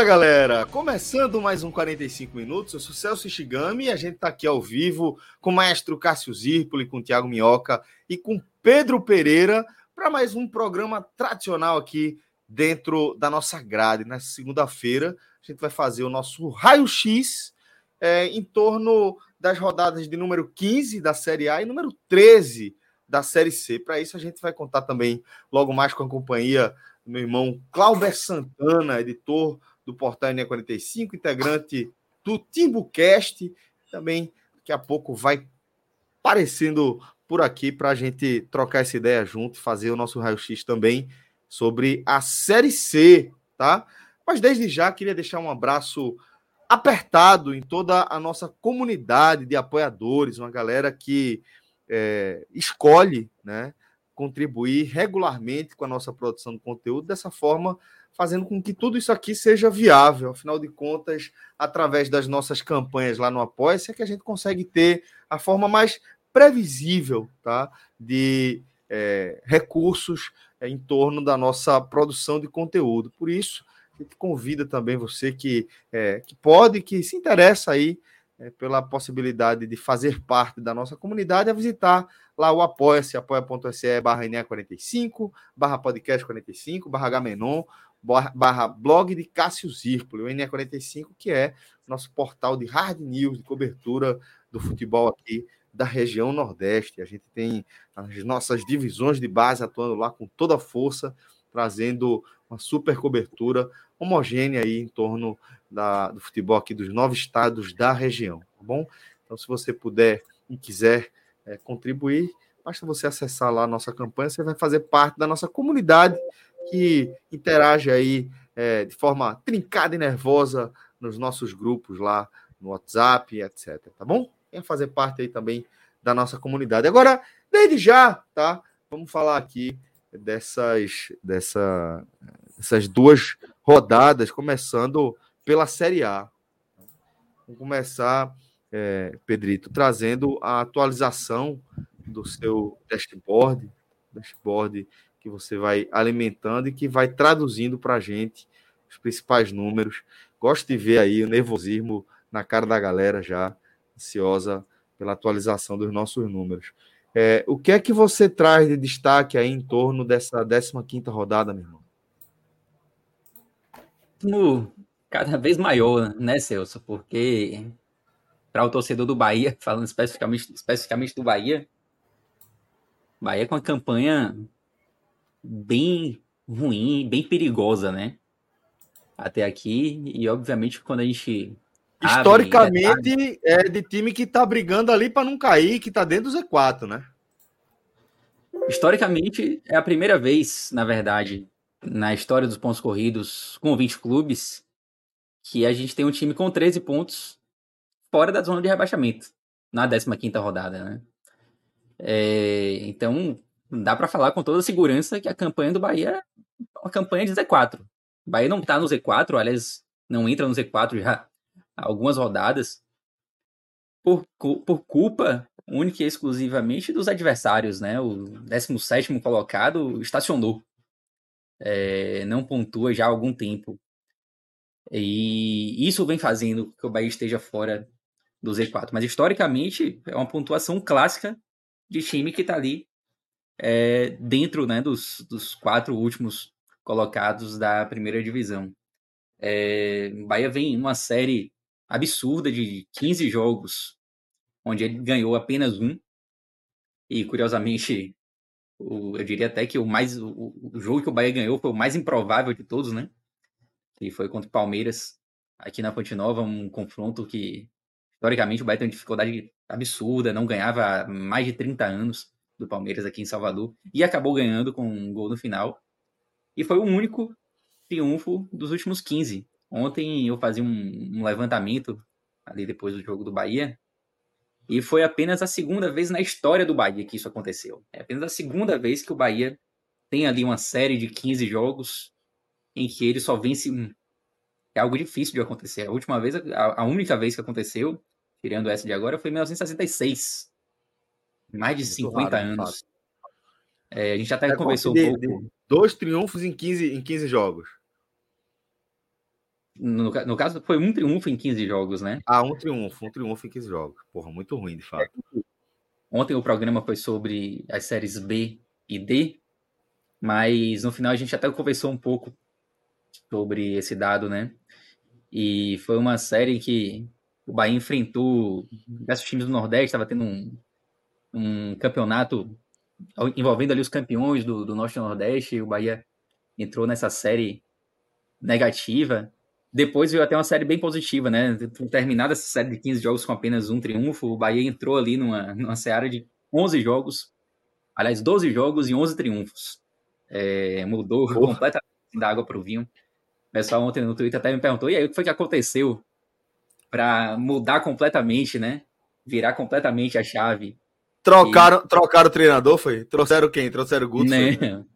Fala galera, começando mais um 45 minutos, eu sou Celso Shigami e a gente está aqui ao vivo com o maestro Cássio Zirpoli, com o Thiago Minhoca e com Pedro Pereira para mais um programa tradicional aqui dentro da nossa grade. Na segunda-feira a gente vai fazer o nosso raio-x é, em torno das rodadas de número 15 da Série A e número 13 da Série C. Para isso a gente vai contar também logo mais com a companhia meu irmão Clauber Santana, editor do Portal NE45, integrante do TimbuCast. Também daqui a pouco vai aparecendo por aqui para a gente trocar essa ideia junto e fazer o nosso raio-x também sobre a Série C, tá? Mas desde já queria deixar um abraço apertado em toda a nossa comunidade de apoiadores, uma galera que é, escolhe, né, contribuir regularmente com a nossa produção de conteúdo dessa forma fazendo com que tudo isso aqui seja viável. Afinal de contas, através das nossas campanhas lá no Apoia-se, é que a gente consegue ter a forma mais previsível tá, de é, recursos é, em torno da nossa produção de conteúdo. Por isso, a gente convida também você que, é, que pode, que se interessa aí é, pela possibilidade de fazer parte da nossa comunidade, a visitar lá o apoia-se, apoia.se barra 45 barra podcast 45, barra Gamenon, barra blog de Cássio Zirpoli, o NE45, que é nosso portal de hard news, de cobertura do futebol aqui da região Nordeste. A gente tem as nossas divisões de base atuando lá com toda a força, trazendo uma super cobertura homogênea aí em torno da, do futebol aqui dos nove estados da região, tá bom? Então, se você puder e quiser é, contribuir, basta você acessar lá a nossa campanha, você vai fazer parte da nossa comunidade que interage aí é, de forma trincada e nervosa nos nossos grupos lá no WhatsApp, etc. Tá bom? Venha fazer parte aí também da nossa comunidade. Agora, desde já, tá? Vamos falar aqui dessas, dessa, dessas duas rodadas, começando pela Série A. Vamos começar, é, Pedrito, trazendo a atualização do seu dashboard, dashboard que você vai alimentando e que vai traduzindo para a gente os principais números. Gosto de ver aí o nervosismo na cara da galera já, ansiosa pela atualização dos nossos números. É, o que é que você traz de destaque aí em torno dessa 15 rodada, meu irmão? Cada vez maior, né, Celso? Porque para o torcedor do Bahia, falando especificamente, especificamente do Bahia, Bahia com a campanha bem ruim, bem perigosa, né? Até aqui, e obviamente quando a gente. Historicamente, é de time que tá brigando ali para não cair, que tá dentro do Z4, né? Historicamente, é a primeira vez, na verdade, na história dos pontos corridos com 20 clubes, que a gente tem um time com 13 pontos fora da zona de rebaixamento, na 15 rodada, né? É, então, dá para falar com toda segurança que a campanha do Bahia é uma campanha de Z4. O Bahia não tá no Z4, aliás, não entra no Z4 já há algumas rodadas, por, por culpa única e exclusivamente dos adversários, né? O 17 colocado estacionou. É, não pontua já há algum tempo. E isso vem fazendo que o Bahia esteja fora do Z4. Mas historicamente é uma pontuação clássica de time que está ali é, dentro né, dos, dos quatro últimos colocados da primeira divisão. É, Bahia vem numa série absurda de 15 jogos, onde ele ganhou apenas um, e curiosamente O, eu diria até que o mais o, o, jogo que o Bahia ganhou foi o mais improvável de todos, né? Que foi contra o Palmeiras aqui na Ponte Nova, um confronto que historicamente o Bahia tem uma dificuldade absurda, não ganhava há mais de 30 anos do Palmeiras aqui em Salvador e acabou ganhando com um gol no final. E foi o único triunfo dos últimos 15. Ontem eu fazia um, um levantamento ali depois do jogo do Bahia e foi apenas a segunda vez na história do Bahia que isso aconteceu. É apenas a segunda vez que o Bahia tem ali uma série de 15 jogos em que ele só vence um. É algo difícil de acontecer. A última vez, a, única vez que aconteceu, tirando essa de agora, foi em 1966. Mais de Muito 50 raro, anos. É, a gente até é conversou um pouco. Dois triunfos em 15, em 15 jogos. No, no, caso, foi um triunfo em 15 jogos, né? Ah, um triunfo, um triunfo em 15 jogos. Porra, muito ruim, de fato. Ontem o programa foi sobre as séries B e D, mas no final a gente até conversou um pouco sobre esse dado, né? E foi uma série que o Bahia enfrentou diversos times do Nordeste, estava tendo um, um campeonato envolvendo ali os campeões do, do Norte e Nordeste, o Bahia entrou nessa série negativa depois veio até uma série bem positiva, né? Terminada essa série de 15 jogos com apenas um triunfo, o Bahia entrou ali numa, numa seara de 11 jogos, aliás, 12 jogos e 11 triunfos. É, mudou Porra. completamente da água para o vinho. O pessoal ontem no Twitter até me perguntou: e aí, o que foi que aconteceu para mudar completamente, né? Virar completamente a chave. Trocaram, e... trocaram o treinador, foi? Trouxeram quem? Trouxeram o Guto? Não,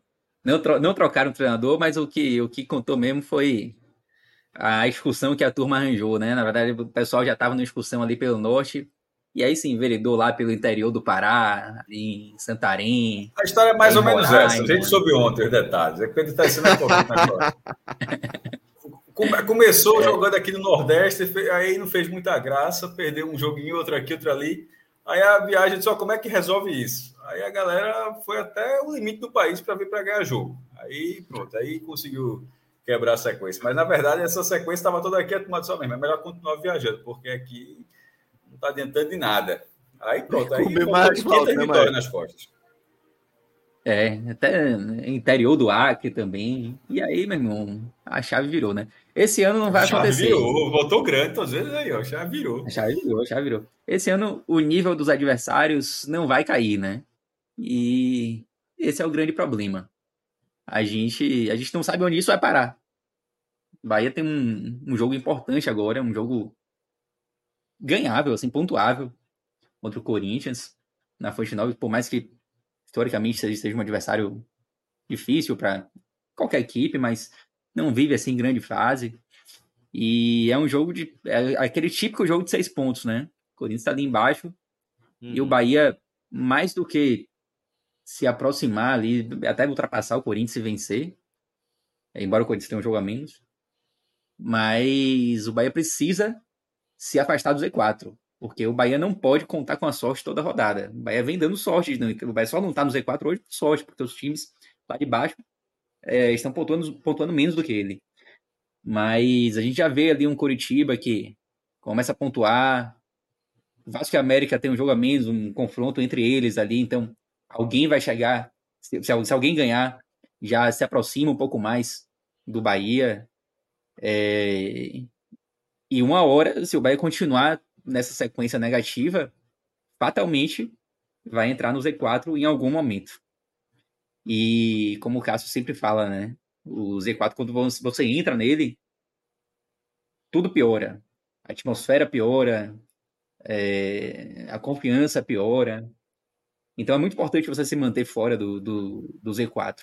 não, tro não trocaram o treinador, mas o que, o que contou mesmo foi a excursão que a turma arranjou, né? Na verdade, o pessoal já estava na excursão ali pelo norte. E aí sim, vereador lá pelo interior do Pará, ali em Santarém. A história é mais ou menos essa. A gente soube ontem os detalhes. É que ele está sendo agora. Começou é. jogando aqui no Nordeste, aí não fez muita graça, perdeu um joguinho, outro aqui, outro ali. Aí a viagem disse: como é que resolve isso? Aí a galera foi até o limite do país para vir para ganhar jogo. Aí pronto, aí conseguiu quebrar a sequência. Mas, na verdade, essa sequência estava toda aqui a só mesmo. É melhor continuar viajando, porque aqui não está adiantando de nada. Aí pronto, aí mais falta, né, vitória nas costas. É, até interior do Acre também. E aí, meu irmão, a chave virou, né? Esse ano não vai a chave acontecer. Virou, voltou grande, às vezes aí, ó, a chave virou. A chave virou, a chave virou. Esse ano o nível dos adversários não vai cair, né? E esse é o grande problema a gente, a gente não sabe onde isso vai parar. Bahia tem um, um jogo importante agora, um jogo ganhável, assim, pontuável contra o Corinthians na Fonte Nova, por mais que historicamente seja um adversário difícil para qualquer equipe, mas não vive assim em grande fase. E é um jogo de. É aquele típico jogo de seis pontos, né? O Corinthians está ali embaixo. Uhum. E o uhum. Bahia, mais do que se aproximar ali, até ultrapassar o Corinthians e vencer. Embora o Corinthians tenha um jogo a menos. Mas o Bahia precisa se afastar do Z4. Porque o Bahia não pode contar com a sorte toda a rodada. O Bahia vem dando sorte. O Bahia só não está no Z4 hoje por sorte, porque os times lá de baixo é, estão pontuando, pontuando menos do que ele. Mas a gente já vê ali um Coritiba que começa a pontuar. O Vasco e a América tem um jogo a menos, um confronto entre eles ali. Então alguém vai chegar, se, se, alguém ganhar, já se aproxima um pouco mais do Bahia. É, e uma hora, se o Bahia continuar nessa sequência negativa, fatalmente vai entrar no Z4 em algum momento. E como o Cássio sempre fala, né? O Z4, quando você entra nele, tudo piora. A atmosfera piora, é, a confiança piora, então é muito importante você se manter fora do, do, do Z4.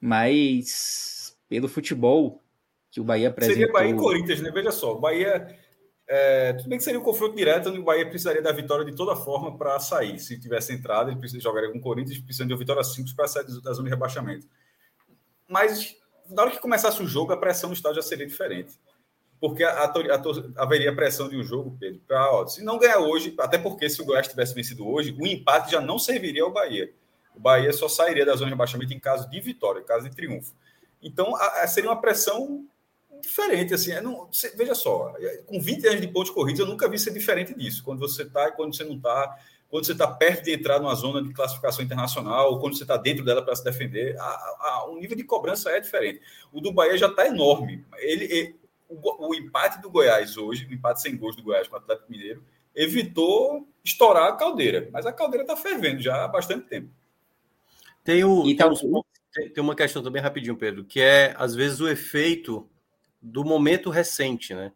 Mas pelo futebol que o Bahia apresentou... Seria Bahia e Corinthians, né? Veja só, o Bahia... É, tudo bem que seria um confronto direto, onde o Bahia precisaria da vitória de toda forma para sair. Se tivesse entrado, ele jogaria com o Corinthians, precisando de uma vitória simples para sair da zona de rebaixamento. Mas na hora que começasse o jogo, a pressão no estádio já seria diferente porque a, a, a, haveria pressão de um jogo, Pedro, para se não ganhar hoje, até porque se o Goiás tivesse vencido hoje, o empate já não serviria ao Bahia. O Bahia só sairia da zona de rebaixamento em caso de vitória, em caso de triunfo. Então, a, seria uma pressão diferente, assim, não, veja só, com 20 anos de pontos corridos, eu nunca vi ser diferente disso, quando você está e quando você não está, quando você está perto de entrar numa zona de classificação internacional, ou quando você está dentro dela para se defender, a, a, o nível de cobrança é diferente. O do Bahia já está enorme. Ele, ele o, o, empate do Goiás hoje, o empate sem gols do Goiás com o Atlético Mineiro, evitou estourar a caldeira. Mas a caldeira está fervendo já há bastante tempo. Tem, o, tem, tá tem, tem uma questão também rapidinho, Pedro, que é, às vezes, o efeito do momento recente, né?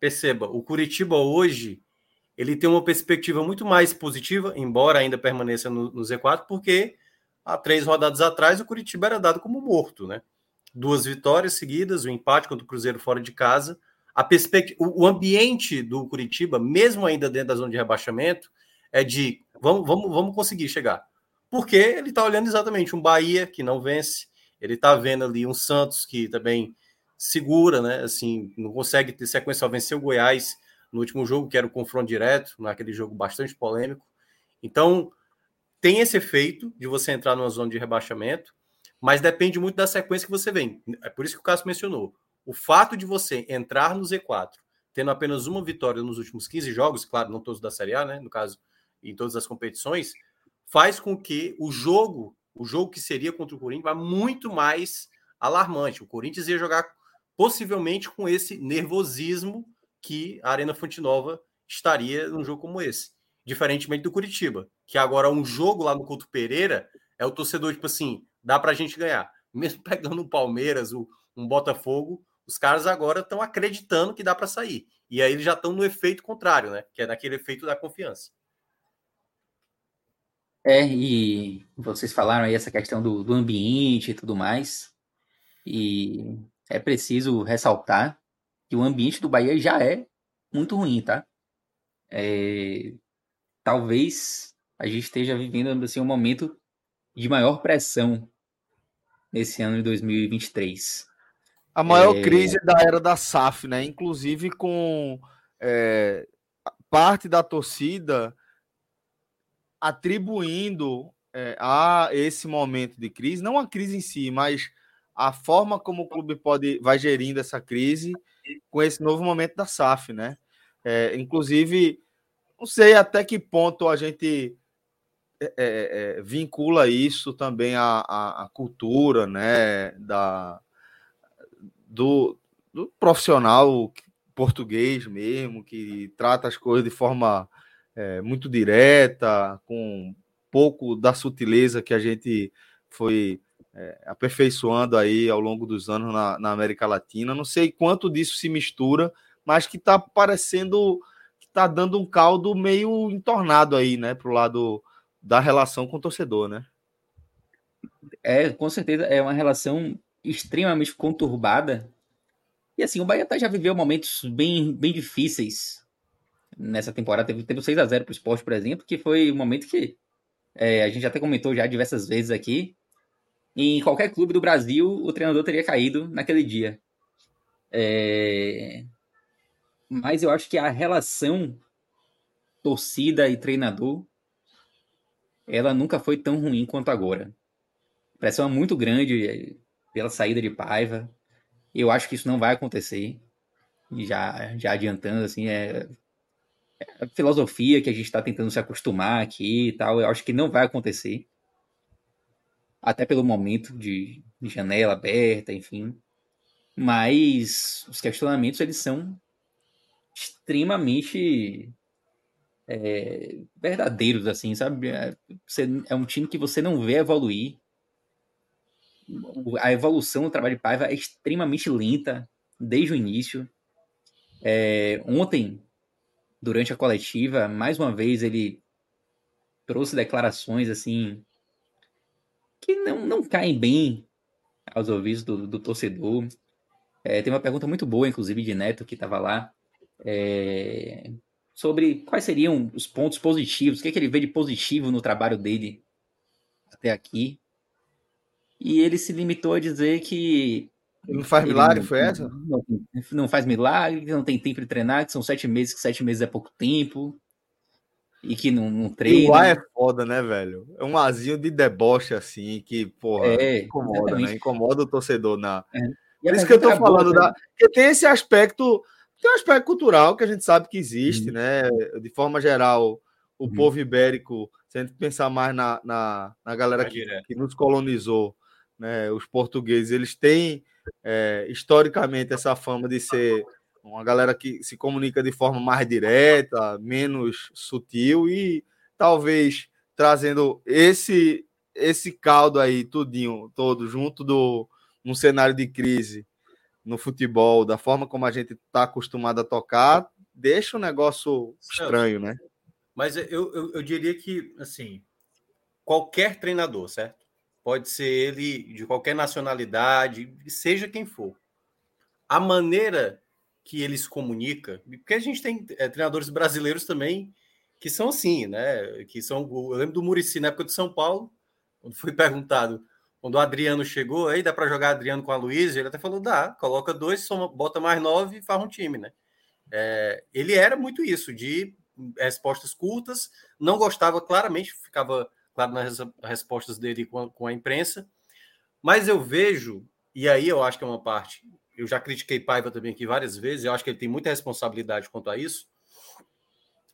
Perceba, o Curitiba hoje ele tem uma perspectiva muito mais positiva, embora ainda permaneça no, no, Z4, porque há três rodadas atrás o Curitiba era dado como morto, né? Duas vitórias seguidas, o um empate contra o Cruzeiro fora de casa. A perspectiva, o, ambiente do Curitiba, mesmo ainda dentro da zona de rebaixamento, é de vamos, vamos, vamos conseguir chegar. Porque ele está olhando exatamente um Bahia que não vence, ele está vendo ali um Santos que também segura, né? Assim, não consegue ter sequência, só venceu o Goiás no último jogo, que era o confronto direto, naquele jogo bastante polêmico. Então, tem esse efeito de você entrar numa zona de rebaixamento, mas depende muito da sequência que você vem. É por isso que o Cássio mencionou. O fato de você entrar no Z4, tendo apenas uma vitória nos últimos 15 jogos, claro, não todos da Série A, né? No caso, em todas as competições, faz com que o jogo, o jogo que seria contra o Corinthians, vá muito mais alarmante. O Corinthians ia jogar possivelmente com esse nervosismo que a Arena Fonte Nova estaria num jogo como esse. Diferentemente do Curitiba, que agora um jogo lá no Couto Pereira é o torcedor, tipo assim, dá pra gente ganhar. Mesmo pegando o Palmeiras, o, um Botafogo, os caras agora estão acreditando que dá para sair. E aí eles já estão no efeito contrário, né? Que é naquele efeito da confiança. É, e vocês falaram aí essa questão do, do ambiente e tudo mais. E é preciso ressaltar que o ambiente do Bahia já é muito ruim, tá? É, talvez a gente esteja vivendo assim, um momento de maior pressão nesse ano de 2023. A maior é... crise da era da SAF, né? Inclusive com é, parte da torcida atribuindo é, a esse momento de crise, não a crise em si, mas a forma como o clube pode vai gerindo essa crise com esse novo momento da SAF, né? É, inclusive, não sei até que ponto a gente é, é, é vincula isso também à, à, à, cultura, né? Da, do, do profissional português mesmo, que trata as coisas de forma é, muito direta, com pouco da sutileza que a gente foi é, aperfeiçoando aí ao longo dos anos na, na, América Latina. Não sei quanto disso se mistura, mas que está parecendo que está dando um caldo meio entornado aí, né, para o lado da relação com o torcedor, né? É, com certeza é uma relação extremamente conturbada. E assim, o Bahia tá, já viveu momentos bem, bem difíceis nessa temporada. Teve, teve 6 a 0 para o esporte, por exemplo, que foi um momento que é, a gente até comentou já diversas vezes aqui em qualquer clube do Brasil, o treinador teria caído naquele dia. É... Mas eu acho que a relação torcida e treinador, ela nunca foi tão ruim quanto agora. Pressão é muito grande é, pela saída de Paiva. Eu acho que isso não vai acontecer. Já, já adiantando, assim, é, é a filosofia que a gente está tentando se acostumar aqui e tal. Eu acho que não vai acontecer até pelo momento de, janela aberta, enfim. Mas os questionamentos eles são extremamente é, verdadeiros, assim, sabe? É, você, é um time que você não vê evoluir. A evolução do trabalho de Paiva é extremamente lenta desde o início. É, ontem, durante a coletiva, mais uma vez ele trouxe declarações assim que não, não caem bem aos ouvidos do, do torcedor. É, tem uma pergunta muito boa, inclusive, de Neto, que estava lá, é, sobre quais seriam os pontos positivos, o que, é que ele vê de positivo no trabalho dele até aqui. E ele se limitou a dizer que. Não faz milagre, não, foi essa? Não, não, faz milagre, não tem tempo de treinar, que são sete meses, que sete meses é pouco tempo e que não, não treina. O ar é foda, né, velho? É um azinho de deboche, assim, que, porra, é, incomoda, né? exatamente. né? Incomoda o torcedor na. É. Por isso que eu tô falando boa, da. Né? Porque tem esse aspecto, tem um aspecto cultural que a gente sabe que existe, hum. né? De forma geral, o uhum. povo ibérico, se a gente pensar mais na, na, na galera que, que, nos colonizou, né, os portugueses, eles têm é, historicamente essa fama de ser uma galera que se comunica de forma mais direta, menos sutil e talvez trazendo esse esse caldo aí tudinho todo junto do num cenário de crise no futebol, da forma como a gente está acostumado a tocar, deixa o um negócio estranho, né? Mas eu, eu, eu diria que, assim, qualquer treinador, certo? Pode ser ele de qualquer nacionalidade, seja quem for. A maneira que ele se comunica, porque a gente tem é, treinadores brasileiros também que são assim, né? Que são. Eu lembro do Murici na época de São Paulo, quando foi perguntado, quando o Adriano chegou, aí dá para jogar Adriano com a Luiz, ele até falou: dá, coloca dois, soma, bota mais nove e faz um time, né? É, ele era muito isso, de respostas curtas, não gostava claramente, ficava claro nas respostas dele com a, com a imprensa, mas eu vejo, e aí eu acho que é uma parte, eu já critiquei Paiva também aqui várias vezes, eu acho que ele tem muita responsabilidade quanto a isso,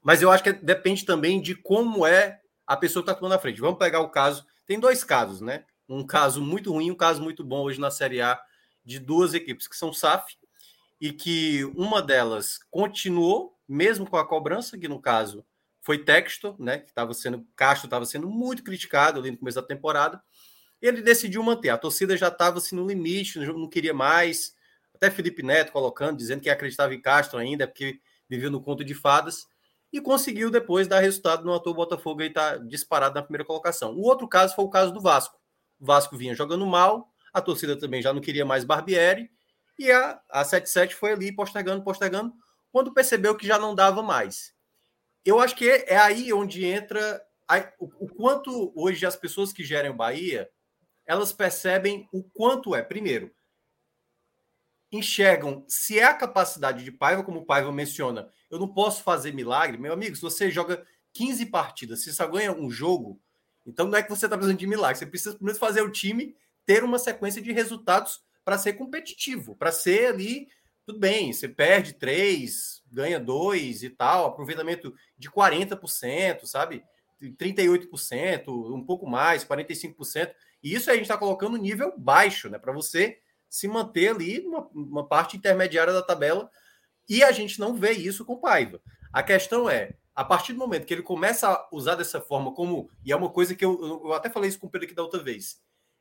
mas eu acho que depende também de como é a pessoa que está tomando a frente. Vamos pegar o caso, tem dois casos, né? Um caso muito ruim, um caso muito bom hoje na Série A de duas equipes que são SAF e que uma delas continuou mesmo com a cobrança, que no caso foi Texto, né, que estava sendo Castro estava sendo muito criticado ali no começo da temporada. Ele decidiu manter. A torcida já estava assim no limite, não queria mais. Até Felipe Neto colocando, dizendo que acreditava em Castro ainda, porque vivia no conto de fadas. E conseguiu depois dar resultado no ator Botafogo e está disparado na primeira colocação. O outro caso foi o caso do Vasco. O Vasco vinha jogando mal, a torcida também já não queria mais Barbieri, e a, a 77 foi ali postergando, postergando quando percebeu que já não dava mais. Eu acho que é aí onde entra o, quanto hoje as pessoas que gerem o Bahia elas percebem o quanto é, primeiro, enxergam se é a capacidade de Paiva, como o Paiva menciona, eu não posso fazer milagre. Meu amigo, se você joga 15 partidas, se só ganha um jogo, então não é que você está precisando de milagre, você precisa primeiro fazer o time ter uma sequência de resultados para ser competitivo, para ser ali tudo bem, você perde três, ganha dois e tal, aproveitamento de 40%, sabe? 38%, um pouco mais, 45%. E isso a gente está colocando nível baixo, né? Para você se manter ali numa, uma parte intermediária da tabela. E a gente não vê isso com Paiva. A questão é, a partir do momento que ele começa a usar dessa forma, como. E é uma coisa que eu, eu até falei isso com o Pedro aqui da outra vez.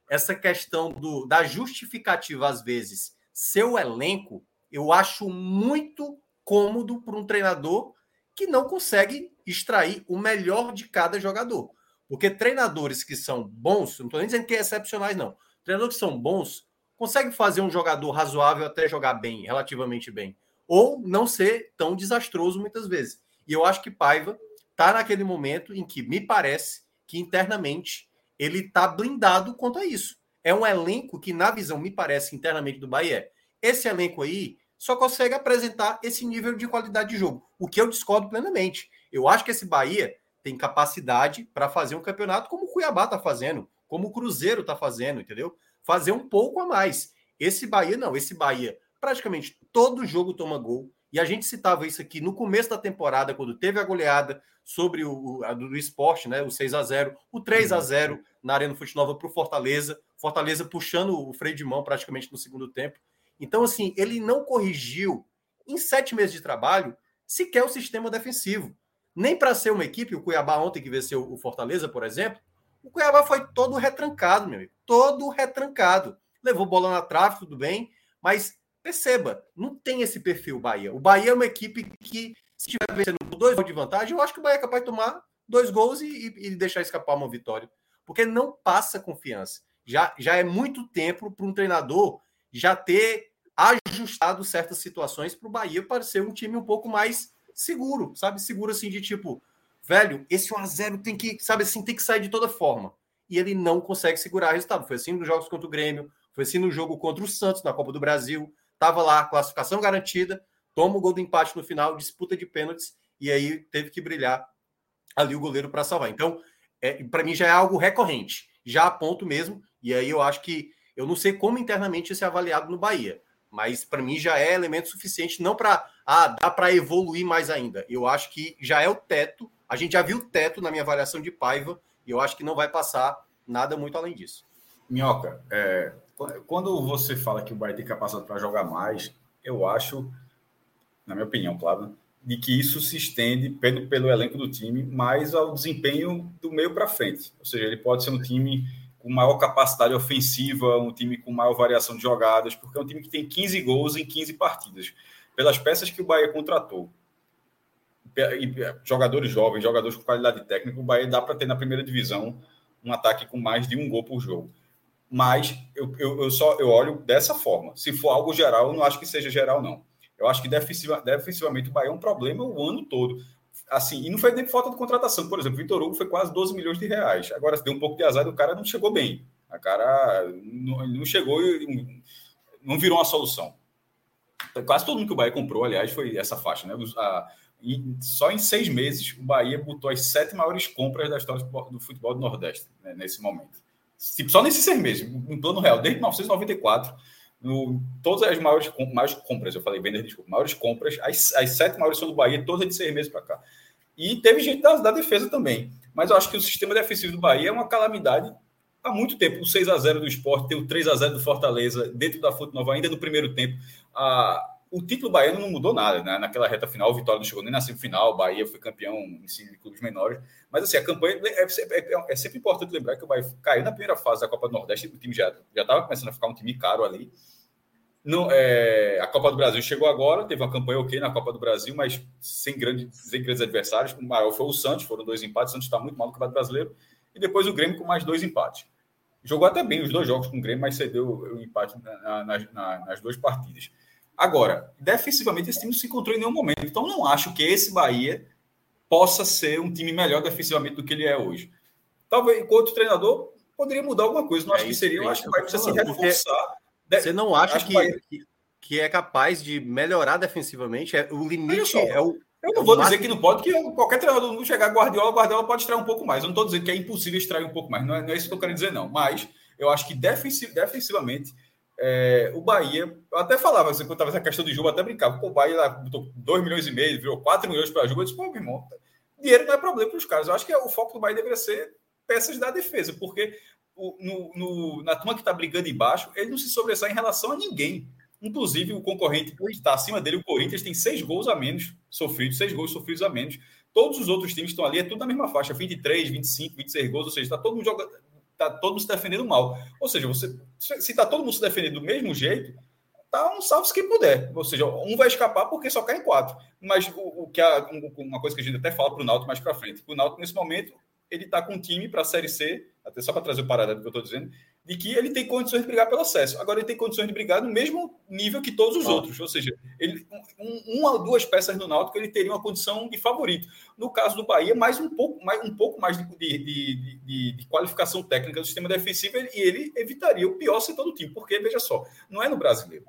Essa questão do, da justificativa, às vezes, seu elenco eu acho muito cômodo para um treinador que não consegue extrair o melhor de cada jogador. Porque treinadores que são bons, não estou nem dizendo que é excepcionais, não. Treinadores que são bons conseguem fazer um jogador razoável até jogar bem, relativamente bem. Ou não ser tão desastroso muitas vezes. E eu acho que Paiva está naquele momento em que me parece que internamente ele está blindado quanto a isso. É um elenco que, na visão, me parece internamente do Bahia, esse elenco aí só consegue apresentar esse nível de qualidade de jogo, o que eu discordo plenamente. Eu acho que esse Bahia tem capacidade para fazer um campeonato como o Cuiabá está fazendo, como o Cruzeiro está fazendo, entendeu? Fazer um pouco a mais. Esse Bahia não, esse Bahia praticamente todo jogo toma gol. E a gente citava isso aqui no começo da temporada, quando teve a goleada sobre o a do esporte, né? O 6 a 0 o 3 a 0 na Arena Fute Nova para o Fortaleza. Fortaleza puxando o freio de mão praticamente no segundo tempo. Então, assim, ele não corrigiu em sete meses de trabalho sequer o sistema defensivo. Nem para ser uma equipe, o Cuiabá ontem que venceu o Fortaleza, por exemplo, o Cuiabá foi todo retrancado, meu amigo. Todo retrancado. Levou bola na trave, tudo bem, mas perceba, não tem esse perfil Bahia. O Bahia é uma equipe que, se estiver vencendo dois gols de vantagem, eu acho que o Bahia é capaz de tomar dois gols e, e, deixar escapar uma vitória. Porque não passa confiança. Já, já é muito tempo para um treinador já ter ajustado certas situações para o Bahia para ser um time um pouco mais seguro, sabe? Seguro assim de tipo, velho, esse 1 a 0 tem que, sabe assim, tem que sair de toda forma. E ele não consegue segurar o resultado. Foi assim nos jogos contra o Grêmio, foi assim no jogo contra o Santos na Copa do Brasil. Tava lá, classificação garantida, toma o gol do empate no final, disputa de pênaltis e aí teve que brilhar ali o goleiro para salvar. Então, é, para mim já é algo recorrente, já a ponto mesmo. E aí eu acho que eu não sei como internamente isso é avaliado no Bahia mas para mim já é elemento suficiente, não para ah, dá para evoluir mais ainda. Eu acho que já é o teto A gente já viu o teto na minha avaliação de Paiva e eu acho que não vai passar nada muito além disso. Minhoca, é, quando você fala que o Bahia tem capacidade para jogar mais, eu acho, na minha opinião, claro, de que isso se estende pelo, pelo elenco do time mais ao desempenho do meio para frente. Ou seja, ele pode ser um time com maior capacidade ofensiva, um time com maior variação de jogadas, porque é um time que tem 15 gols em 15 partidas. Pelas peças que o Bahia contratou, jogadores jovens, jogadores com qualidade técnica, o Bahia dá para ter na primeira divisão um ataque com mais de um gol por jogo. Mas eu, eu, eu, só eu olho dessa forma. Se for algo geral, eu não acho que seja geral, não. Eu acho que defensiva, defensivamente o Bahia é um problema o ano todo. Assim, e não foi nem falta de contratação. Por exemplo, o Vitor Hugo foi quase 12 milhões de reais. Agora, se deu um pouco de azar, o cara não chegou bem. A cara não, não chegou e não virou uma solução. Quase todo mundo que o Bahia comprou, aliás, foi essa faixa, né? A, só em seis meses, o Bahia botou as sete maiores compras da história do futebol do Nordeste, né, nesse momento. Tipo, só nesses seis meses, em plano real, desde 1994 no, todas as maiores, maiores compras, eu falei vender, desculpa, maiores compras, as, as sete maiores são do Bahia, todas de seis meses para cá. E teve gente da, da, defesa também. Mas eu acho que o sistema defensivo do Bahia é uma calamidade há muito tempo. O 6 a 0 do esporte, tem o 3 a 0 do Fortaleza dentro da Fonte Nova, ainda no primeiro tempo. A, o título baiano não mudou nada, né? Naquela reta final, o Vitória não chegou nem na semifinal, o Bahia foi campeão em de clubes menores. Mas assim, a campanha é, é, é, é, sempre importante lembrar que o Bahia caiu na primeira fase da Copa do Nordeste, o time já estava começando a ficar um time caro ali. Não, é, a Copa do Brasil chegou agora, teve uma campanha ok na Copa do Brasil, mas sem, grande, sem grandes adversários. O maior foi o Santos, foram dois empates. O Santos está muito mal no Campeonato Brasileiro. E depois o Grêmio com mais dois empates. Jogou até bem os dois jogos com o Grêmio, mas cedeu o empate na, na, na, nas duas partidas. Agora, defensivamente, esse time não se encontrou em nenhum momento. Então, não acho que esse Bahia possa ser um time melhor defensivamente do que ele é hoje. Talvez, enquanto treinador, poderia mudar alguma coisa. Não é acho que seria. Eu acho que vai precisar se reforçar. Você não acha que, que, que, é capaz de melhorar defensivamente? É, o limite é o. Eu não vou dizer que não pode, que qualquer treinador não chegar a Guardiola, Guardiola pode extrair um pouco mais. Eu não estou dizendo que é impossível extrair um pouco mais. Não é, não é isso que eu quero dizer, não. Mas eu acho que defensiv, defensivamente, é, o Bahia. Eu até falava, assim, quando estava essa questão de Juba, até brincava. Pô, o Bahia lá botou 2 milhões e meio, virou 4 milhões para a Juba. Eu disse, pô, meu irmão, dinheiro não é problema para os caras. Eu acho que o foco do Bahia deveria ser peças da defesa, porque no, no, na turma que está brigando embaixo, ele não se sobressai em relação a ninguém. Inclusive, o concorrente que está acima dele, o Corinthians, tem seis gols a menos sofridos, seis gols sofridos a menos. Todos os outros times estão ali, é tudo na mesma faixa, 23, 25, 26 gols, ou seja, está todo mundo jogando, está todo mundo se defendendo mal. Ou seja, você, se está todo mundo se defendendo do mesmo jeito, tá um salve quem puder. Ou seja, um vai escapar porque só cai em quatro. Mas o, o que a, uma coisa que a gente até fala para o Náutico mais para frente, o Náutico nesse momento ele está com um time para a Série C, até só para trazer o paralelo que eu estou dizendo, de que ele tem condições de brigar pelo acesso. Agora ele tem condições de brigar no mesmo nível que todos os ah. outros. Ou seja, ele, um, uma ou duas peças no Náutico ele teria uma condição de favorito. No caso do Bahia, mais um pouco mais, um pouco mais de, de, de, de qualificação técnica do sistema defensivo e ele evitaria o pior setor do time. Porque, veja só, não é no brasileiro.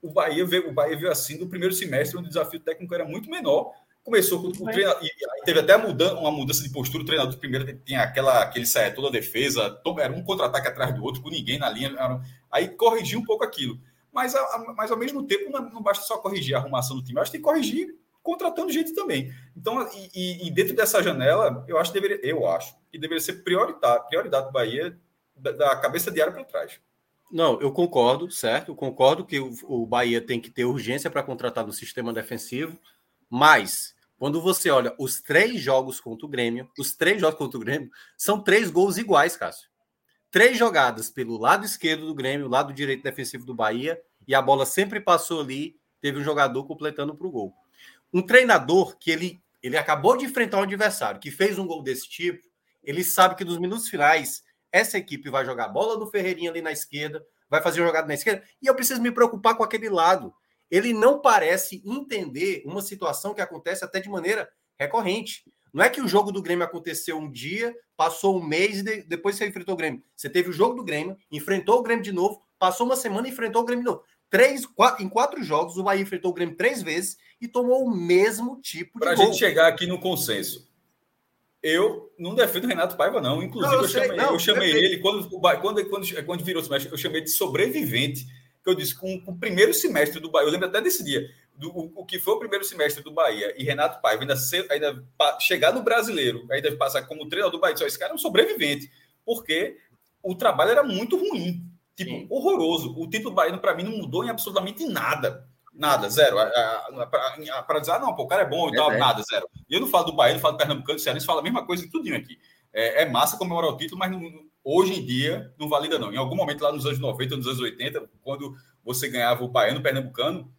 O Bahia veio, o Bahia veio assim no primeiro semestre, onde o desafio técnico era muito menor Começou com o treinador. E teve até mudança, uma mudança de postura. O treinador primeiro tinha aquela, aquele saia toda a defesa, era um contra-ataque atrás do outro, com ninguém na linha. Aí corrigiu um pouco aquilo. Mas, mas ao mesmo tempo, não, basta só corrigir a arrumação do time, acho que tem que corrigir contratando gente também. Então, e, e, dentro dessa janela, eu acho que deveria, eu acho que deveria ser prioritário, prioridade do Bahia da, da cabeça de área para trás. Não, eu concordo, certo? Eu concordo que o, o Bahia tem que ter urgência para contratar no sistema defensivo. Mas, quando você olha os três jogos contra o Grêmio, os três jogos contra o Grêmio, são três gols iguais, Cássio. Três jogadas pelo lado esquerdo do Grêmio, lado direito defensivo do Bahia, e a bola sempre passou ali, teve um jogador completando para o gol. Um treinador que ele, ele acabou de enfrentar um adversário que fez um gol desse tipo, ele sabe que nos minutos finais essa equipe vai jogar bola do Ferreirinha ali na esquerda, vai fazer jogada na esquerda, e eu preciso me preocupar com aquele lado ele não parece entender uma situação que acontece até de maneira recorrente. Não é que o jogo do Grêmio aconteceu um dia, passou um mês e depois você enfrentou o Grêmio. Você teve o jogo do Grêmio, enfrentou o Grêmio de novo, passou uma semana e enfrentou o Grêmio de novo. Três, quatro, em quatro jogos, o Bahia enfrentou o Grêmio três vezes e tomou o mesmo tipo de Para a gente chegar aqui no consenso, eu não defendo o Renato Paiva, não. Inclusive, não, eu, eu, sei, chamei, não, eu chamei ele, quando, quando, quando, quando virou semestre, eu chamei de sobrevivente que eu disse, com, com o primeiro semestre do Bahia, eu lembro até desse dia, do, o, o, que foi o primeiro semestre do Bahia e Renato Paiva ainda, ser, ainda chegar no brasileiro, ainda passar como treinador do Bahia, só esse cara é um sobrevivente, porque o trabalho era muito ruim, tipo, Sim. horroroso. O título baiano, para mim, não mudou em absolutamente nada. Nada, zero. Para dizer, ah, não, pô, o cara é bom e tal, é nada, zero. E eu não falo do Bahia, não falo do Pernambucano, do Cearense, falo a mesma coisa em tudinho aqui. É, é massa comemorar o título, mas não, hoje em dia não valida, não. Em algum momento lá nos anos 90, nos anos 80, quando você ganhava o Baiano, o Pernambucano,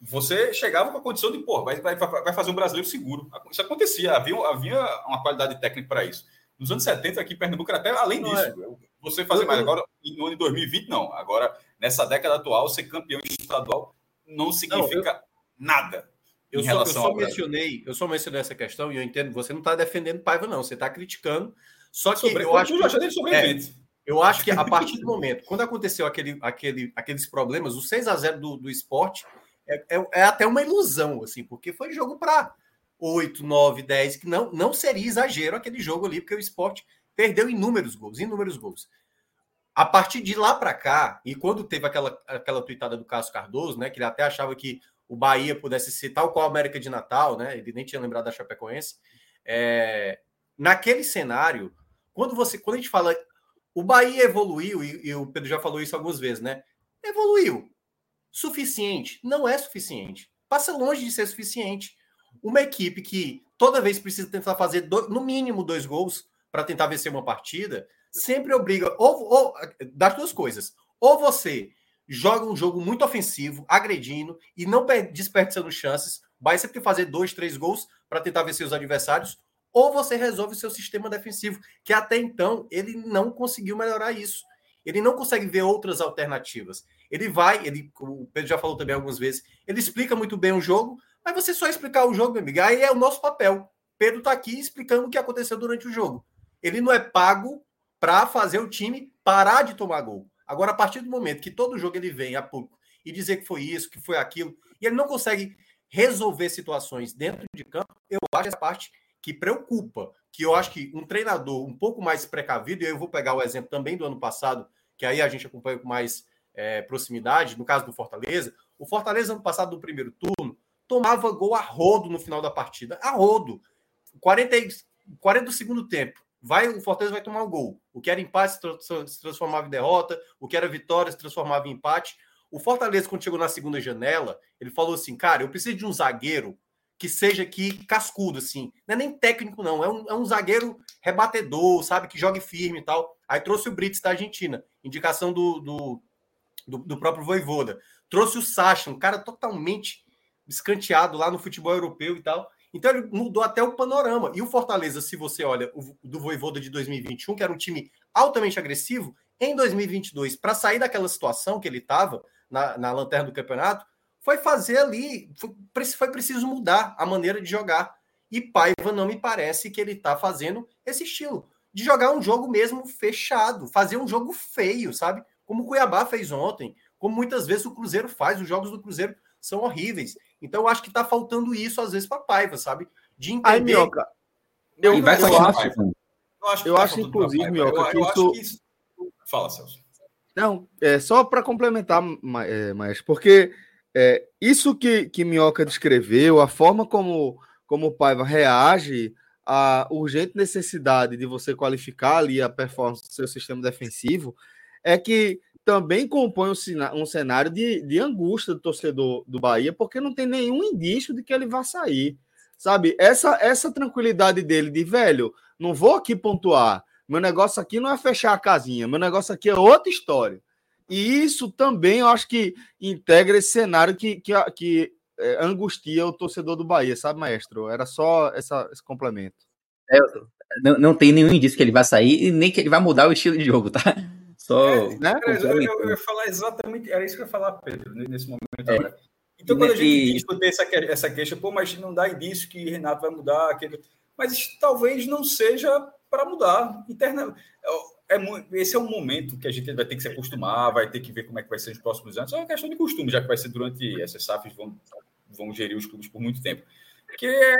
você chegava com a condição de, pô, vai, vai, vai fazer um brasileiro seguro. Isso acontecia, havia, havia uma qualidade técnica para isso. Nos anos 70, aqui em Pernambuco, até além disso, é. você fazer mais. Agora, no ano de 2020, não. Agora, nessa década atual, ser campeão estadual não significa não, eu, nada. Eu só, eu só mencionei, eu só mencionei essa questão e eu entendo, você não está defendendo Paiva, não, você está criticando. Só que Sobre, eu acho que, é, eu acho que a partir do momento, quando aconteceu aquele, aquele, aqueles problemas, o 6 a 0 do, do esporte é, é, é até uma ilusão, assim, porque foi jogo para 8, 9, 10, que não, não seria exagero aquele jogo ali, porque o esporte perdeu inúmeros gols, inúmeros gols. A partir de lá para cá, e quando teve aquela, aquela tuitada do Cássio Cardoso, né, que ele até achava que o Bahia pudesse ser tal qual a América de Natal, né, ele nem tinha lembrado da Chapecoense, é, naquele cenário, quando você quando a gente fala o Bahia evoluiu, e, e o Pedro já falou isso algumas vezes, né? Evoluiu. Suficiente? Não é suficiente. Passa longe de ser suficiente. Uma equipe que toda vez precisa tentar fazer do, no mínimo dois gols para tentar vencer uma partida, sempre obriga, ou, ou das duas coisas, ou você joga um jogo muito ofensivo, agredindo e não desperdiçando chances, vai sempre fazer dois, três gols para tentar vencer os adversários, ou você resolve o seu sistema defensivo, que até então ele não conseguiu melhorar isso. Ele não consegue ver outras alternativas. Ele vai, ele, o Pedro já falou também algumas vezes, ele explica muito bem o jogo, mas você só explicar o jogo, meu amigo, aí é o nosso papel. Pedro está aqui explicando o que aconteceu durante o jogo. Ele não é pago para fazer o time parar de tomar gol. Agora, a partir do momento que todo jogo ele vem a pouco e dizer que foi isso, que foi aquilo, e ele não consegue resolver situações dentro de campo, eu acho essa parte que preocupa, que eu acho que um treinador um pouco mais precavido, e eu vou pegar o exemplo também do ano passado, que aí a gente acompanha com mais é, proximidade, no caso do Fortaleza, o Fortaleza ano passado, no primeiro turno, tomava gol a rodo no final da partida, a rodo. 40, 40 do segundo tempo, vai o Fortaleza vai tomar o um gol. O que era empate se transformava em derrota, o que era vitória se transformava em empate. O Fortaleza, quando chegou na segunda janela, ele falou assim: cara, eu preciso de um zagueiro que seja aqui cascudo, assim. Não é nem técnico, não. É um, é um zagueiro rebatedor, sabe? Que jogue firme e tal. Aí trouxe o Brits da Argentina, indicação do, do, do, do próprio Voivoda. Trouxe o Sacha, um cara totalmente escanteado lá no futebol europeu e tal. Então ele mudou até o panorama. E o Fortaleza, se você olha o do Voivoda de 2021, que era um time altamente agressivo, em 2022, para sair daquela situação que ele estava na, na lanterna do campeonato, foi fazer ali, foi, foi preciso mudar a maneira de jogar. E Paiva não me parece que ele está fazendo esse estilo de jogar um jogo mesmo fechado, fazer um jogo feio, sabe? Como o Cuiabá fez ontem, como muitas vezes o Cruzeiro faz, os jogos do Cruzeiro são horríveis. Então eu acho que está faltando isso às vezes para Paiva, sabe? De entender. Ai, Minhoca, eu, eu, acho, eu acho, eu tá acho inclusive, Minhoca, eu, eu que isso... Fala, Celso. Não, é só para complementar, é, mas porque é, isso que, que Minhoca descreveu, a forma como, como o Paiva reage à urgente necessidade de você qualificar ali a performance do seu sistema defensivo, é que também compõe um, cenário de, de angústia do torcedor do Bahia, porque não tem nenhum indício de que ele vá sair. Sabe? Essa, essa tranquilidade dele de velho, não vou aqui pontuar. Meu negócio aqui não é fechar a casinha, meu negócio aqui é outra história. E isso também eu acho que integra esse cenário que, que, que é, angustia o torcedor do Bahia, sabe, maestro? Era só essa, esse complemento. É, não, não tem nenhum indício que ele vai sair e nem que ele vai mudar o estilo de jogo, tá? Só. É, né? eu, eu, eu, ia falar exatamente, era isso que eu ia falar, Pedro, nesse momento é. agora. Então, quando a gente discutir essa, essa queixa, pô, mas não dá indício que Renato vai mudar, aquele... mas talvez não seja para mudar. Interna é, esse é um momento que a gente vai ter que se acostumar, vai ter que ver como é que vai ser nos próximos anos. É uma questão de costume, já que vai ser durante essas SAFs vão, vão gerir os clubes por muito tempo. Que é,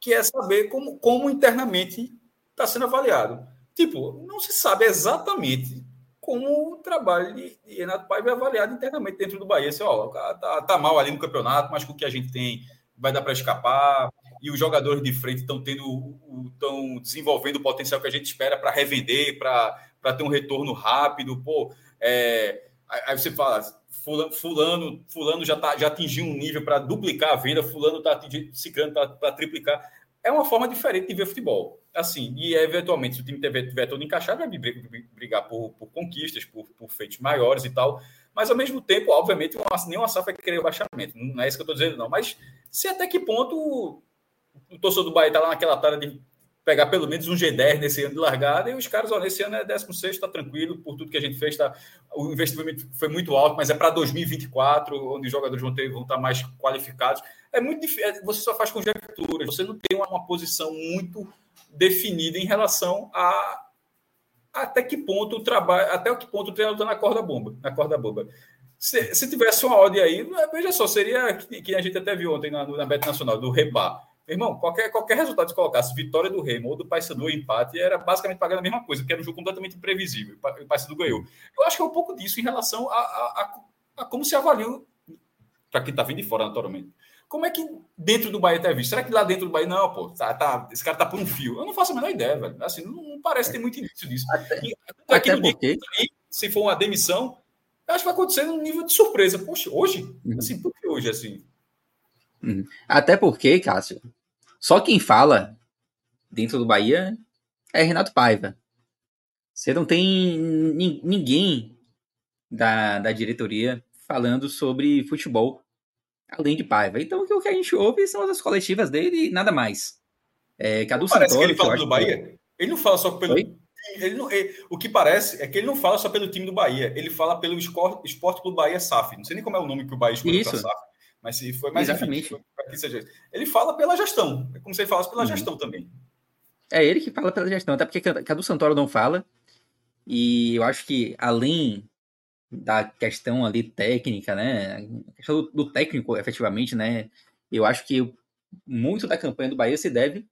que é saber como, como internamente está sendo avaliado. Tipo, não se sabe exatamente como o trabalho de, de Renato Paiva é avaliado internamente dentro do Bahia. Assim, ó, tá, tá mal ali no campeonato, mas com o que a gente tem vai dar para escapar e os jogadores de frente estão tendo estão desenvolvendo o potencial que a gente espera para revender, para ter um retorno rápido. Pô, é, aí você fala, fulano, fulano, fulano já, tá, já atingiu um nível para duplicar a venda, fulano está atingindo, ciclano para triplicar. É uma forma diferente de ver futebol. Assim, e eventualmente, se o time tiver, tiver todo encaixado, vai brigar por, por conquistas, por, por feitos maiores e tal. Mas ao mesmo tempo, obviamente, nenhuma SAF vai querer o baixamento. Não é isso que eu estou dizendo, não. Mas se até que ponto o torcedor do Bahia está lá naquela tara de pegar pelo menos um G10 nesse ano de largada, e os caras, ó, nesse ano é 16, está tranquilo, por tudo que a gente fez, tá, o investimento foi muito alto, mas é para 2024, onde os jogadores vão, ter, vão estar mais qualificados. É muito difícil, é, você só faz conjecturas, você não tem uma, uma posição muito definida em relação a até que ponto o trabalho, até que ponto o treinador está na corda bomba, na corda bomba. Se, se tivesse uma ordem aí, veja só, seria que, que a gente até viu ontem na, na Bet Nacional, do Rebar Irmão, qualquer, qualquer resultado que colocasse vitória do Remo ou do Paysandu empate era basicamente pagando a mesma coisa, porque era um jogo completamente imprevisível. O Paysandu ganhou. Eu acho que é um pouco disso em relação a, a, a, a como se avalia, para quem está vindo de fora, naturalmente. Como é que dentro do Bahia está visto? Será que lá dentro do Bahia, não, pô, tá, tá, esse cara tá por um fio? Eu não faço a menor ideia, velho. Assim, não, não parece ter muito início disso. Até, e, até porque... Dia, se for uma demissão, acho que vai acontecer num nível de surpresa. Poxa, hoje? Uhum. Assim, por que hoje, assim? Uhum. Até porque, Cássio, só quem fala dentro do Bahia é Renato Paiva. Você não tem ninguém da, da diretoria falando sobre futebol além de Paiva. Então o que a gente ouve são as coletivas dele e nada mais. É, Cadu parece Santoro, que ele fala do Bahia. Que... Ele não fala só pelo. Ele não, ele, o que parece é que ele não fala só pelo time do Bahia, ele fala pelo Esporte, Esporte Clube Bahia SAF. Não sei nem como é o nome que o Bahia escolheu para SAF. Mas se foi mais Exatamente. Enfim, que seja. Ele fala pela gestão. É como se ele falasse pela uhum. gestão também. É ele que fala pela gestão, até porque Cadu Santoro não fala. E eu acho que além da questão ali técnica, né? A questão do, do técnico, efetivamente, né? Eu acho que muito da campanha do Bahia se deve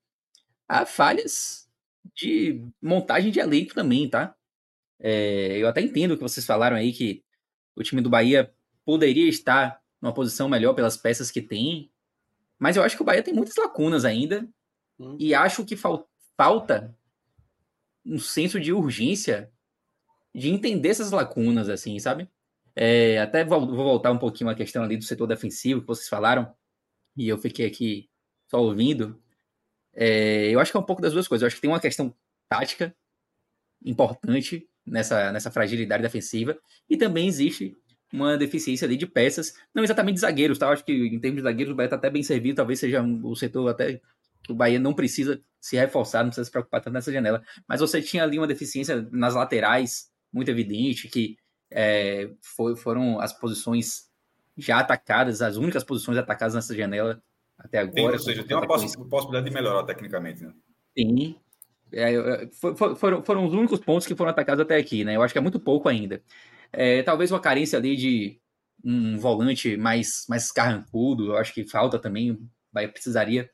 a falhas de montagem de elenco também, tá? É, eu até entendo o que vocês falaram aí que o time do Bahia poderia estar numa posição melhor pelas peças que tem. Mas eu acho que o Bahia tem muitas lacunas ainda. Hum. E acho que fal falta um senso de urgência de entender essas lacunas, assim, sabe? É, até vou, vou, voltar um pouquinho à questão ali do setor defensivo que vocês falaram. E eu fiquei aqui só ouvindo. É, eu acho que é um pouco das duas coisas. Eu acho que tem uma questão tática importante nessa, nessa fragilidade defensiva. E também existe uma deficiência ali de peças, não exatamente de zagueiros, tá? Eu acho que em termos de zagueiros o Bahia está até bem servido, talvez seja o setor até que o Bahia não precisa se reforçar, não precisa se preocupar tanto nessa janela. Mas você tinha ali uma deficiência nas laterais muito evidente, que é, foi, foram as posições já atacadas, as únicas posições atacadas nessa janela até agora. Tem, ou seja, tem uma poss possibilidade de melhorar tecnicamente, né? Sim. É, for, for, foram, foram os únicos pontos que foram atacados até aqui, né? Eu acho que é muito pouco ainda. É, talvez uma carência ali de um volante mais, mais carrancudo, eu acho que falta também. Bahia precisaria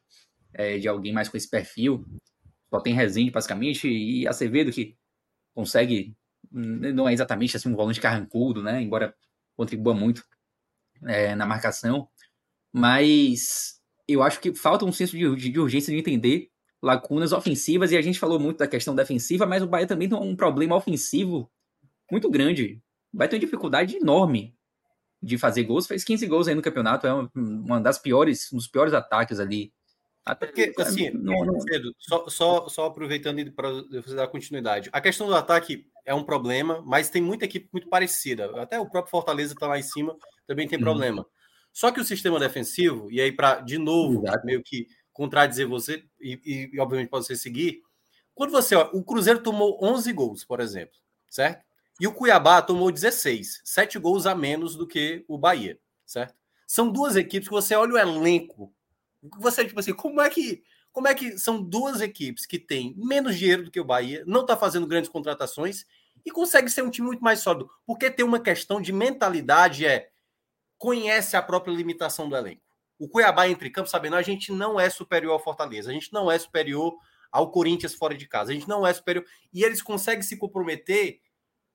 é, de alguém mais com esse perfil. Só tem Rezende, basicamente, e Acevedo, que consegue. Não é exatamente assim um volante carrancudo, né? Embora contribua muito é, na marcação. Mas eu acho que falta um senso de, de urgência de entender lacunas ofensivas, e a gente falou muito da questão defensiva, mas o Bahia também tem um problema ofensivo muito grande vai ter uma dificuldade enorme de fazer gols. Fez 15 gols aí no campeonato, é uma das piores, um dos piores ataques ali. Até porque, assim, não, não... Pedro, só, só, só aproveitando para você dar continuidade. A questão do ataque é um problema, mas tem muita equipe muito parecida. Até o próprio Fortaleza está lá em cima, também tem uhum. problema. Só que o sistema defensivo, e aí para, de novo, Exato. meio que contradizer você, e, e, e obviamente pode você seguir, quando você, ó, o Cruzeiro tomou 11 gols, por exemplo, certo? E o Cuiabá tomou 16, 7 gols a menos do que o Bahia, certo? São duas equipes que você olha o elenco, você tipo assim, como é que como é que são duas equipes que têm menos dinheiro do que o Bahia, não está fazendo grandes contratações e consegue ser um time muito mais sólido? Porque tem uma questão de mentalidade é conhece a própria limitação do elenco. O Cuiabá entre campo, sabendo, a gente não é superior ao Fortaleza, a gente não é superior ao Corinthians fora de casa, a gente não é superior. E eles conseguem se comprometer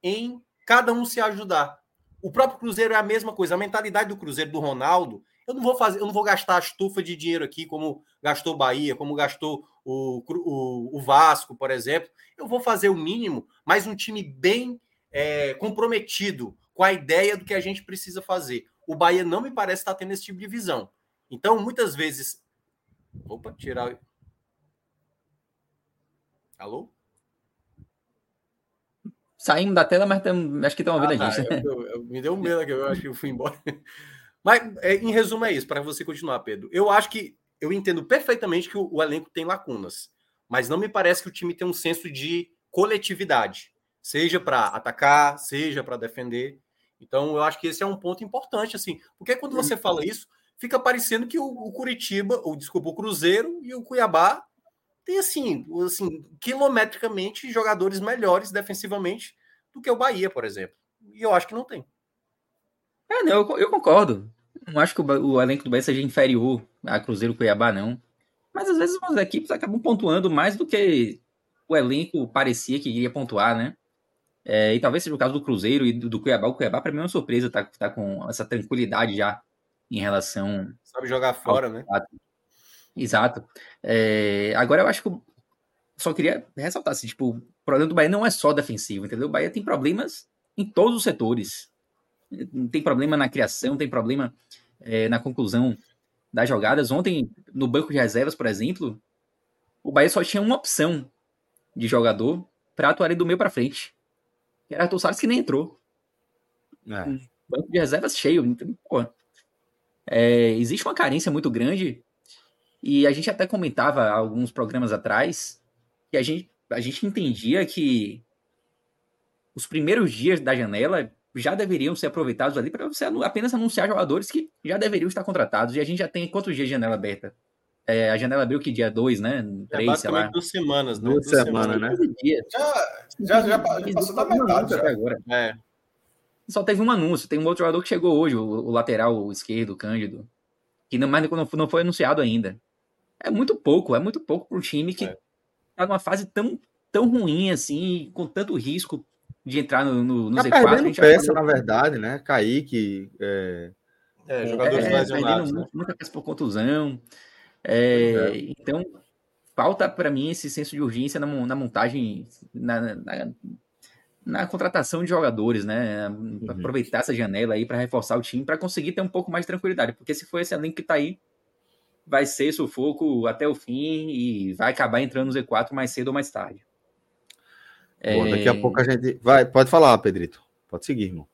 em cada um se ajudar. O próprio Cruzeiro é a mesma coisa. A mentalidade do Cruzeiro do Ronaldo, eu não vou fazer, eu não vou gastar a estufa de dinheiro aqui como gastou Bahia, como gastou o, o, o Vasco, por exemplo. Eu vou fazer o mínimo, mas um time bem é, comprometido com a ideia do que a gente precisa fazer. O Bahia não me parece estar tendo esse tipo de visão. Então, muitas vezes. Opa, tirar. Alô? Saímos da tela, mas tam, acho que estão ouvindo ah, a gente. Tá. Eu, eu, me deu um medo aqui, eu acho que eu fui embora. Mas, é, em resumo, é isso, para você continuar, Pedro. Eu acho que eu entendo perfeitamente que o, o, elenco tem lacunas, mas não me parece que o time tem um senso de coletividade, seja para atacar, seja para defender. Então, eu acho que esse é um ponto importante, assim, porque quando você fala isso, fica parecendo que o, o Curitiba, ou desculpa, o Cruzeiro e o Cuiabá tem assim, assim, quilometricamente jogadores melhores defensivamente do que o Bahia, por exemplo. E eu acho que não tem. É, não, eu, eu concordo. Não acho que o, o, elenco do Bahia seja inferior a Cruzeiro e Cuiabá, não. Mas às vezes as equipes acabam pontuando mais do que o elenco parecia que iria pontuar, né? É, e talvez seja o caso do Cruzeiro e do, do Cuiabá. O Cuiabá, para mim, é uma surpresa, tá, tá com essa tranquilidade já em relação. Sabe jogar fora, né? Exato. É, agora eu acho que eu só queria ressaltar assim, tipo, o problema do Bahia não é só defensivo, entendeu? O Bahia tem problemas em todos os setores. Tem problema na criação, tem problema é, na conclusão das jogadas. Ontem, no banco de reservas, por exemplo, o Bahia só tinha uma opção de jogador para atuar do meio para frente. Que era Arthur Salles que nem entrou. É. banco de reservas cheio. Então, é, existe uma carência muito grande e a gente até comentava alguns programas atrás que a gente, a gente entendia que os primeiros dias da janela já deveriam ser aproveitados ali para você apenas anunciar jogadores que já deveriam estar contratados. E a gente já tem quantos dias de janela aberta? É, a janela abriu que dia 2, né? 3, é, sei lá. duas semanas, né? Duas, duas semanas, né? Já, já, já, passou da metade. Até agora. É. Só teve um anúncio. Tem um outro jogador que chegou hoje, o, o lateral esquerdo, Cândido, que não, mas não, não foi anunciado ainda. É muito pouco, é muito pouco para um time que é. tá numa fase tão, tão ruim assim, com tanto risco de entrar no, no, no tá Z4. Perdendo peça, na verdade, né? Kaique. É, é jogadores é, lesionados. Né? Muita peça por contusão. É, é. Então, falta para mim esse senso de urgência na, na montagem, na, na, na, contratação de jogadores, né? Uhum. Aproveitar essa janela aí para reforçar o time, para conseguir ter um pouco mais de tranquilidade. Porque se for esse elenco que tá aí, vai ser sufoco até o fim e vai acabar entrando no Z4 mais cedo ou mais tarde. Bom, daqui a é. pouco a gente vai. Pode falar, Pedrito. Pode seguir, irmão.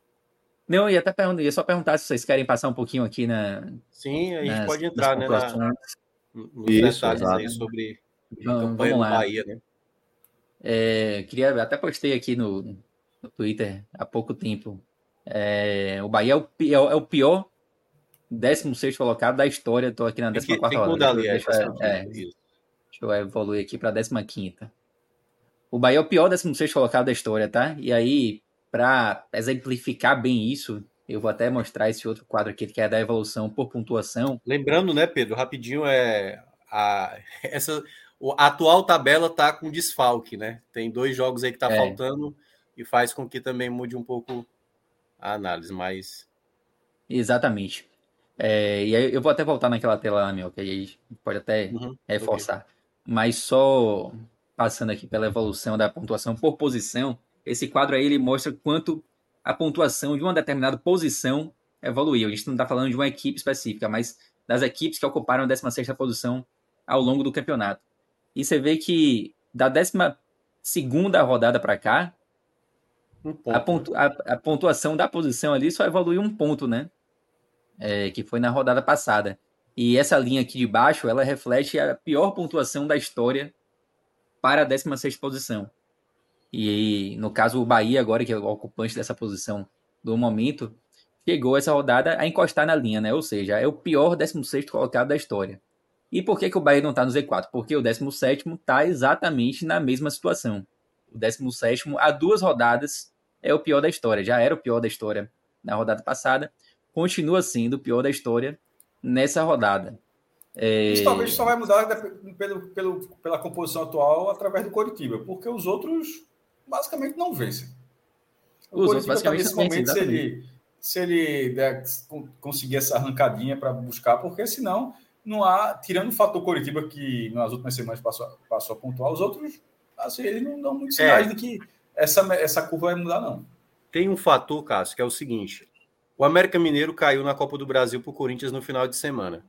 Não, eu ia até perguntar, ia só perguntar se vocês querem passar um pouquinho aqui na. Sim, a gente nas, pode entrar, né? Na, nos Isso, aí sobre vamos, vamos lá. Bahia, né? É, queria até postei aqui no, no Twitter há pouco tempo. É, o Bahia é o, é o pior 16 colocado da história. Estou aqui na 14 rodada. Deixa, é, deixa eu evoluir aqui para a 15. O Bahia é o pior 16 colocado da história, tá? E aí, para exemplificar bem isso, eu vou até mostrar esse outro quadro aqui, que é da evolução por pontuação. Lembrando, né, Pedro, rapidinho, é a, essa, a atual tabela tá com desfalque, né? Tem dois jogos aí que tá é. faltando e faz com que também mude um pouco a análise, mas. Exatamente. É, e aí eu vou até voltar naquela tela lá, meu, que aí pode até uhum, reforçar. Okay. Mas só passando aqui pela evolução da pontuação por posição, esse quadro aí ele mostra quanto a pontuação de uma determinada posição evoluiu. A gente não está falando de uma equipe específica, mas das equipes que ocuparam a 16ª posição ao longo do campeonato. E você vê que da 12ª rodada para cá, um a, pontu a, a, pontuação da posição ali só evoluiu um ponto, né? É, que foi na rodada passada. E essa linha aqui de baixo, ela reflete a pior pontuação da história para a 16 posição. E no caso, o Bahia, agora que é o ocupante dessa posição do momento, chegou essa rodada a encostar na linha, né? Ou seja, é o pior 16 colocado da história. E por que, que o Bahia não está no Z4? Porque o 17 está exatamente na mesma situação. O 17 há duas rodadas é o pior da história. Já era o pior da história na rodada passada. Continua sendo o pior da história nessa rodada. É... Isso talvez só vai mudar pelo, pelo, pela composição atual através do Coritiba, porque os outros basicamente não vencem. O Os outros tá nesse momento, se ele, se ele der, conseguir essa arrancadinha para buscar, porque senão não há, tirando o fator Coritiba que nas últimas semanas passou, passou a pontuar, os outros, assim, eles não dão muitos sinais é. de que essa, essa curva vai mudar, não. Tem um fator, Cássio, que é o seguinte: o América Mineiro caiu na Copa do Brasil para o Corinthians no final de semana.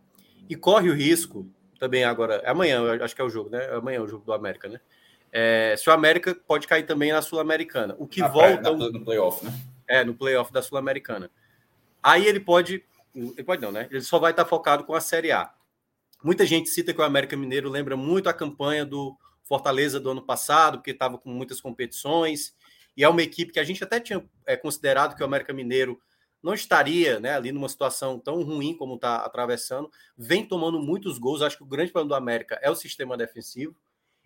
E corre o risco, também agora, é amanhã, acho que é o jogo, né? É amanhã é o jogo do América, né? É, se o América pode cair também na Sul-Americana. O que na volta. Na, no playoff, né? É, no playoff da Sul-Americana. Aí ele pode. Ele pode não, né? Ele só vai estar focado com a Série A. Muita gente cita que o América Mineiro lembra muito a campanha do Fortaleza do ano passado, porque estava com muitas competições. E é uma equipe que a gente até tinha é, considerado que o América Mineiro não estaria né, ali numa situação tão ruim como está atravessando. Vem tomando muitos gols. Acho que o grande problema do América é o sistema defensivo.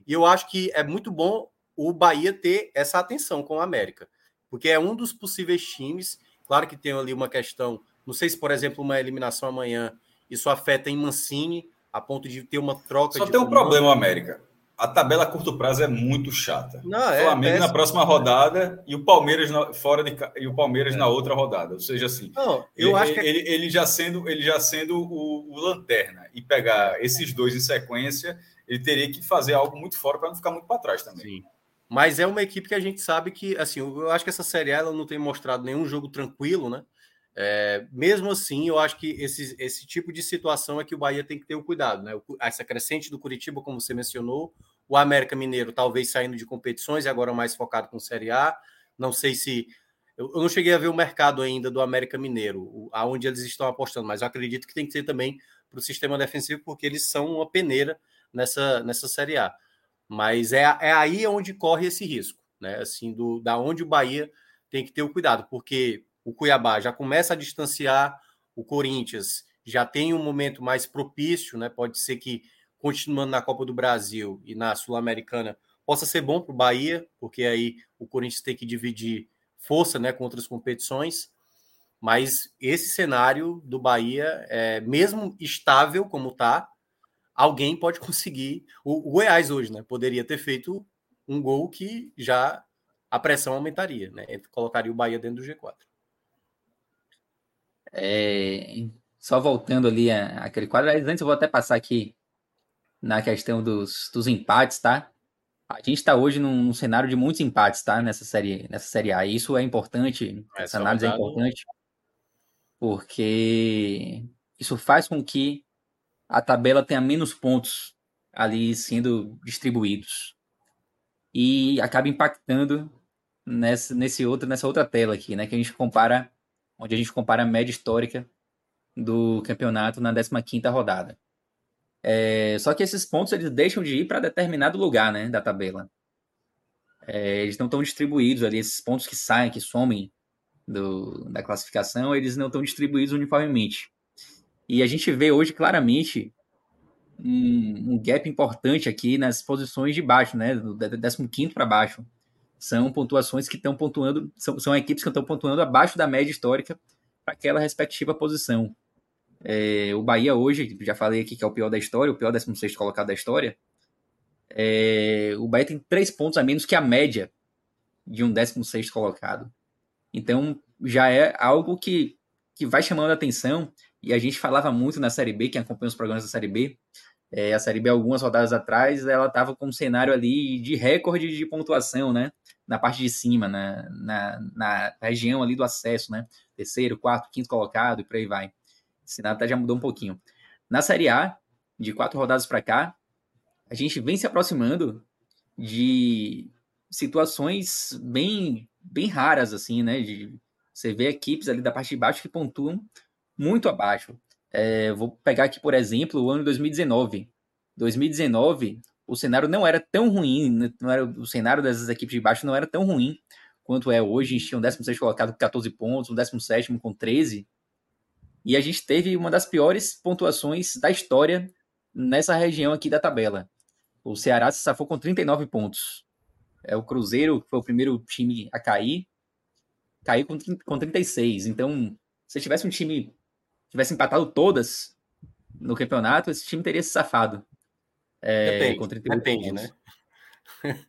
E eu acho que é muito bom o Bahia ter essa atenção com o América, porque é um dos possíveis times. Claro que tem ali uma questão, não sei se, por exemplo, uma eliminação amanhã, isso afeta em Mancini, a ponto de ter uma troca. Só tem um problema, América. A tabela a curto prazo é muito chata. Não, é, Flamengo é, na próxima rodada e o Palmeiras na, fora de e o Palmeiras é. na outra rodada. Ou seja, assim, não, eu ele, acho que ele, ele, já sendo ele já sendo o, o lanterna e pegar esses dois em sequência ele teria que fazer algo muito fora para não ficar muito para trás também. Sim. Mas é uma equipe que a gente sabe que, assim, eu acho que essa série ela não tem mostrado nenhum jogo tranquilo, né? É, mesmo assim, eu acho que esse, esse tipo de situação é que o Bahia tem que ter o cuidado, né? Essa crescente do Curitiba, como você mencionou, o América Mineiro talvez saindo de competições e agora mais focado com Série A. Não sei se. Eu, não cheguei a ver o mercado ainda do América Mineiro, aonde eles estão apostando, mas eu acredito que tem que ter também para o sistema defensivo, porque eles são uma peneira nessa, nessa Série A. Mas é, é aí onde corre esse risco, né? Assim, do, da onde o Bahia tem que ter o cuidado, porque o Cuiabá já começa a distanciar o Corinthians, já tem um momento mais propício, né? Pode ser que continuando na Copa do Brasil e na Sul-Americana possa ser bom para o Bahia, porque aí o Corinthians tem que dividir força, né, com outras competições. Mas esse cenário do Bahia, é, mesmo estável como está, alguém pode conseguir. O, o Goiás hoje, né? Poderia ter feito um gol que já a pressão aumentaria, né? Colocaria o Bahia dentro do G4. É, só voltando ali aquele quadro, antes eu vou até passar aqui na questão dos, dos empates, tá? A gente está hoje num, num, cenário de muitos empates, tá? Nessa série, nessa série A. Isso é importante, essa, essa análise é importante, porque isso faz com que a tabela tenha menos pontos ali sendo distribuídos. E acaba impactando nessa, nesse outro, nessa outra tela aqui, né? Que a gente compara, onde a gente compara a média histórica do campeonato na 15ª rodada. É, só que esses pontos eles deixam de ir para determinado lugar né, da tabela. É, eles não estão distribuídos ali, esses pontos que saem, que somem do, da classificação, eles não estão distribuídos uniformemente. E a gente vê hoje claramente um, um gap importante aqui nas posições de baixo, né? Do 15 para baixo. São pontuações que estão pontuando, são, são equipes que estão pontuando abaixo da média histórica para aquela respectiva posição. É, o Bahia hoje, já falei aqui que é o pior da história, o pior 16 colocado da história. É, o Bahia tem três pontos a menos que a média de um 16 colocado. Então já é algo que, que vai chamando a atenção e a gente falava muito na Série B, quem acompanha os programas da Série B, é, a Série B, algumas rodadas atrás, ela estava com um cenário ali de recorde de pontuação, né? Na parte de cima, na, na, na, região ali do acesso, né? Terceiro, quarto, quinto colocado e por aí vai. Até já mudou um pouquinho. Na Série A, de quatro rodadas para cá, a gente vem se aproximando de situações bem, bem raras, assim, né? De, você vê equipes ali da parte de baixo que pontuam muito abaixo. É, vou pegar aqui, por exemplo, o ano 2019. 2019, o cenário não era tão ruim, né, não era, o cenário dessas equipes de baixo não era tão ruim quanto é hoje. A gente tinha um 16 colocado com 14 pontos, um 17 com 13. E a gente teve uma das piores pontuações da história nessa região aqui da tabela. O Ceará se safou com 39 pontos. É, o Cruzeiro foi o primeiro time a cair, caiu com, com 36. Então, se tivesse um time tivesse empatado todas no campeonato, esse time teria se safado. É, depende, depende né?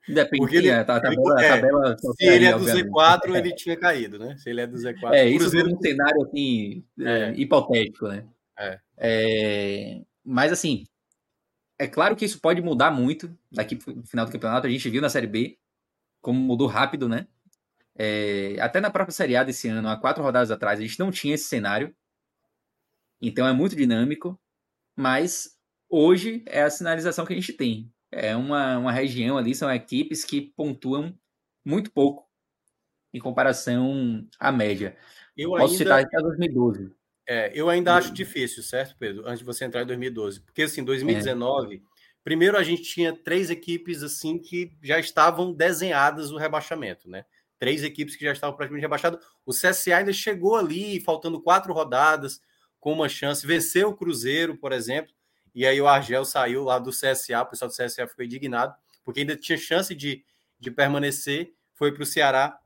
Depende, Porque ele, a, tabela, é, a tabela se ele é do Z4, ele tinha caído, né? Se ele é do Z4. É, isso é um cenário assim, é. hipotético, né? É. é. Mas assim, é claro que isso pode mudar muito daqui para o final do campeonato. A gente viu na Série B como mudou rápido, né? É, até na própria Série A desse ano, há quatro rodadas atrás, a gente não tinha esse cenário. Então é muito dinâmico. Mas hoje é a sinalização que a gente tem. É uma, uma região ali, são equipes que pontuam muito pouco em comparação à média. Eu Posso ainda... citar até 2012. É, eu ainda acho difícil, certo, Pedro? Antes de você entrar em 2012. Porque, assim, 2019, é. primeiro a gente tinha três equipes, assim, que já estavam desenhadas o rebaixamento, né? Três equipes que já estavam praticamente rebaixadas. O CSA ainda chegou ali, faltando quatro rodadas, com uma chance, venceu o Cruzeiro, por exemplo, e aí o Argel saiu lá do CSA, o pessoal do CSA ficou indignado, porque ainda tinha chance de, de permanecer, foi para o Ceará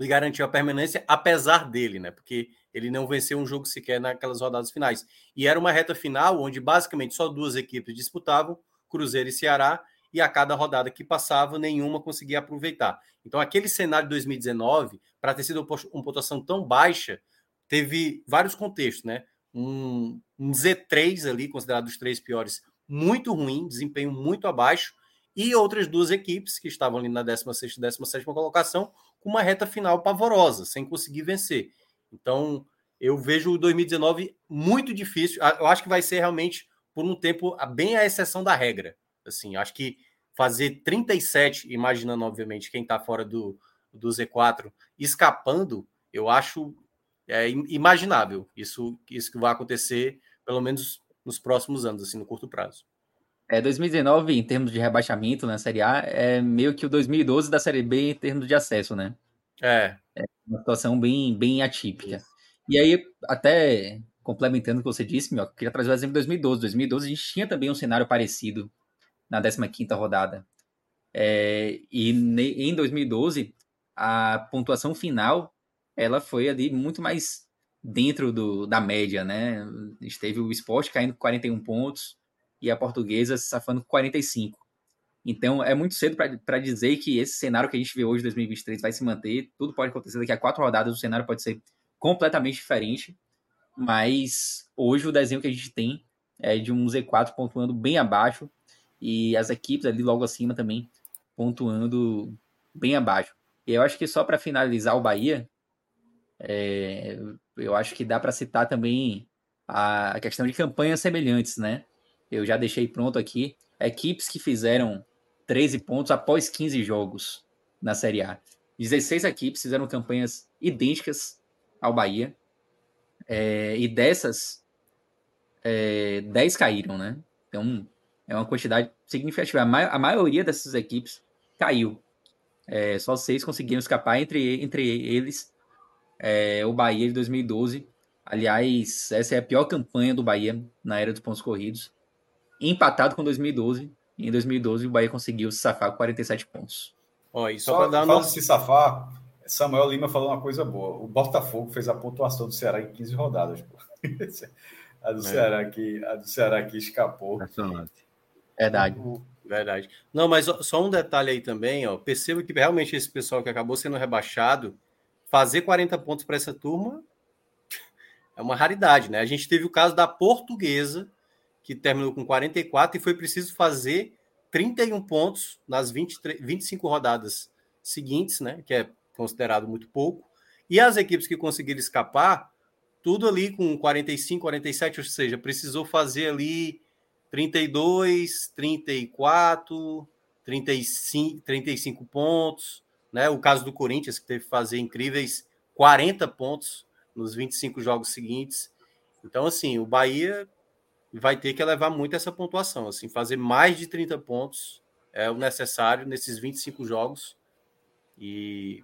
e garantiu a permanência, apesar dele, né? Porque ele não venceu um jogo sequer naquelas rodadas finais. E era uma reta final onde basicamente só duas equipes disputavam, Cruzeiro e Ceará, e a cada rodada que passava, nenhuma conseguia aproveitar. Então, aquele cenário de 2019, para ter sido uma pontuação tão baixa, teve vários contextos, né? Um, um Z3 ali, considerado os três piores, muito ruim, desempenho muito abaixo, e outras duas equipes que estavam ali na 16 e 17 colocação, com uma reta final pavorosa, sem conseguir vencer. Então, eu vejo o 2019 muito difícil. Eu acho que vai ser realmente por um tempo bem a exceção da regra. Assim, acho que fazer 37, imaginando obviamente quem está fora do, do Z4, escapando, eu acho é, imaginável. Isso, isso que vai acontecer, pelo menos nos próximos anos, assim, no curto prazo. É, 2019, em termos de rebaixamento na Série A, é meio que o 2012 da Série B em termos de acesso, né? É. É uma situação bem, bem atípica. Isso. E aí, até complementando o que você disse, meu, eu queria trazer o exemplo de 2012. 2012 a gente tinha também um cenário parecido na 15ª rodada. É, e em 2012, a pontuação final, ela foi ali muito mais dentro do, da média, né? A gente teve o esporte caindo com 41 pontos e a portuguesa safando com 45. Então, é muito cedo para dizer que esse cenário que a gente vê hoje, 2023, vai se manter. Tudo pode acontecer daqui a quatro rodadas, o cenário pode ser completamente diferente. Mas hoje o desenho que a gente tem é de um Z4 pontuando bem abaixo e as equipes ali logo acima também pontuando bem abaixo. E eu acho que só para finalizar o Bahia, é, eu acho que dá para citar também a questão de campanhas semelhantes, né? Eu já deixei pronto aqui equipes que fizeram 13 pontos após 15 jogos na Série A. 16 equipes fizeram campanhas idênticas ao Bahia. É, e dessas, é, 10 caíram, né? Então, é uma quantidade significativa. A, ma a maioria dessas equipes caiu. É, só seis conseguiram escapar, entre, entre eles é, o Bahia de 2012. Aliás, essa é a pior campanha do Bahia na era dos pontos corridos. Empatado com 2012, em 2012, o Bahia conseguiu se safar com 47 pontos. Ó, e só, só para dar uma... se safar, Samuel Lima falou uma coisa boa. O Botafogo fez a pontuação do Ceará em 15 rodadas. Pô. a do é. Ceará aqui, a do Ceará aqui escapou. Verdade. Verdade. Não, mas só um detalhe aí também, ó. Perceba que realmente esse pessoal que acabou sendo rebaixado, fazer 40 pontos para essa turma é uma raridade, né? A gente teve o caso da Portuguesa, que terminou com 44 e foi preciso fazer 31 pontos nas 23, 25 rodadas seguintes, né? Que é considerado muito pouco. E as equipes que conseguiram escapar, tudo ali com 45, 47, ou seja, precisou fazer ali 32, 34, 35, 35 pontos, né? O caso do Corinthians, que teve que fazer incríveis 40 pontos nos 25 jogos seguintes. Então, assim, o Bahia vai ter que elevar muito essa pontuação. Assim, fazer mais de 30 pontos é o necessário nesses 25 jogos. E,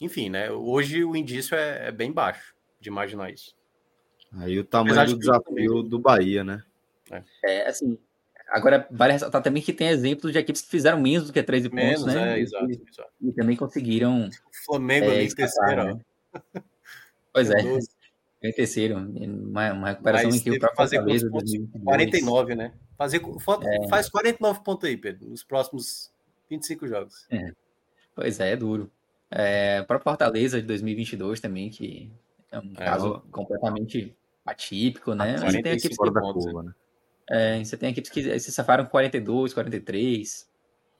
enfim, né? Hoje o indício é, é bem baixo de imaginar isso. Aí o tamanho do desafio do Bahia, né? É. é, assim. Agora, vale ressaltar também que tem exemplos de equipes que fizeram menos do que 13 menos, pontos, né? É, exato, e, exato. e, também conseguiram. O Flamengo é, ali terceiro, né? Pois é. Em terceiro, uma, uma recuperação incrível para fazer Fortaleza. 49, né? Fazer, é. Faz 49 pontos aí, Pedro, nos próximos 25 jogos. É. Pois é, é duro. É, para Fortaleza de 2022 também, que é um é, caso completamente atípico, né? Mas tem equipes que, da curva, né? É, você tem equipes que se safaram com 42, 43,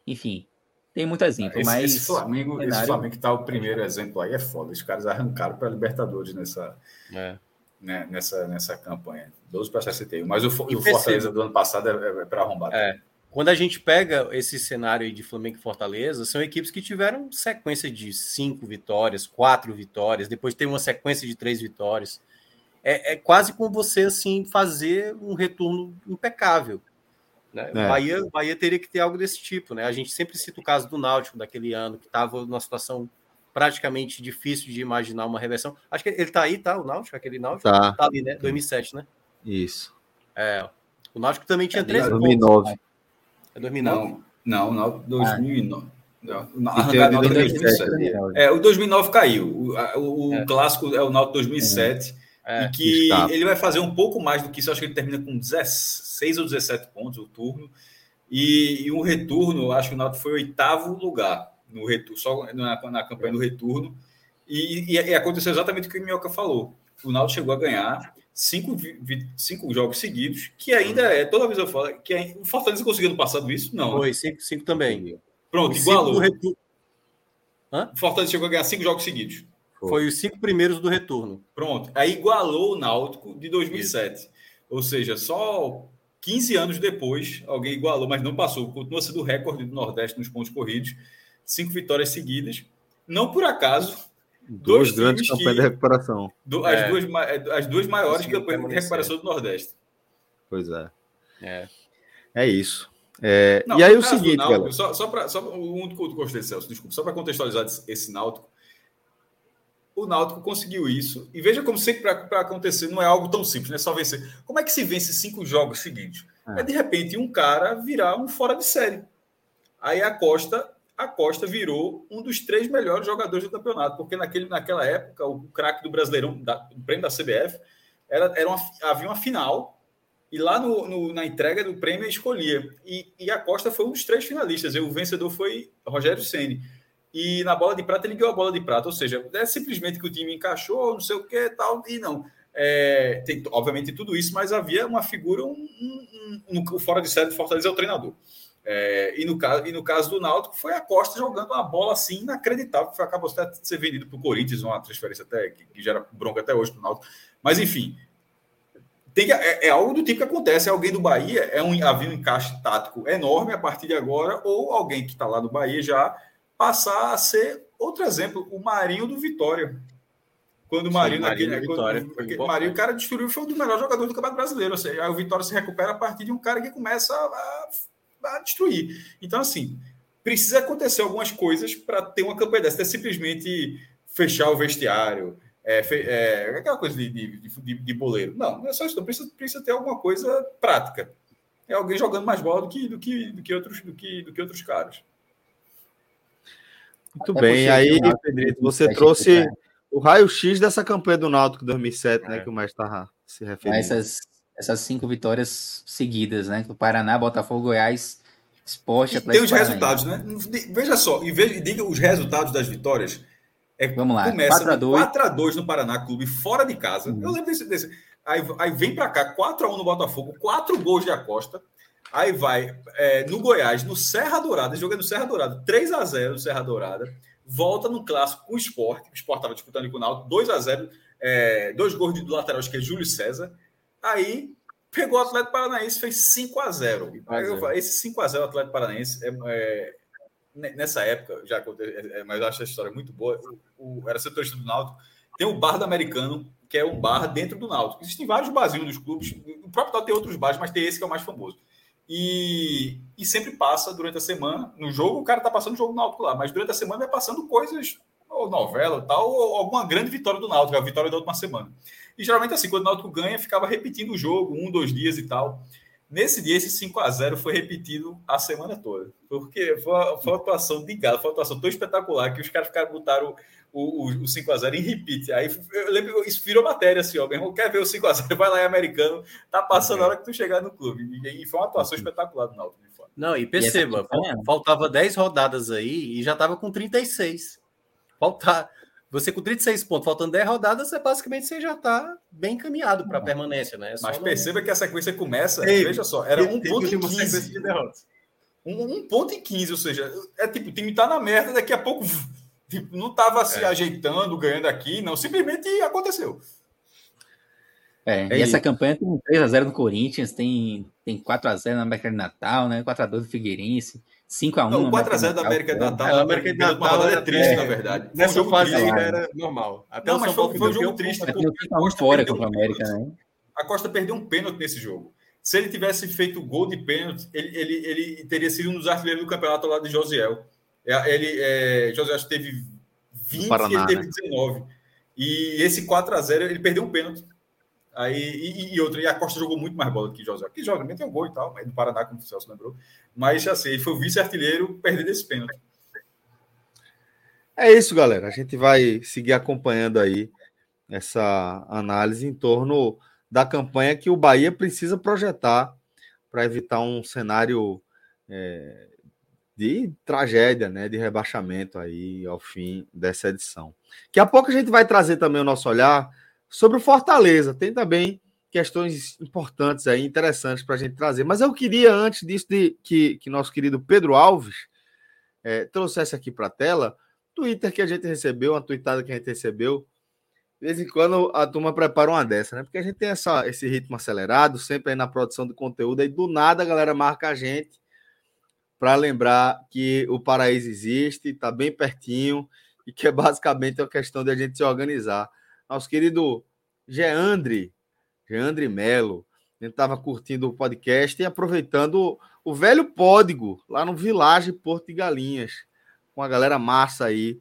enfim. Tem muito exemplo, esse, mas... Esse Flamengo, cenário... esse Flamengo que tá o primeiro exemplo aí é foda. Os caras arrancaram para Libertadores nessa, é. né, nessa, nessa campanha. 12 para 61. Mas o, o Fortaleza do ano passado é, é para arrombar. É. Quando a gente pega esse cenário aí de Flamengo e Fortaleza, são equipes que tiveram sequência de cinco vitórias, quatro vitórias, depois tem uma sequência de três vitórias. É, é quase como você assim fazer um retorno impecável. Né? É. Bahia, Bahia teria que ter algo desse tipo, né? A gente sempre cita o caso do Náutico daquele ano, que estava numa situação praticamente difícil de imaginar uma reversão. Acho que ele está aí, tá? O Náutico, aquele Náutico? Tá. tá ali, né? 2007, né? Isso. É. O Náutico também tinha é 13 2009. pontos. É 2009? Não, não, 2009. Ah. Não, não, é, o 2009 caiu. O, o, é. clássico é o Náutico 2007. É. E que ele vai fazer um pouco mais do que isso. Acho que ele termina com 16 ou 17 pontos o turno. E, e o retorno, acho que o Náutico foi oitavo lugar no retorno, só na, na campanha do retorno. E, e, e, aconteceu exatamente o que o Minhoca falou. O Náutico chegou a ganhar cinco, cinco jogos seguidos, que ainda é, toda vez eu falo, que é, o Fortaleza conseguiu no passado isso? Não. Foi, cinco, cinco também. Pronto, igualou. O Fortaleza chegou a ganhar cinco jogos seguidos. Foi. Os cinco primeiros do retorno. Pronto. Aí igualou o Náutico de 2007. Isso. Ou seja, só 15 anos depois, alguém igualou, mas não passou. Continua sendo o recorde do Nordeste nos pontos corridos. Cinco vitórias seguidas. Não por acaso, Duas grandes campanhas de recuperação. Do, as, é. duas, é, as duas maiores campanhas de recuperação do Nordeste. Pois é. É, é isso. É, Não, e aí o seguinte, Náutico, galera. Só, só para só, o único que eu gostei, Celso, desculpa, só para contextualizar esse Náutico. O Náutico conseguiu isso. E veja como sempre para acontecer não é algo tão simples, não é só vencer. Como é que se vence cinco jogos seguidos? É, é de repente um cara virar um fora de série. Aí a Costa a Costa virou um dos três melhores jogadores do campeonato, porque naquele, naquela época o craque do Brasileirão, da, do prêmio da CBF, era, era uma, havia uma final e lá no, no, na entrega do prêmio escolhia. E, e, a Costa foi um dos três finalistas. E o vencedor foi Rogério Ceni. E na bola de prata ele ganhou a bola de prata. Ou seja, é simplesmente que o time encaixou, não sei o que tal. E não. É, tem, obviamente, tudo isso, mas havia uma figura, um, um, um, um fora de série de Fortaleza é o treinador. É, e, no caso, e no caso do Náutico, foi a Costa jogando uma bola assim inacreditável, que acabou até de ser vendido para o Corinthians, uma transferência até que, que gera bronca até hoje para o Náutico. Mas, enfim, tem que, é, é, algo do tipo que acontece. Alguém do Bahia, é um, havia um encaixe tático enorme a partir de agora, ou alguém que está lá do Bahia já passar a ser outro exemplo, o Marinho do Vitória. Quando o Marinho, Sim, Marinho, naquele, Vitória, quando, Marinho, o cara destruiu, foi um dos melhores jogadores do Campeonato Brasileiro. Ou seja, aí o Vitória se recupera a partir de um cara que começa a a destruir. Então, assim, precisa acontecer algumas coisas para ter uma campanha dessa. É simplesmente fechar o vestiário, é, é, aquela coisa de, de, de, de, boleiro. Não, não é só isso. Precisa, precisa ter alguma coisa prática. É alguém jogando mais bola do que, do que, do que, outros, do que, do que outros caras. Muito é bem. Aí, Pedrito, você trouxe o raio-x dessa campanha do Náutico 2007, né, é. que o mestre estava se referindo. Essas essas cinco vitórias seguidas, né? O Paraná, Botafogo, Goiás, Esporte, Atlético. Tem os resultados, né? Veja só, e veja, diga os resultados das vitórias. É, Vamos lá, começa 4x2 no Paraná Clube, fora de casa. Uhum. Eu lembro desse. desse. Aí, aí vem para cá, 4x1 no Botafogo, 4 gols de Acosta. Aí vai é, no Goiás, no Serra Dourada, jogando no Serra Dourada, 3x0 no Serra Dourada. Volta no clássico com o Esporte, o Esporte estava disputando com o Náutico, 2x0, é, dois gols do lateral, acho que é Júlio César. Aí pegou o Atlético Paranaense, fez 5 a 0 Esse 5 a 0 Atlético Paranaense é, é, nessa época, já é, mas eu acho essa história muito boa. O, o, era setorista do Náutico. Tem o bar do americano, que é um bar dentro do Náutico. Existem vários barzinhos nos clubes. O próprio Náutico tem outros bares, mas tem esse que é o mais famoso. E, e sempre passa durante a semana. No jogo, o cara tá passando o jogo Náutico lá, mas durante a semana vai passando coisas, ou novela tal, ou alguma grande vitória do Náutico, a vitória da última semana. E geralmente, assim, quando o Náutico ganha, ficava repetindo o jogo, um, dois dias e tal. Nesse dia, esse 5 a 0 foi repetido a semana toda. Porque foi uma, foi uma atuação de galo, foi uma atuação tão espetacular que os caras ficaram, botaram o, o, o 5 a 0 em repeat. Aí eu lembro, isso virou matéria assim, ó, meu irmão quer ver o 5 a 0 vai lá em americano, tá passando a hora que tu chegar no clube. E, e foi uma atuação espetacular do Náutico. Não, e perceba, e faltava 10 rodadas aí e já estava com 36. Faltar. Você com 36 pontos, faltando 10 rodadas, você basicamente você já está bem encaminhado para a permanência, né? É Mas perceba que a sequência começa, Ei, veja só, era um ponto e 15. De Um, um, ponto e 15, ou seja, é tipo, o time está na merda, daqui a pouco tipo, não estava se é. ajeitando, ganhando aqui, não, simplesmente aconteceu. É, é e essa campanha tem 3x0 no Corinthians, tem, tem 4x0 na América de Natal, né? 4x2 do Figueirense, 5x1 no 4x0 da América de Natal. A América de Natal é triste, é, na verdade. Nessa um fase ainda era normal. Até não, mas foi, foi um jogo triste. A Costa fora contra a América, né? A Costa perdeu um pênalti nesse jogo. Se ele tivesse feito gol de pênalti, ele, ele, ele teria sido um dos artilheiros do campeonato ao lado de Josiel. É, ele, é, Josiel teve 20 Paraná, e ele teve 19. Né? E esse 4x0, ele perdeu um pênalti. Aí, e, e, outra, e a Costa jogou muito mais bola que José. Que joga, tem um gol e tal, mas do Paraná, como o Celso lembrou. Mas assim, ele foi o vice-artilheiro perdendo esse pênalti. É isso, galera. A gente vai seguir acompanhando aí essa análise em torno da campanha que o Bahia precisa projetar para evitar um cenário é, de tragédia, né, de rebaixamento aí ao fim dessa edição. Daqui a pouco a gente vai trazer também o nosso olhar Sobre o Fortaleza, tem também questões importantes aí, interessantes para a gente trazer. Mas eu queria, antes disso, de, que, que nosso querido Pedro Alves é, trouxesse aqui para a tela, Twitter que a gente recebeu, uma tweetada que a gente recebeu. De vez em quando a turma prepara uma dessa, né? Porque a gente tem essa, esse ritmo acelerado, sempre aí na produção de conteúdo, aí do nada a galera marca a gente para lembrar que o paraíso existe, está bem pertinho e que é basicamente uma questão de a gente se organizar nosso querido Geandre, Geandre Melo. A gente estava curtindo o podcast e aproveitando o velho pódigo lá no Village Porto de Galinhas, com a galera massa aí.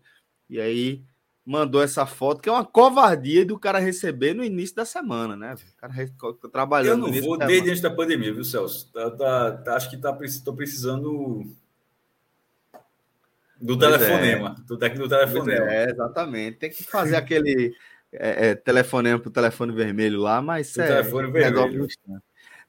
E aí mandou essa foto, que é uma covardia do cara receber no início da semana, né? O cara trabalhando. Eu não vou desde antes da pandemia, viu, Celso? Tá, tá, tá, acho que tá, tô precisando do pois telefonema. É. Do, do telefonema. É, exatamente. Tem que fazer aquele é, é, telefonema para o telefone vermelho lá, mas o é, telefone vermelho.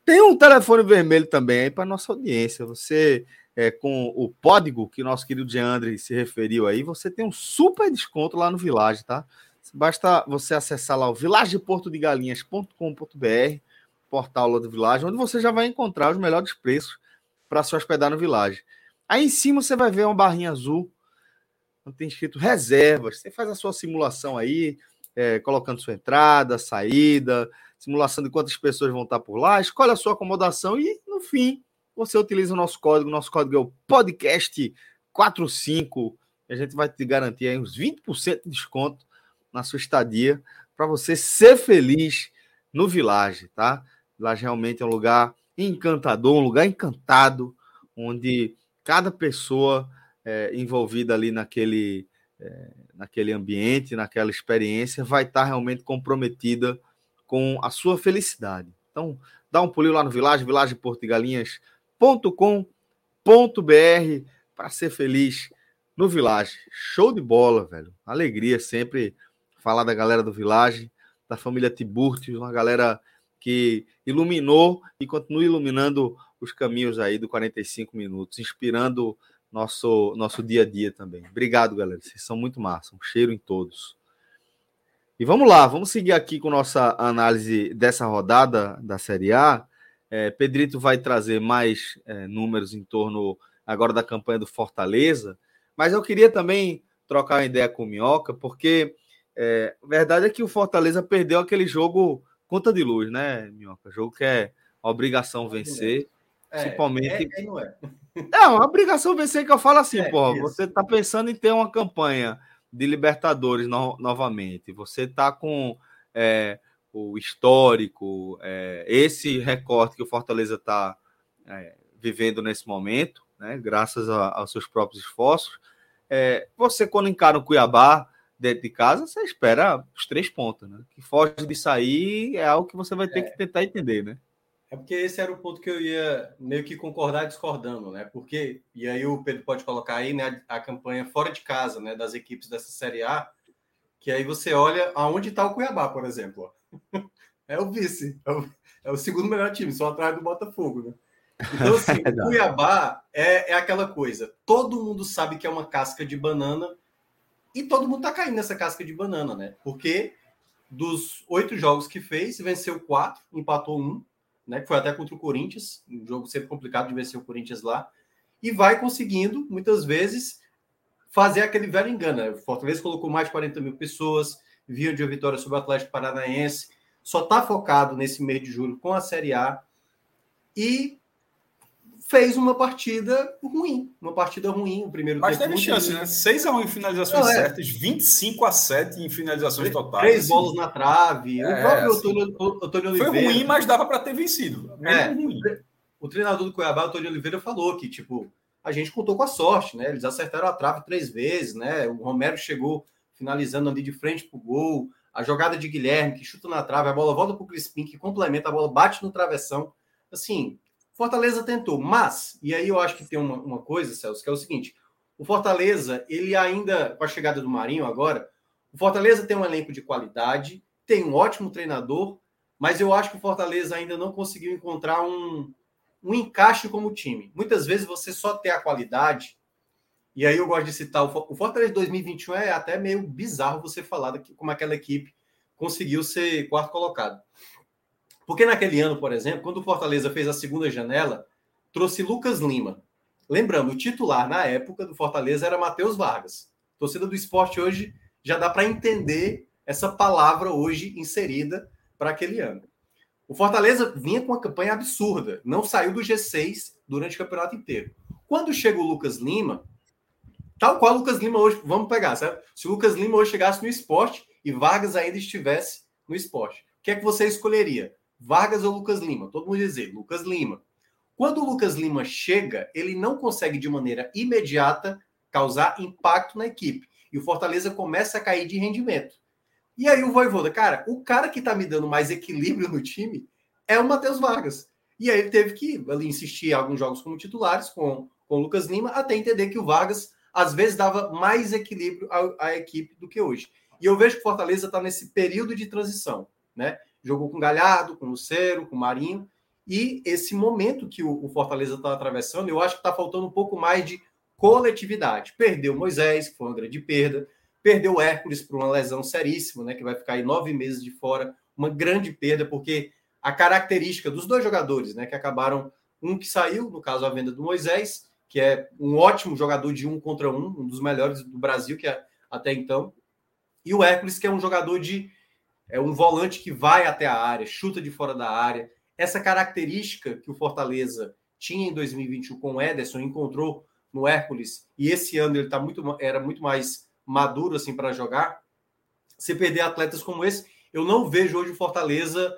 Tem um telefone vermelho também aí para nossa audiência. Você, é, com o código que nosso querido Deandre se referiu aí, você tem um super desconto lá no Village, tá? Basta você acessar lá o vilageportodegalinhas.com.br, portal lá do Village, onde você já vai encontrar os melhores preços para se hospedar no Village. Aí em cima você vai ver uma barrinha azul, onde tem escrito reservas. Você faz a sua simulação aí, é, colocando sua entrada, saída, simulação de quantas pessoas vão estar por lá, escolhe a sua acomodação e, no fim, você utiliza o nosso código. Nosso código é o podcast45. A gente vai te garantir aí uns 20% de desconto na sua estadia para você ser feliz no Village, tá? Village realmente é um lugar encantador, um lugar encantado, onde cada pessoa é, envolvida ali naquele é, naquele ambiente, naquela experiência, vai estar realmente comprometida com a sua felicidade. Então, dá um pulinho lá no Village, vilageportugalinhas.com.br para ser feliz no Village. Show de bola, velho. Alegria sempre falar da galera do Village, da família Tiburti, uma galera que iluminou e continua iluminando os caminhos aí do 45 minutos, inspirando nosso, nosso dia a dia também. Obrigado, galera. Vocês são muito massa. Um cheiro em todos. E vamos lá, vamos seguir aqui com nossa análise dessa rodada da Série A. É, Pedrito vai trazer mais é, números em torno agora da campanha do Fortaleza, mas eu queria também trocar uma ideia com o Minhoca, porque é, a verdade é que o Fortaleza perdeu aquele jogo conta de luz, né, Minhoca? Jogo que é obrigação vencer. É, principalmente. É, é, não é. é uma obrigação vencer que eu falo assim, é, pô. Você tá pensando em ter uma campanha de Libertadores no, novamente. Você tá com é, o histórico, é, esse recorte que o Fortaleza tá é, vivendo nesse momento, né? Graças a, aos seus próprios esforços. É, você, quando encara o Cuiabá dentro de casa, você espera os três pontos, né? Que foge de sair é algo que você vai ter que tentar entender, né? É porque esse era o ponto que eu ia meio que concordar discordando, né? Porque, e aí o Pedro pode colocar aí, né, a campanha fora de casa, né, das equipes dessa Série A, que aí você olha aonde está o Cuiabá, por exemplo. É o vice, é o, é o, segundo melhor time, só atrás do Botafogo, né? Então, assim, o Cuiabá é, é aquela coisa. Todo mundo sabe que é uma casca de banana e todo mundo tá caindo nessa casca de banana, né? Porque dos oito jogos que fez, venceu quatro, empatou um, né? Que foi até contra o Corinthians, um jogo sempre complicado de vencer o Corinthians lá, e vai conseguindo, muitas vezes, fazer aquele velho engano. Né? O Fortaleza colocou mais de 40 mil pessoas, vinha de uma vitória sobre o Atlético Paranaense, só está focado nesse mês de julho com a Série A e fez uma partida ruim, uma partida ruim o primeiro Mas tempo. Mas teve chance, né? 6 a 1 em finalizações Não, é. certas, 25 a 7 em finalizações totais. Três assim. bolas na trave. É, o próprio assim, Antônio, Antônio Oliveira. Foi ruim, mas dava para ter vencido. É, ruim. O treinador do Cuiabá, Antônio Oliveira, falou que, tipo, a gente contou com a sorte, né? Eles acertaram a trave três vezes, né? O Romero chegou finalizando ali de frente pro gol. A jogada de Guilherme, que chuta na trave, a bola volta pro Crispim, que complementa, a bola bate no travessão. Assim, Fortaleza tentou, mas, e aí eu acho que tem uma, uma coisa, Celso, que é o seguinte: o Fortaleza, ele ainda, com a chegada do Marinho agora, o Fortaleza tem um elenco de qualidade, tem um ótimo treinador, mas eu acho que o Fortaleza ainda não conseguiu encontrar um, um encaixe como time. Muitas vezes você só tem a qualidade, e aí eu gosto de citar o Fortaleza 2021 é até meio bizarro você falar como aquela equipe conseguiu ser quarto colocado. Porque naquele ano, por exemplo, quando o Fortaleza fez a segunda janela, trouxe Lucas Lima. Lembrando, o titular na época do Fortaleza era Matheus Vargas. Torcida do esporte hoje já dá para entender essa palavra hoje inserida para aquele ano. O Fortaleza vinha com uma campanha absurda, não saiu do G6 durante o campeonato inteiro. Quando chega o Lucas Lima, tal qual o Lucas Lima hoje, vamos pegar, certo? Se o Lucas Lima hoje chegasse no esporte e Vargas ainda estivesse no esporte, o que é que você escolheria? Vargas ou Lucas Lima? Todo mundo dizer Lucas Lima. Quando o Lucas Lima chega, ele não consegue de maneira imediata causar impacto na equipe. E o Fortaleza começa a cair de rendimento. E aí o Voivoda, cara, o cara que tá me dando mais equilíbrio no time é o Matheus Vargas. E aí ele teve que ali, insistir em alguns jogos como titulares com, com o Lucas Lima, até entender que o Vargas às vezes dava mais equilíbrio à, à equipe do que hoje. E eu vejo que o Fortaleza está nesse período de transição, né? jogou com Galhardo, com Lucero, com Marinho. E esse momento que o, Fortaleza está atravessando, eu acho que está faltando um pouco mais de coletividade. Perdeu Moisés, que foi uma grande perda. Perdeu o Hércules por uma lesão seríssima, né? Que vai ficar aí nove meses de fora. Uma grande perda, porque a característica dos dois jogadores, né? Que acabaram. Um que saiu, no caso, a venda do Moisés, que é um ótimo jogador de um contra um, um dos melhores do Brasil, que é até então. E o Hércules, que é um jogador de é um volante que vai até a área, chuta de fora da área. Essa característica que o Fortaleza tinha em 2021 com o Ederson, encontrou no Hércules, e esse ano ele tá muito, era muito mais maduro assim para jogar. Se perder atletas como esse, eu não vejo hoje o Fortaleza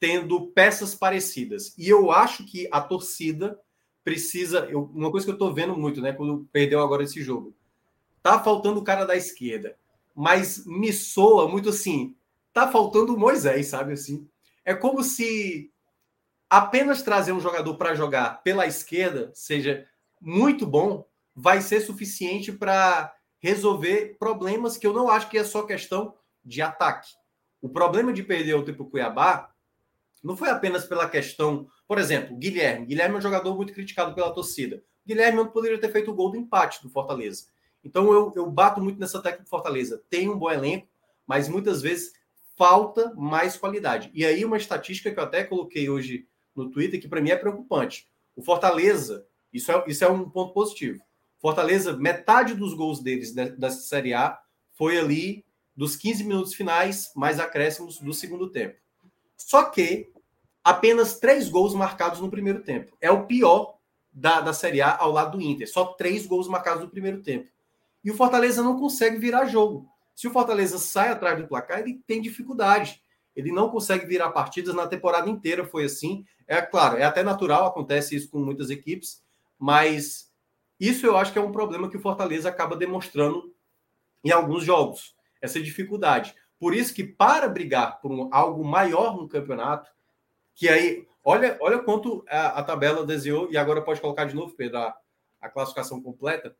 tendo peças parecidas. E eu acho que a torcida precisa. Eu, uma coisa que eu estou vendo muito, né? Quando perdeu agora esse jogo. Tá faltando o cara da esquerda. Mas me soa muito assim tá faltando o Moisés, sabe assim? É como se apenas trazer um jogador para jogar pela esquerda seja muito bom, vai ser suficiente para resolver problemas que eu não acho que é só questão de ataque. O problema de perder o tempo Cuiabá não foi apenas pela questão, por exemplo, Guilherme. Guilherme é um jogador muito criticado pela torcida. Guilherme poderia ter feito o gol do empate do Fortaleza. Então eu, eu bato muito nessa técnica do Fortaleza. Tem um bom elenco, mas muitas vezes falta mais qualidade. E aí, uma estatística que eu até coloquei hoje no Twitter, que para mim é preocupante. O Fortaleza, isso é, isso é um ponto positivo. Fortaleza, metade dos gols deles dessa Série A foi ali dos 15 minutos finais, mais acréscimos do segundo tempo. Só que apenas três gols marcados no primeiro tempo. É o pior da, da Série A ao lado do Inter. Só três gols marcados no primeiro tempo. E o Fortaleza não consegue virar jogo. Se o Fortaleza sai atrás do placar, ele tem dificuldade. Ele não consegue virar partidas na temporada inteira, foi assim. É claro, é até natural, acontece isso com muitas equipes, mas isso eu acho que é um problema que o Fortaleza acaba demonstrando em alguns jogos, essa dificuldade. Por isso que para brigar por um, algo maior no campeonato, que aí, olha, olha quanto a, a tabela desenhou, e agora pode colocar de novo, Pedro, a, a classificação completa.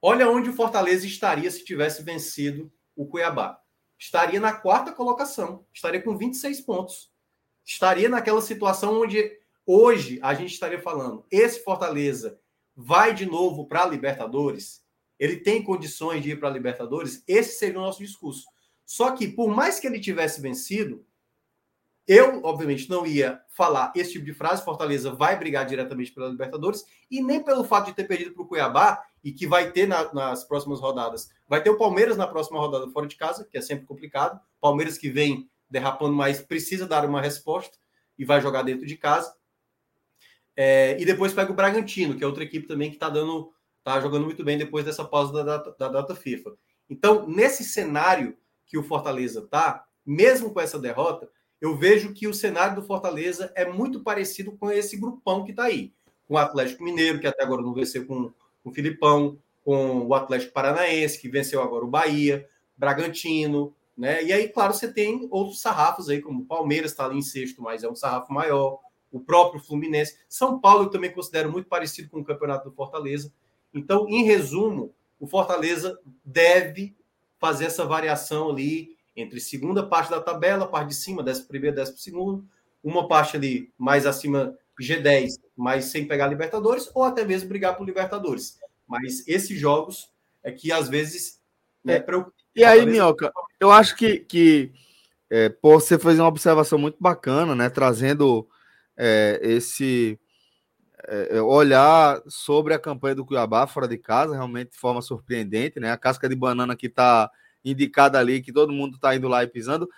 Olha onde o Fortaleza estaria se tivesse vencido o Cuiabá. Estaria na quarta colocação, estaria com 26 pontos. Estaria naquela situação onde hoje a gente estaria falando, esse Fortaleza vai de novo para a Libertadores? Ele tem condições de ir para a Libertadores? Esse seria o nosso discurso. Só que, por mais que ele tivesse vencido, eu, obviamente, não ia falar esse tipo de frase. Fortaleza vai brigar diretamente pela Libertadores, e nem pelo fato de ter perdido para o Cuiabá, e que vai ter na, nas próximas rodadas. Vai ter o Palmeiras na próxima rodada fora de casa, que é sempre complicado. Palmeiras que vem derrapando, mas precisa dar uma resposta e vai jogar dentro de casa. É, e depois pega o Bragantino, que é outra equipe também que está dando, tá jogando muito bem depois dessa pausa da data, da data FIFA. Então, nesse cenário que o Fortaleza está, mesmo com essa derrota, eu vejo que o cenário do Fortaleza é muito parecido com esse grupão que está aí. Com o Atlético Mineiro, que até agora não venceu com, o Filipão, com o Atlético Paranaense, que venceu agora o Bahia, Bragantino, né? E aí, claro, você tem outros sarrafos aí, como o Palmeiras está ali em sexto, mas é um sarrafo maior o próprio Fluminense. São Paulo eu também considero muito parecido com o campeonato do Fortaleza. Então, em resumo, o Fortaleza deve fazer essa variação ali entre segunda parte da tabela, parte de cima, décimo primeiro, décimo segundo, uma parte ali mais acima G10, mas sem pegar Libertadores, ou até mesmo brigar por Libertadores. Mas esses jogos é que às vezes né, é. E aí, Minhoca, eu acho que, que é, pô, você fez uma observação muito bacana, né? Trazendo é, esse é, é, olhar sobre a campanha do Cuiabá fora de casa, realmente de forma surpreendente, né? A casca de banana que está indicada ali, que todo mundo está indo lá e pisando.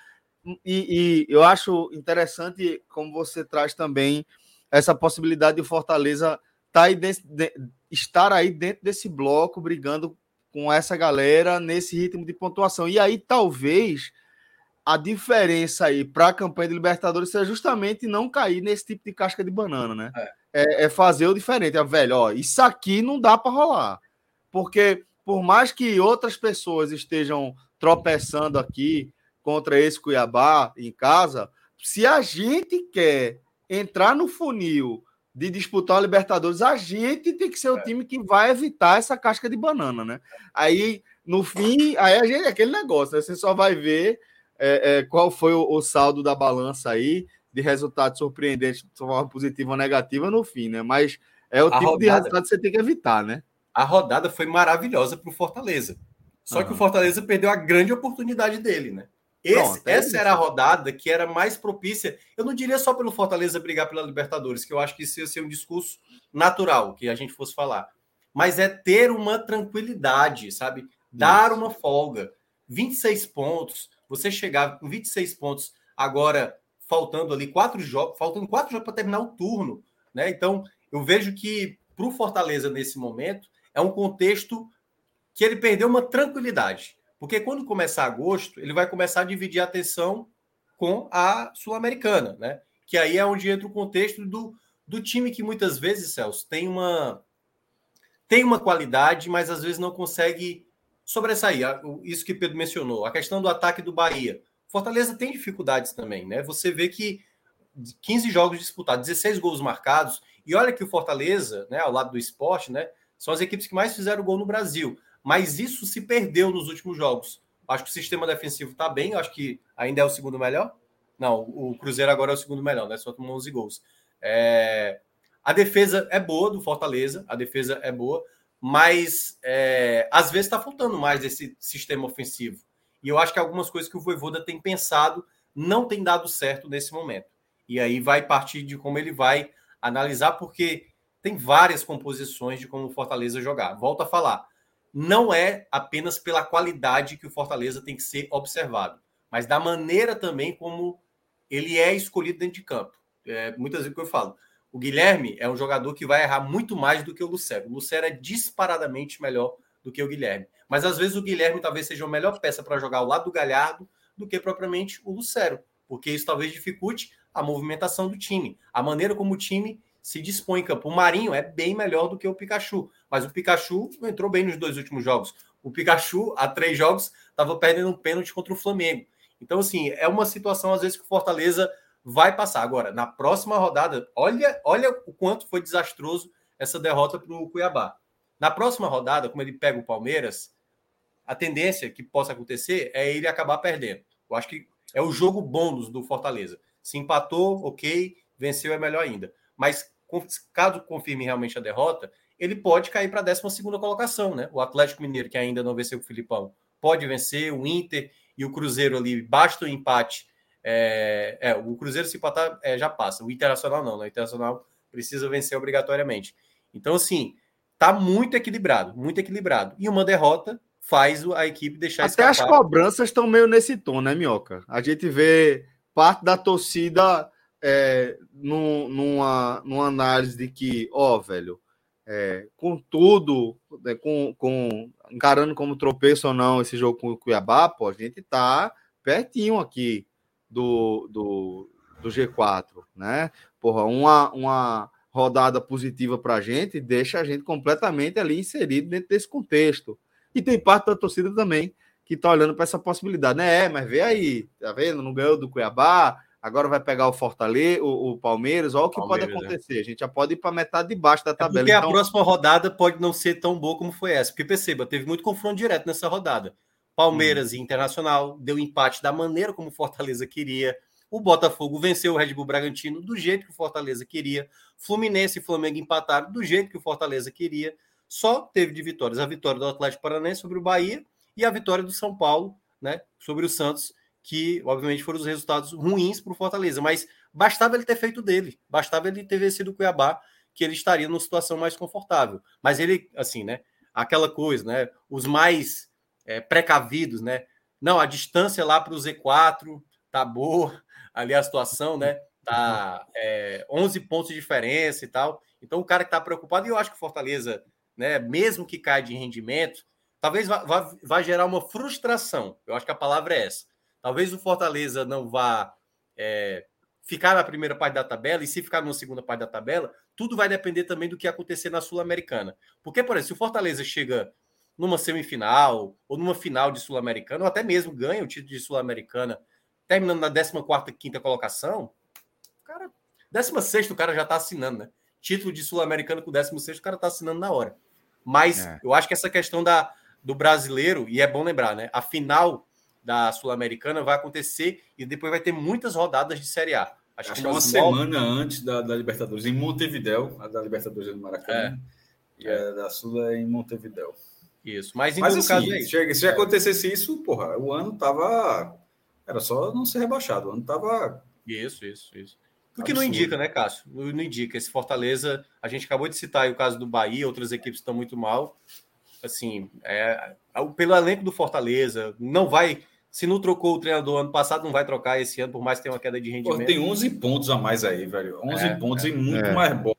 E, e, eu acho interessante como você traz também essa possibilidade de Fortaleza tá aí de, de, estar aí dentro desse bloco, brigando com essa galera nesse ritmo de pontuação. E aí, talvez a diferença aí para a campanha de Libertadores seja justamente não cair nesse tipo de casca de banana, né? É, é, é fazer o diferente. É, velho, ó, isso aqui não dá para rolar. Porque por mais que outras pessoas estejam tropeçando aqui contra esse Cuiabá em casa, se a gente quer entrar no funil de disputar a Libertadores, a gente tem que ser o é. time que vai evitar essa casca de banana, né? Aí, no fim, aí a gente, aquele negócio, né? você só vai ver é, é, qual foi o, o, saldo da balança aí de resultado surpreendente, de forma positiva ou negativa no fim, né? Mas é o a tipo rodada, de resultado que você tem que evitar, né? A rodada foi maravilhosa para o Fortaleza. Só uhum. que o Fortaleza perdeu a grande oportunidade dele, né? Esse, Pronto, é essa isso. era a rodada que era mais propícia. Eu não diria só pelo Fortaleza brigar pela Libertadores, que eu acho que isso ia ser um discurso natural que a gente fosse falar. Mas é ter uma tranquilidade, sabe? Dar isso. uma folga. 26 pontos, você chegar com 26 pontos agora, faltando ali quatro jogos, faltando quatro jogos para terminar o turno, né? Então, eu vejo que para o Fortaleza nesse momento é um contexto que ele perdeu uma tranquilidade. Porque quando começar agosto, ele vai começar a dividir a atenção com a Sul-Americana, né? Que aí é onde entra o contexto do, do time que muitas vezes, Celso, tem uma tem uma qualidade, mas às vezes não consegue sobressair. Isso que Pedro mencionou, a questão do ataque do Bahia. Fortaleza tem dificuldades também, né? Você vê que 15 jogos disputados, 16 gols marcados, e olha que o Fortaleza, né, ao lado do esporte, né, são as equipes que mais fizeram gol no Brasil. Mas isso se perdeu nos últimos jogos. Acho que o sistema defensivo está bem, acho que ainda é o segundo melhor. Não, o Cruzeiro agora é o segundo melhor, né? Só tomou 11 gols. É... A defesa é boa do Fortaleza, a defesa é boa, mas é, às vezes está faltando mais esse sistema ofensivo. E eu acho que algumas coisas que o Voivoda tem pensado não tem dado certo nesse momento. E aí vai partir de como ele vai analisar, porque tem várias composições de como o Fortaleza jogar. Volto a falar, não é apenas pela qualidade que o Fortaleza tem que ser observado, mas da maneira também como ele é escolhido dentro de campo. É, muitas vezes que eu falo, o Guilherme é um jogador que vai errar muito mais do que o Lucero. O Lucero é disparadamente melhor do que o Guilherme. Mas às vezes o Guilherme talvez seja a melhor peça para jogar ao lado do Galhardo do que propriamente o Lucero, porque isso talvez dificulte a movimentação do time, a maneira como o time se dispõe em campo. O Marinho é bem melhor do que o Pikachu, mas o Pikachu entrou bem nos dois últimos jogos. O Pikachu, há três jogos, estava perdendo um pênalti contra o Flamengo. Então, assim, é uma situação, às vezes, que o Fortaleza vai passar. Agora, na próxima rodada, olha, olha o quanto foi desastroso essa derrota para o Cuiabá. Na próxima rodada, como ele pega o Palmeiras, a tendência que possa acontecer é ele acabar perdendo. Eu acho que é o jogo bônus do Fortaleza. Se empatou, ok, venceu é melhor ainda. mas caso confirme realmente a derrota, ele pode cair para a 12 colocação, né? O Atlético Mineiro, que ainda não venceu o Filipão, pode vencer, o Inter e o Cruzeiro ali, basta o empate. É, é o Cruzeiro se empatar é, já passa, o Internacional não, né? O Internacional precisa vencer obrigatoriamente. Então, assim, tá muito equilibrado, muito equilibrado. E uma derrota faz a equipe deixar Até escapar. as cobranças estão meio nesse tom, né, Minhoca? A gente vê parte da torcida é, num, numa, numa análise de que, ó, velho, é, com tudo, né, com, com, encarando como tropeço ou não esse jogo com o Cuiabá, pô, a gente tá pertinho aqui do, do, do G4, né? Porra, uma, uma rodada positiva para a gente deixa a gente completamente ali inserido dentro desse contexto. E tem parte da torcida também que tá olhando para essa possibilidade, né? É, mas vê aí, tá vendo? Não ganhou do Cuiabá, agora vai pegar o Fortaleza, o, o Palmeiras, olha o que Palmeiras, pode é. acontecer. É. A gente já pode ir para metade de baixo da tabela. É porque então... a próxima rodada pode não ser tão boa como foi essa. Porque perceba, teve muito confronto direto nessa rodada. Palmeiras hum. e Internacional deu empate da maneira como o Fortaleza queria. O Botafogo venceu o Red Bull Bragantino do jeito que o Fortaleza queria. Fluminense e Flamengo empataram do jeito que o Fortaleza queria. Só teve de vitórias a vitória do Atlético Paranaense sobre o Bahia e a vitória do São Paulo, né, sobre o Santos, que obviamente foram os resultados ruins para o Fortaleza, mas bastava ele ter feito dele, bastava ele ter vencido o Cuiabá, que ele estaria numa situação mais confortável. Mas ele, assim, né, aquela coisa, né, os mais é, precavidos, né, não, a distância lá para o Z4 tá boa, ali a situação, né, tá é, 11 pontos de diferença e tal. Então o cara que está preocupado, e eu acho que o Fortaleza, né, mesmo que caia de rendimento, talvez vá, vá, vá, gerar uma frustração. Eu acho que a palavra é essa. Talvez o Fortaleza não vá é, ficar na primeira parte da tabela, e se ficar na segunda parte da tabela, tudo vai depender também do que acontecer na Sul-Americana. Porque, por exemplo, se o Fortaleza chega numa semifinal ou numa final de Sul-Americana, ou até mesmo ganha o título de Sul-Americana, terminando na 14 quinta colocação, cara, 16 o cara já está assinando, né? Título de Sul-Americana com 16 o cara está assinando na hora. Mas é. eu acho que essa questão da, do brasileiro, e é bom lembrar, né? A final da Sul-Americana vai acontecer e depois vai ter muitas rodadas de Série A. Acho, Acho que é uma semana antes da, da, Libertadores, em Montevidéu, a da Libertadores é no Maracanã, é. e a da Sul é em Montevidéu. Isso, mas, mas assim, caso é isso. Se, se acontecesse isso, porra, o ano tava. Era só não ser rebaixado, o ano tava. Isso, isso, isso. O que não indica, né, Cássio? Não indica. Esse Fortaleza, a gente acabou de citar o caso do Bahia, outras equipes estão muito mal assim, é, pelo elenco do Fortaleza, não vai. Se não trocou o treinador ano passado, não vai trocar esse ano, por mais que tenha uma queda de rendimento. Pô, tem 11 pontos a mais aí, velho. 11 é, pontos é, e muito é. mais bola.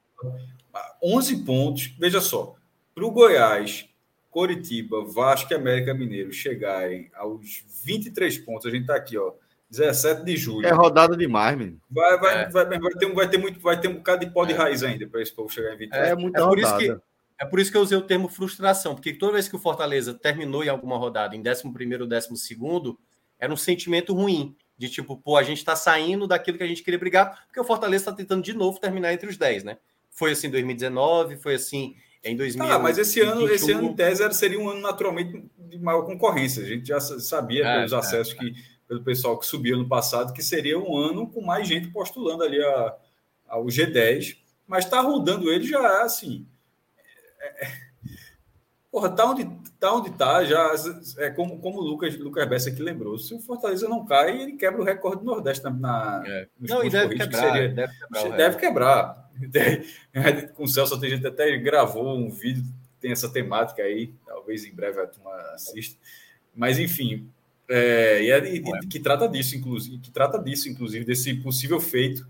11 pontos, veja só. Para o Goiás, Coritiba, Vasco e América Mineiro chegarem aos 23 pontos, a gente está aqui, ó. 17 de julho. É rodada demais, menino. Vai, vai, é. vai, vai, ter, vai, ter muito, vai ter um bocado de pó de é. raiz ainda para esse povo chegar em 23. É, é muito é por isso que é por isso que eu usei o termo frustração, porque toda vez que o Fortaleza terminou em alguma rodada, em 11 ou 12, era um sentimento ruim. De tipo, pô, a gente está saindo daquilo que a gente queria brigar, porque o Fortaleza está tentando de novo terminar entre os 10, né? Foi assim em 2019, foi assim em 2000. Ah, mas esse ano, esse ano, em tese, seria um ano naturalmente de maior concorrência. A gente já sabia é, pelos é, acessos é. que, pelo pessoal que subiu no passado, que seria um ano com mais gente postulando ali a, ao G10, mas está rodando ele já assim Porra, tá onde tá, onde tá já. É como, como o Lucas, Lucas Bessa aqui lembrou. Se o Fortaleza não cai, ele quebra o recorde do Nordeste na, na é. Não, e deve quebrar, seria, deve quebrar. Deve quebrar. Com o Celso, a gente até gravou um vídeo tem essa temática aí. Talvez em breve a turma assista. Mas, enfim, é, e, é, e, que trata disso, inclusive, que trata disso, inclusive, desse possível feito.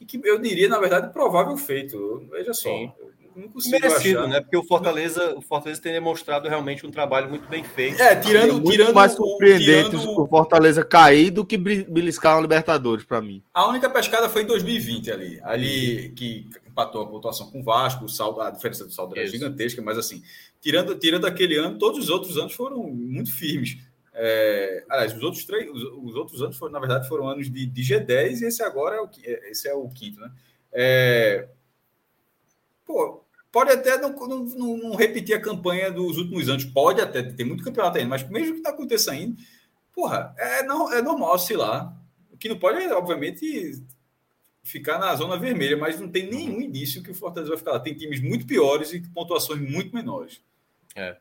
E que eu diria, na verdade, provável feito. Veja só. Sim não consigo Merecido, achar. né? Porque o Fortaleza, o Fortaleza tem demonstrado realmente um trabalho muito bem feito. É, tirando, é tirando mais surpreendente tirando... o Fortaleza cair do que beliscar o Libertadores para mim. A única pescada foi em 2020 ali, ali que empatou a pontuação com o Vasco, o saldo, a diferença do saldo era Isso. gigantesca, mas assim, tirando, tirando aquele ano, todos os outros anos foram muito firmes. É, aliás, os outros três, os, os, outros anos foram, na verdade, foram anos de, de G10 e esse agora é o, esse é o quinto, né? É, pô, pode até não, não, não, repetir a campanha dos últimos anos, pode até, tem muito campeonato ainda, mas mesmo que está acontecendo, porra, é, não, é normal oscilar. O que não pode é, obviamente, ficar na zona vermelha, mas não tem nenhum indício que o Fortaleza vai ficar lá. Tem times muito piores e pontuações muito menores. É.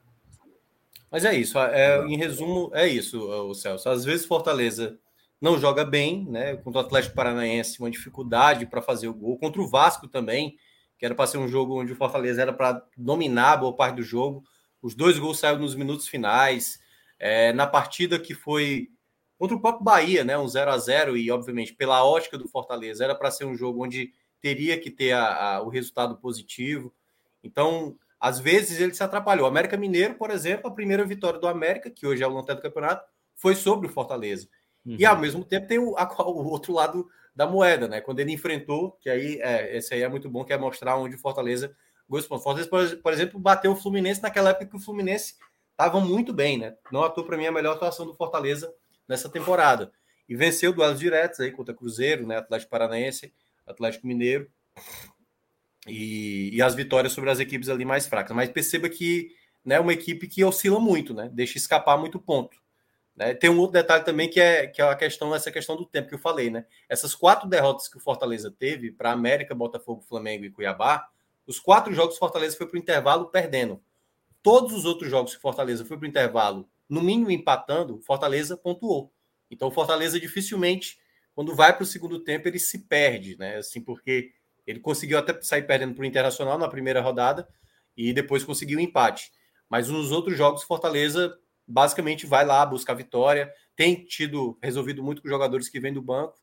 Mas é isso. É, em resumo, é isso, o Celso. Às vezes Fortaleza não joga bem, né? Contra o Atlético Paranaense, uma dificuldade para fazer o gol. Contra o Vasco também, que era para ser um jogo onde o Fortaleza era para dominar boa parte do jogo. Os dois gols saíram nos minutos finais. É, na partida que foi contra o próprio Bahia, né? Um 0 a 0 e, obviamente, pela ótica do Fortaleza, era para ser um jogo onde teria que ter a, a, o resultado positivo. Então, às vezes ele se atrapalhou. O América Mineiro, por exemplo, a primeira vitória do América, que hoje é o lanterna do campeonato, foi sobre o Fortaleza. Uhum. E ao mesmo tempo tem o, a, o, outro lado da moeda, né? Quando ele enfrentou, que aí é, esse aí é muito bom, que é mostrar onde o Fortaleza gostou. Fortaleza, por, exemplo, bateu o Fluminense naquela época que o Fluminense estava muito bem, né? Não atua para mim a melhor atuação do Fortaleza nessa temporada. E venceu duelos diretos aí contra Cruzeiro, né? Atlético Paranaense, Atlético Mineiro. E, e, as vitórias sobre as equipes ali mais fracas. Mas perceba que né, é uma equipe que oscila muito, né? Deixa escapar muito ponto. Né? Tem um outro detalhe também que é, que é a questão, essa questão do tempo que eu falei, né? Essas quatro derrotas que o Fortaleza teve para América, Botafogo, Flamengo e Cuiabá, os quatro jogos Fortaleza foi para o intervalo perdendo. Todos os outros jogos que Fortaleza foi para o intervalo, no mínimo empatando, Fortaleza pontuou. Então o Fortaleza dificilmente, quando vai para o segundo tempo, ele se perde, né? Assim, porque ele conseguiu até sair perdendo para o Internacional na primeira rodada e depois conseguiu empate. Mas nos outros jogos, Fortaleza basicamente vai lá, busca a vitória. Tem tido resolvido muito com jogadores que vêm do banco.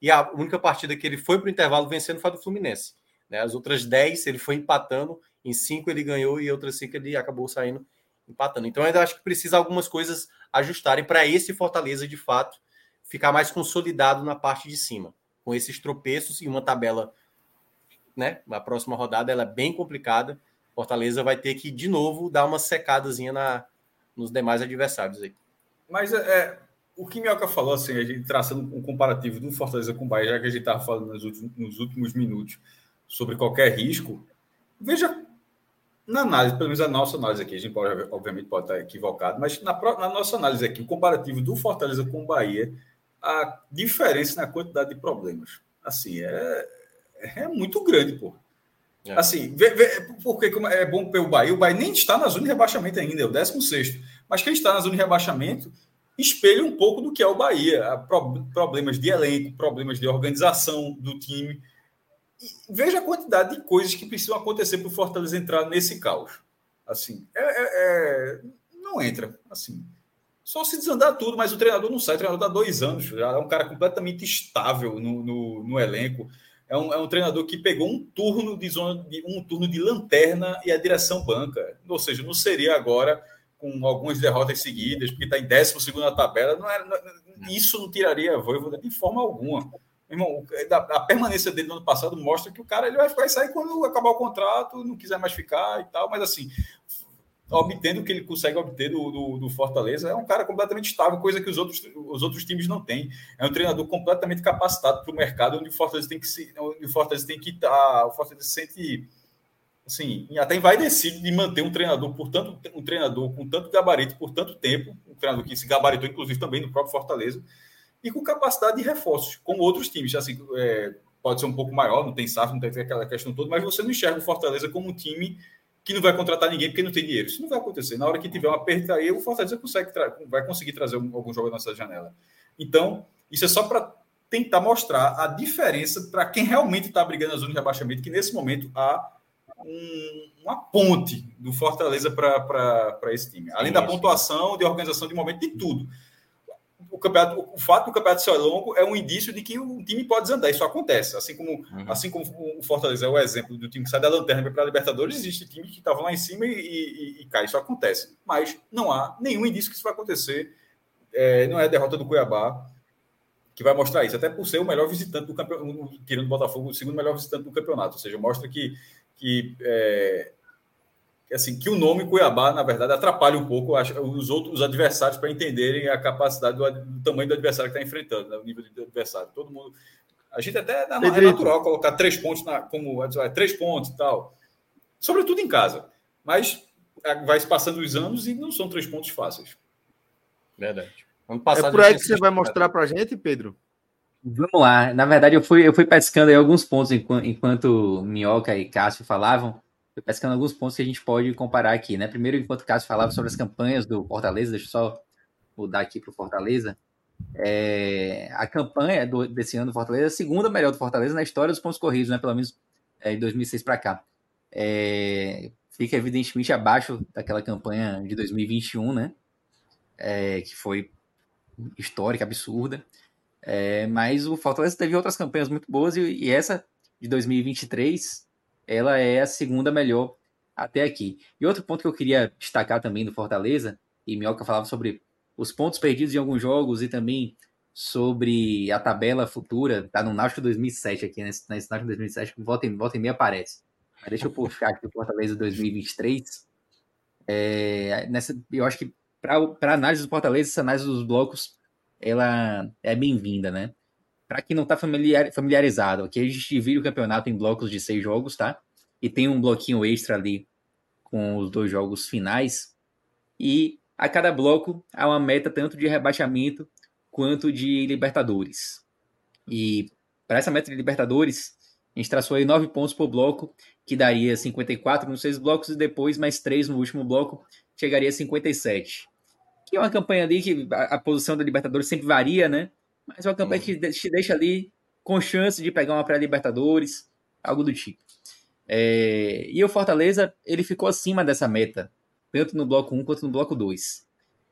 E a única partida que ele foi para o intervalo vencendo foi do Fluminense. Né? As outras 10 ele foi empatando, em 5 ele ganhou e outras 5 ele acabou saindo empatando. Então, ainda acho que precisa algumas coisas ajustarem para esse Fortaleza de fato ficar mais consolidado na parte de cima, com esses tropeços e uma tabela né? A próxima rodada ela é bem complicada. Fortaleza vai ter que, de novo, dar uma secadazinha na, nos demais adversários aí. Mas é, é o que Mioca falou, assim, a gente traçando um comparativo do Fortaleza com o Bahia, já que a gente estava falando nos últimos, nos últimos minutos sobre qualquer risco, veja na análise, pelo menos a nossa análise aqui, a gente pode, obviamente pode estar equivocado, mas na, na nossa análise aqui, o comparativo do Fortaleza com o Bahia, a diferença na quantidade de problemas. Assim, é, é muito grande, pô. É. Assim, vê, vê, porque é bom pelo Bahia, o Bahia nem está na zona de rebaixamento ainda, é o 16. Mas quem está na zona de rebaixamento espelha um pouco do que é o Bahia. Problemas de elenco, problemas de organização do time. E veja a quantidade de coisas que precisam acontecer para o Fortaleza entrar nesse caos. Assim, é, é, é, não entra. Assim, só se desandar tudo, mas o treinador não sai. O treinador dá dois anos, já é um cara completamente estável no, no, no elenco é um, é um treinador que pegou um turno de zona de, um turno de lanterna e a direção banca. Ou seja, não seria agora com algumas derrotas seguidas, porque está em 12 na tabela. Não era, não, isso não tiraria a Voivoda de forma alguma. Irmão, a, permanência dele no ano passado mostra que o cara ele vai, vai sair quando acabar o contrato, não quiser mais ficar e tal, mas assim, obtendo o que ele consegue obter do, do, do, Fortaleza, é um cara completamente estável, coisa que os outros, os outros times não têm. É um treinador completamente capacitado para o mercado onde o Fortaleza tem que se, onde o Fortaleza tem que estar. O Fortaleza se sente assim, até vai decidir de manter um treinador por tanto um treinador com tanto gabarito por tanto tempo, um treinador que se gabaritou inclusive também no próprio Fortaleza e com capacidade de reforços, como outros times, assim, é, pode ser um pouco maior, não tem SAF, não tem aquela questão toda, mas você não enxerga o Fortaleza como um time que não vai contratar ninguém porque não tem dinheiro. Isso não vai acontecer. Na hora que tiver uma aperto aí, o Fortaleza consegue vai conseguir trazer algum jogo nessa janela. Então, isso é só para tentar mostrar a diferença para quem realmente está brigando na zona de rebaixamento, que nesse momento há um, uma ponte do Fortaleza para esse time. Além da pontuação, de organização de momento, de tudo o, campeonato, o fato do campeonato ser longo é um indício de que o time pode desandar. Isso acontece. Assim como, uhum. assim como o Fortaleza é o exemplo do time que sai da lanterna para a Libertadores, existe time que estavam lá em cima e, e, e, cai. Isso acontece. Mas não há nenhum indício que isso vai acontecer. É, não é a derrota do Cuiabá que vai mostrar isso, até por ser o melhor visitante do campeonato, tirando o Botafogo, o segundo melhor visitante do campeonato. Ou seja, mostra que, que é, assim, que o nome Cuiabá, na verdade, atrapalha um pouco os outros os adversários para entenderem a capacidade do, do, tamanho do adversário que está enfrentando, né, o nível do adversário. Todo mundo. A gente até é natural colocar três pontos na, como três pontos e tal. Sobretudo em casa. Mas é, vai se passando os anos e não são três pontos fáceis. Verdade. é por aí que você vai mostrar para a gente, Pedro? Vamos lá. Na verdade, eu fui, eu fui pescando aí alguns pontos enquanto, enquanto Minhoca e Cássio falavam. Pescando alguns pontos que a gente pode comparar aqui, né? Primeiro, enquanto o Cássio falava sobre as campanhas do Fortaleza, deixa eu só mudar aqui para o Fortaleza. É, a campanha do, desse ano do Fortaleza é a segunda melhor do Fortaleza na história dos pontos corridos, né? Pelo menos é, de 2006 para cá. É, fica evidentemente abaixo daquela campanha de 2021, né? É, que foi histórica, absurda. É, mas o Fortaleza teve outras campanhas muito boas e, e, essa de 2023 ela é a segunda melhor até aqui. E outro ponto que eu queria destacar também do Fortaleza, e Mioca falava sobre os pontos perdidos em alguns jogos e também sobre a tabela futura, tá no Náutico 2007 aqui, nesse, nesse Náutico 2007, que volta em, volta em meia aparece. Mas deixa eu puxar aqui o Fortaleza 2023. É, nessa, eu acho que para análise do Fortaleza, essa análise dos blocos ela é bem-vinda, né? Para quem não está familiar, familiarizado, aqui a gente divide o campeonato em blocos de seis jogos, tá? E tem um bloquinho extra ali com os dois jogos finais. E a cada bloco há uma meta tanto de rebaixamento quanto de Libertadores. E para essa meta de Libertadores, a gente traçou aí nove pontos por bloco, que daria 54 nos seis blocos, e depois mais três no último bloco, chegaria a 57 que é uma campanha ali que a, a posição da Libertadores sempre varia, né? Mas é uma campanha que te deixa ali com chance de pegar uma pré-Libertadores, algo do tipo. É, e o Fortaleza, ele ficou acima dessa meta, tanto no bloco 1 quanto no bloco 2.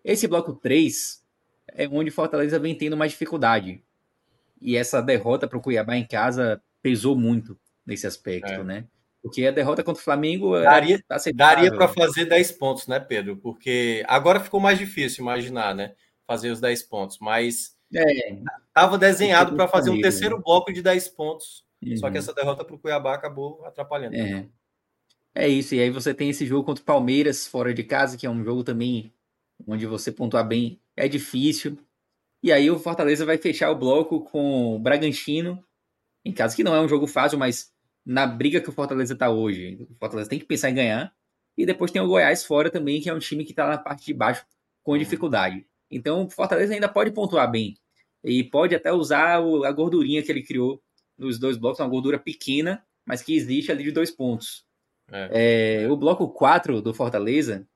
Esse bloco 3 é onde o Fortaleza vem tendo mais dificuldade. E essa derrota para o Cuiabá em casa pesou muito nesse aspecto, é. né? Porque a derrota contra o Flamengo daria, daria para fazer 10 pontos, né, Pedro? Porque agora ficou mais difícil imaginar, né? Fazer os 10 pontos, mas estava é, desenhado para fazer um terceiro bloco de 10 pontos. Uhum. Só que uhum. essa derrota para o Cuiabá acabou atrapalhando. É. é isso, e aí você tem esse jogo contra o Palmeiras fora de casa, que é um jogo também onde você pontuar bem é difícil. E aí o Fortaleza vai fechar o bloco com o Bragantino, em casa que não é um jogo fácil, mas na briga que o Fortaleza está hoje. O Fortaleza tem que pensar em ganhar. E depois tem o Goiás fora também, que é um time que está na parte de baixo com dificuldade. Então o Fortaleza ainda pode pontuar bem. E pode até usar a gordurinha que ele criou nos dois blocos, uma gordura pequena, mas que existe ali de dois pontos. É. É, o bloco 4 do Fortaleza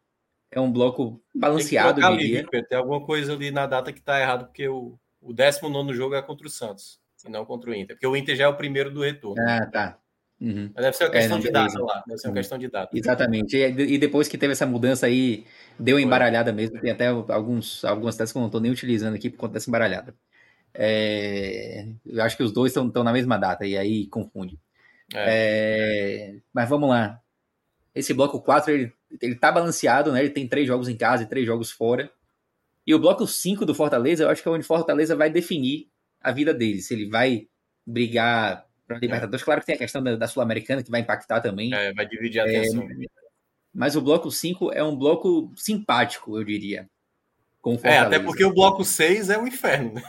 é um bloco balanceado, tem. Ali, tem alguma coisa ali na data que está errado, porque o, o 19 jogo é contra o Santos, e não contra o Inter. Porque o Inter já é o primeiro do retorno. Ah, tá. Uhum. Mas deve ser uma é, questão é, de data lá. Deve ser uma uhum. questão de data. Exatamente. E, e, depois que teve essa mudança aí, deu embaralhada mesmo. Tem até alguns, algumas teses que eu não estou nem utilizando aqui por conta dessa embaralhada. É, eu acho que os dois estão na mesma data, e aí confunde. É. é. mas vamos lá. Esse bloco 4, ele, ele tá balanceado, né? Ele tem três jogos em casa e três jogos fora. E o bloco 5 do Fortaleza, eu acho que é onde Fortaleza vai definir a vida dele. Se ele vai brigar para Libertadores. Claro que tem a questão da, da Sul-Americana que vai impactar também. É, vai dividir a atenção. É, mas o bloco 5 é um bloco simpático, eu diria. é, até porque o bloco 6 é o um inferno. Né?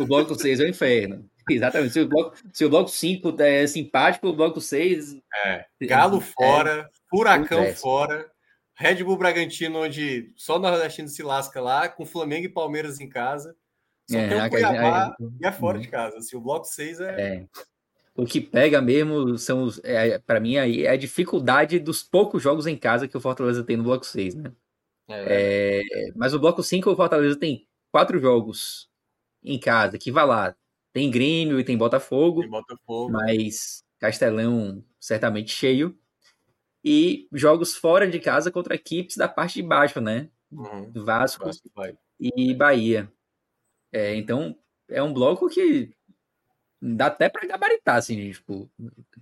O bloco 6 é o um inferno. Exatamente. Se o bloco, se o bloco 5 é simpático, o bloco 6. É. Galo é, fora, Furacão fora, Red Bull Bragantino, onde só o Nordestino se lasca lá, com Flamengo e Palmeiras em casa. Só é, tem o Cuiabá é, e é fora de casa. Assim, o bloco 6 é... é. O que pega mesmo são os. É, para mim, aí é a dificuldade dos poucos jogos em casa que o Fortaleza tem no bloco 6, né? É, é, mas o bloco 5, o Fortaleza tem quatro jogos em casa, que vai lá. Tem Grêmio e tem Botafogo, tem Botafogo. mas Castelão certamente cheio. E jogos fora de casa contra equipes da parte de baixo, né? Uhum. Vasco, Vasco e Bahia. É, então, é um bloco que dá até para gabaritar, assim, tipo,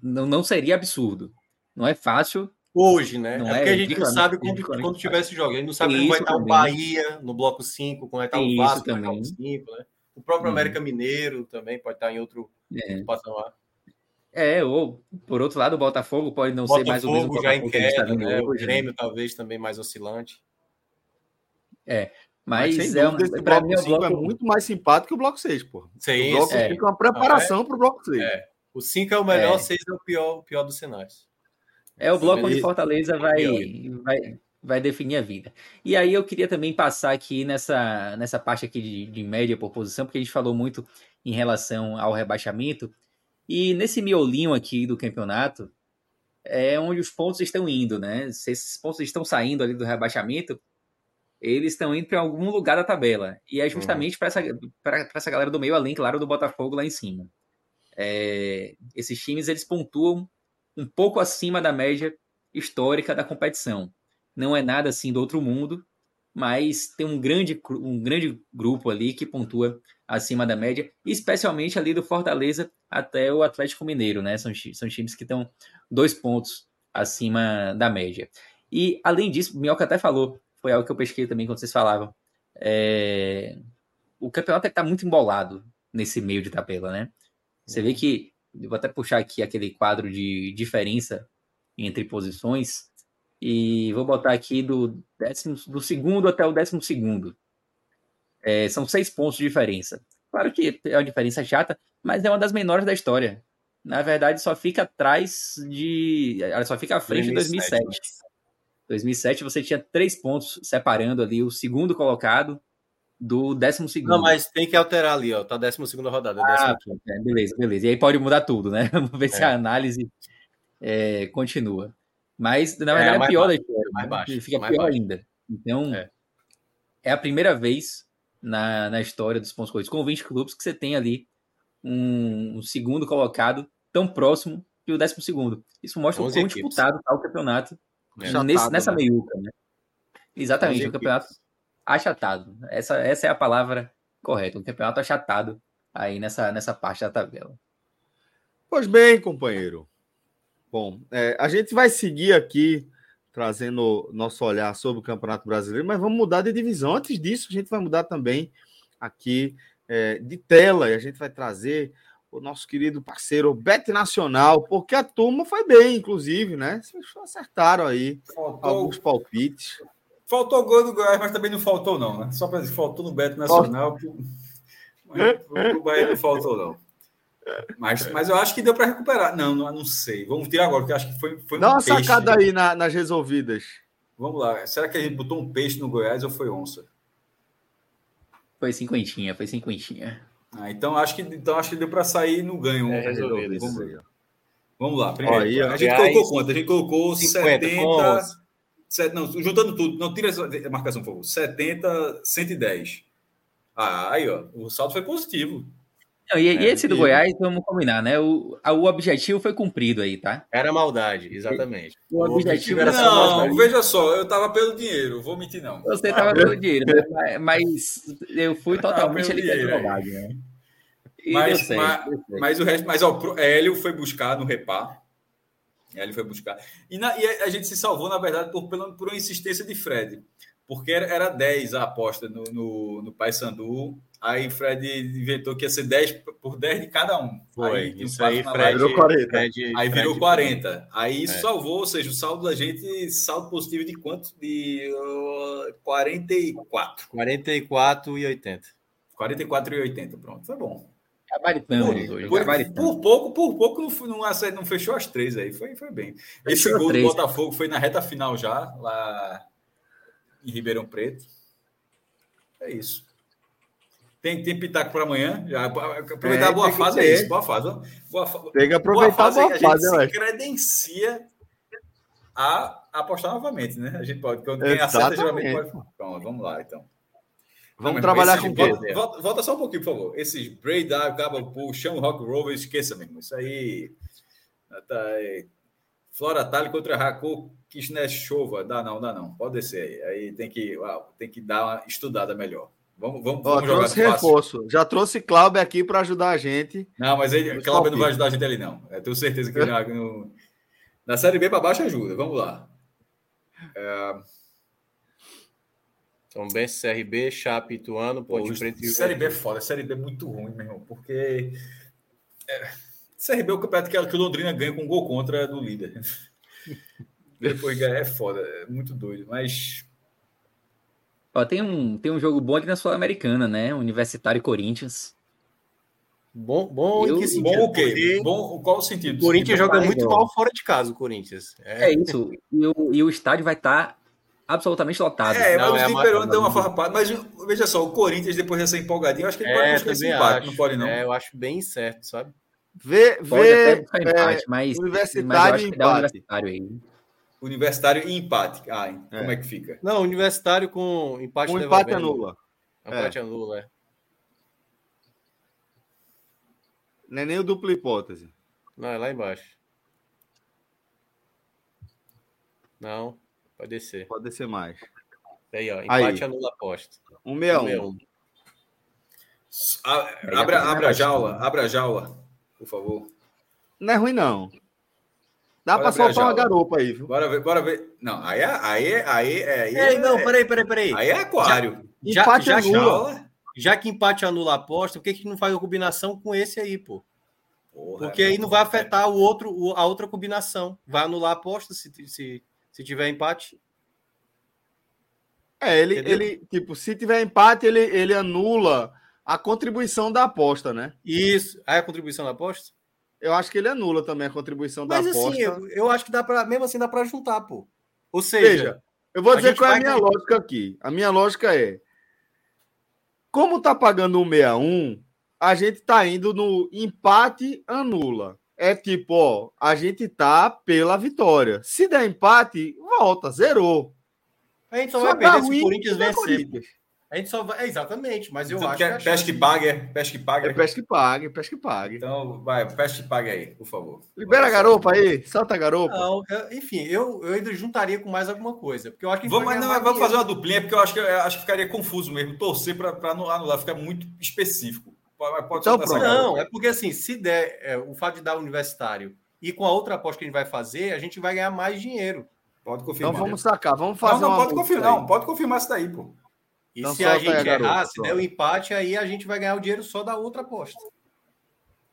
não, não seria absurdo. Não é fácil. Hoje, né? Não é, é porque a gente não sabe quando, quando tiver esse jogo. A gente não sabe como vai estar o Bahia no bloco 5, como vai estar o Vasco no bloco 5, né? O próprio hum. América Mineiro também pode estar em outro, é. outro patamar. É, ou por outro lado, o Botafogo pode não Botafogo ser mais o mesmo. já em tá queda, né? O né? Grêmio talvez também mais oscilante. É, mas, Mas é, um, para mim, o bloco é muito mais simpático que o bloco 6, pô. Sim, o bloco 5 é. é uma preparação é. para o bloco 6. É. O 5 é o melhor, o é. 6 é o pior, o pior dos cenários. É o bloco onde Fortaleza vai, vai, vai definir a vida. E aí eu queria também passar aqui nessa, nessa parte aqui de, de média por posição, porque a gente falou muito em relação ao rebaixamento. E nesse miolinho aqui do campeonato, é onde os pontos estão indo, né? Se esses pontos estão saindo ali do rebaixamento, eles estão indo para algum lugar da tabela. E é uhum. justamente uhum. para essa, essa galera do meio, além, claro, do Botafogo lá em cima. É, esses times eles pontuam um pouco acima da média histórica da competição. Não é nada assim do outro mundo, mas tem um grande, um grande grupo ali que pontua acima da média, especialmente ali do Fortaleza até o Atlético Mineiro, né? São, são times que estão dois pontos acima da média. E além disso, o Minhoca até falou, foi algo que eu pesquei também quando vocês falavam. É... O campeonato está muito embolado nesse meio de tabela, né? Você vê que, eu vou até puxar aqui aquele quadro de diferença entre posições, e vou botar aqui do, décimo, do segundo até o décimo segundo. É, são seis pontos de diferença. Claro que é uma diferença chata, mas é uma das menores da história. Na verdade, só fica atrás de. Ela só fica à frente de 2007. 2007 você tinha três pontos separando ali o segundo colocado do décimo segundo. Não, mas tem que alterar ali, ó. Tá décimo segunda rodada. Ah, é, beleza, beleza. E aí pode mudar tudo, né? Vamos ver é. se a análise é, continua. Mas, na verdade, é, é pior baixo, da história. Mais baixo, fica mais pior baixo. ainda. Então, é. é. a primeira vez na, na história dos pontos corridos com 20 clubes que você tem ali um, um segundo colocado tão próximo que o décimo segundo. Isso mostra o quão disputado está o campeonato é. nesse, nessa né? meiuca, né? Exatamente, o campeonato achatado. Essa, essa é a palavra correta. O campeonato achatado aí nessa, nessa parte da tabela. Pois bem, companheiro. Bom, é, a gente vai seguir aqui trazendo nosso olhar sobre o Campeonato Brasileiro, mas vamos mudar de divisão. Antes disso, a gente vai mudar também aqui é, de tela e a gente vai trazer o nosso querido parceiro Bet Nacional, porque a turma foi bem, inclusive, né? Vocês acertaram aí faltou, alguns palpites. Faltou gol do Goiás, mas também não faltou, não, né? Só para dizer, faltou no Bet Nacional. o Bahia não faltou, não. Mas, mas eu acho que deu para recuperar. Não, não, não sei. Vamos tirar agora, porque acho que foi, foi Dá um uma peixe. sacada aí na, nas resolvidas. Vamos lá. Será que a gente botou um peixe no Goiás ou foi onça? Foi cinquentinha, foi cinquentinha. Ah, então acho que então acho que deu para sair no ganho. É, resolvido. Vamos, vamos lá. Primeiro, aí, a gente colocou quanto? A gente colocou 50, 70. 7, não, juntando tudo, não tira a marcação, por favor. 70, 110. Ah, aí, ó, o saldo foi positivo. Não, e, é, e, esse do e... Goiás, vamos combinar, né? O, o objetivo foi cumprido aí, tá? Era maldade, exatamente. O, o objetivo, era Não, só veja só, eu tava pelo dinheiro, vou mentir não. Você tava pelo dinheiro, né? mas eu fui totalmente ali pelo bobagem, né? mas, mas, mas, o resto, mas ó, o Hélio foi buscar no repar. Hélio foi buscar. E, na, e a, a, gente se salvou, na verdade, por, por, por uma insistência de Fred. Porque era, era 10 a aposta no, no, no Paysandu Aí Fred inventou que ia ser 10 por 10 de cada um. Foi, aí, isso aí, Fred, virou 40. Fred, aí virou Fred, 40. Aí isso é. salvou, ou seja, o saldo da gente, saldo positivo de quanto? De uh, 44. 44 e 80. 44 e 80, pronto, foi bom. Gabaritamos hoje. Por, por, pouco, por pouco não, não, não fechou as três aí, foi, foi bem. Esse fechou gol três, do Botafogo foi na reta final já, lá em Ribeirão Preto. É isso. Tem, tem pitaco para amanhã. Já, aproveitar é, a boa fase, é isso. Boa fase. Boa. Tem que aproveitar boa fase. A boa fase, a gente se credencia a apostar novamente, né? A gente pode. Quando quem acerta, geralmente pode. Pronto, vamos lá, então. Vamos Não, trabalhar com volta, volta, volta, só um pouquinho, por favor. Esses Braid Cabo Pool, Chama Rock Rover, esqueça mesmo. Isso aí. Tá aí. Flora Tali contra Raku Kishnes Chova. Dá não, dá não. Pode descer aí. Aí tem que, uau, tem que dar uma estudada melhor. Vamos, vamos, Ó, vamos trouxe reforço. Já trouxe Cláudio aqui para ajudar a gente. Não, mas ele, Cláudio não vai ajudar a gente ali, não. Eu tenho certeza que já, no, na Série B para baixo ajuda. Vamos lá. É... Então, CRB, Chape, Ituano, Ponte Preta e Série B é foda. Série B é muito ruim, meu irmão, porque... É... Série B é o campeonato que o Londrina ganha com um gol contra do líder. Depois ganha é foda, é muito doido. Mas Ó, tem, um, tem um jogo bom aqui na Sul-Americana, né? Universitário e Corinthians. Bom, bom eu, que? Bom o quê? Bom, qual o sentido? O Corinthians joga muito mal fora de casa, o Corinthians. É, é isso. E o, e o estádio vai estar tá absolutamente lotado. É, Não, mas é o ma- deu uma farrapada. Mas veja só, o Corinthians, depois dessa empolgadinha, eu acho que ele pode É, buscar esse empate. acho. Não pode, não. É, eu acho bem certo, sabe? Vê, Pode até vê é, empate, mas, Universitário mas e empate. universitário aí. Universitário e empate. Ah, É. como é que fica? Não, universitário com empate um leva empate bem. anula. Empate anula, é. Não é nem o dupla hipótese. Não, é lá embaixo. Não, pode descer. Pode descer mais. Aí, ó, Aí. empate anula a aposta. 161. A- Aí já Abra, abra a jaula, abra a jaula, por favor. Não é ruim, não. Dá Bora pra abrir a soltar uma garopa aí, viu? Bora ver, bora ver. Não, aí é. Aí é. Aí é, aí Ei, é, não, peraí, peraí, peraí. aí é aquário. Já, Empate já, anula. Já que empate anula a aposta, por que, que não faz a combinação com esse aí, pô? Porra, Porque aí não vai afetar o outro, o- a outra combinação. Vai anular a aposta se, se, se tiver empate. É, ele, Entendeu? ele, tipo, se tiver empate, ele, ele anula a contribuição da aposta, né? Isso. Aí a contribuição da aposta? Eu acho que ele anula também a contribuição da Mas aposta. assim, eu, eu acho que dá para mesmo assim dá para juntar, pô. Ou seja, Veja, eu vou a dizer qual é a minha ganhar. lógica aqui. A minha lógica é: como tá pagando 161, a gente tá indo no empate anula. É tipo, ó, a gente tá pela vitória. Se der empate, volta, zerou. a gente só, Só vai perder se o Corinthians vencer. A gente só vai. É, exatamente, mas eu Então, acho que. pesca chance- que pague, é? Pesca que pague. É pesca que pague, pesca que pague. Então, vai, pesca que pague aí, por favor. Libera a garopa aí, solta a garopa. Não, eu- enfim, eu, eu ainda juntaria com mais alguma coisa. Porque eu acho que Vamos, mas não, vamos fazer uma duplinha, porque eu acho que, eu acho que ficaria confuso mesmo. Torcer para anular, anular, fica muito específico. Pode, pode Então, pronto. Não, é porque assim, se der é, o fato de dar universitário e com a outra aposta que a gente vai fazer, a gente vai ganhar mais dinheiro. Pode Então confirmar. vamos sacar, vamos não, fazer não, uma pode confirmar. Não, pode confirmar isso daí, pô. E Então se a gente garoto, errar, se der o empate, aí a gente vai ganhar o dinheiro só da outra aposta.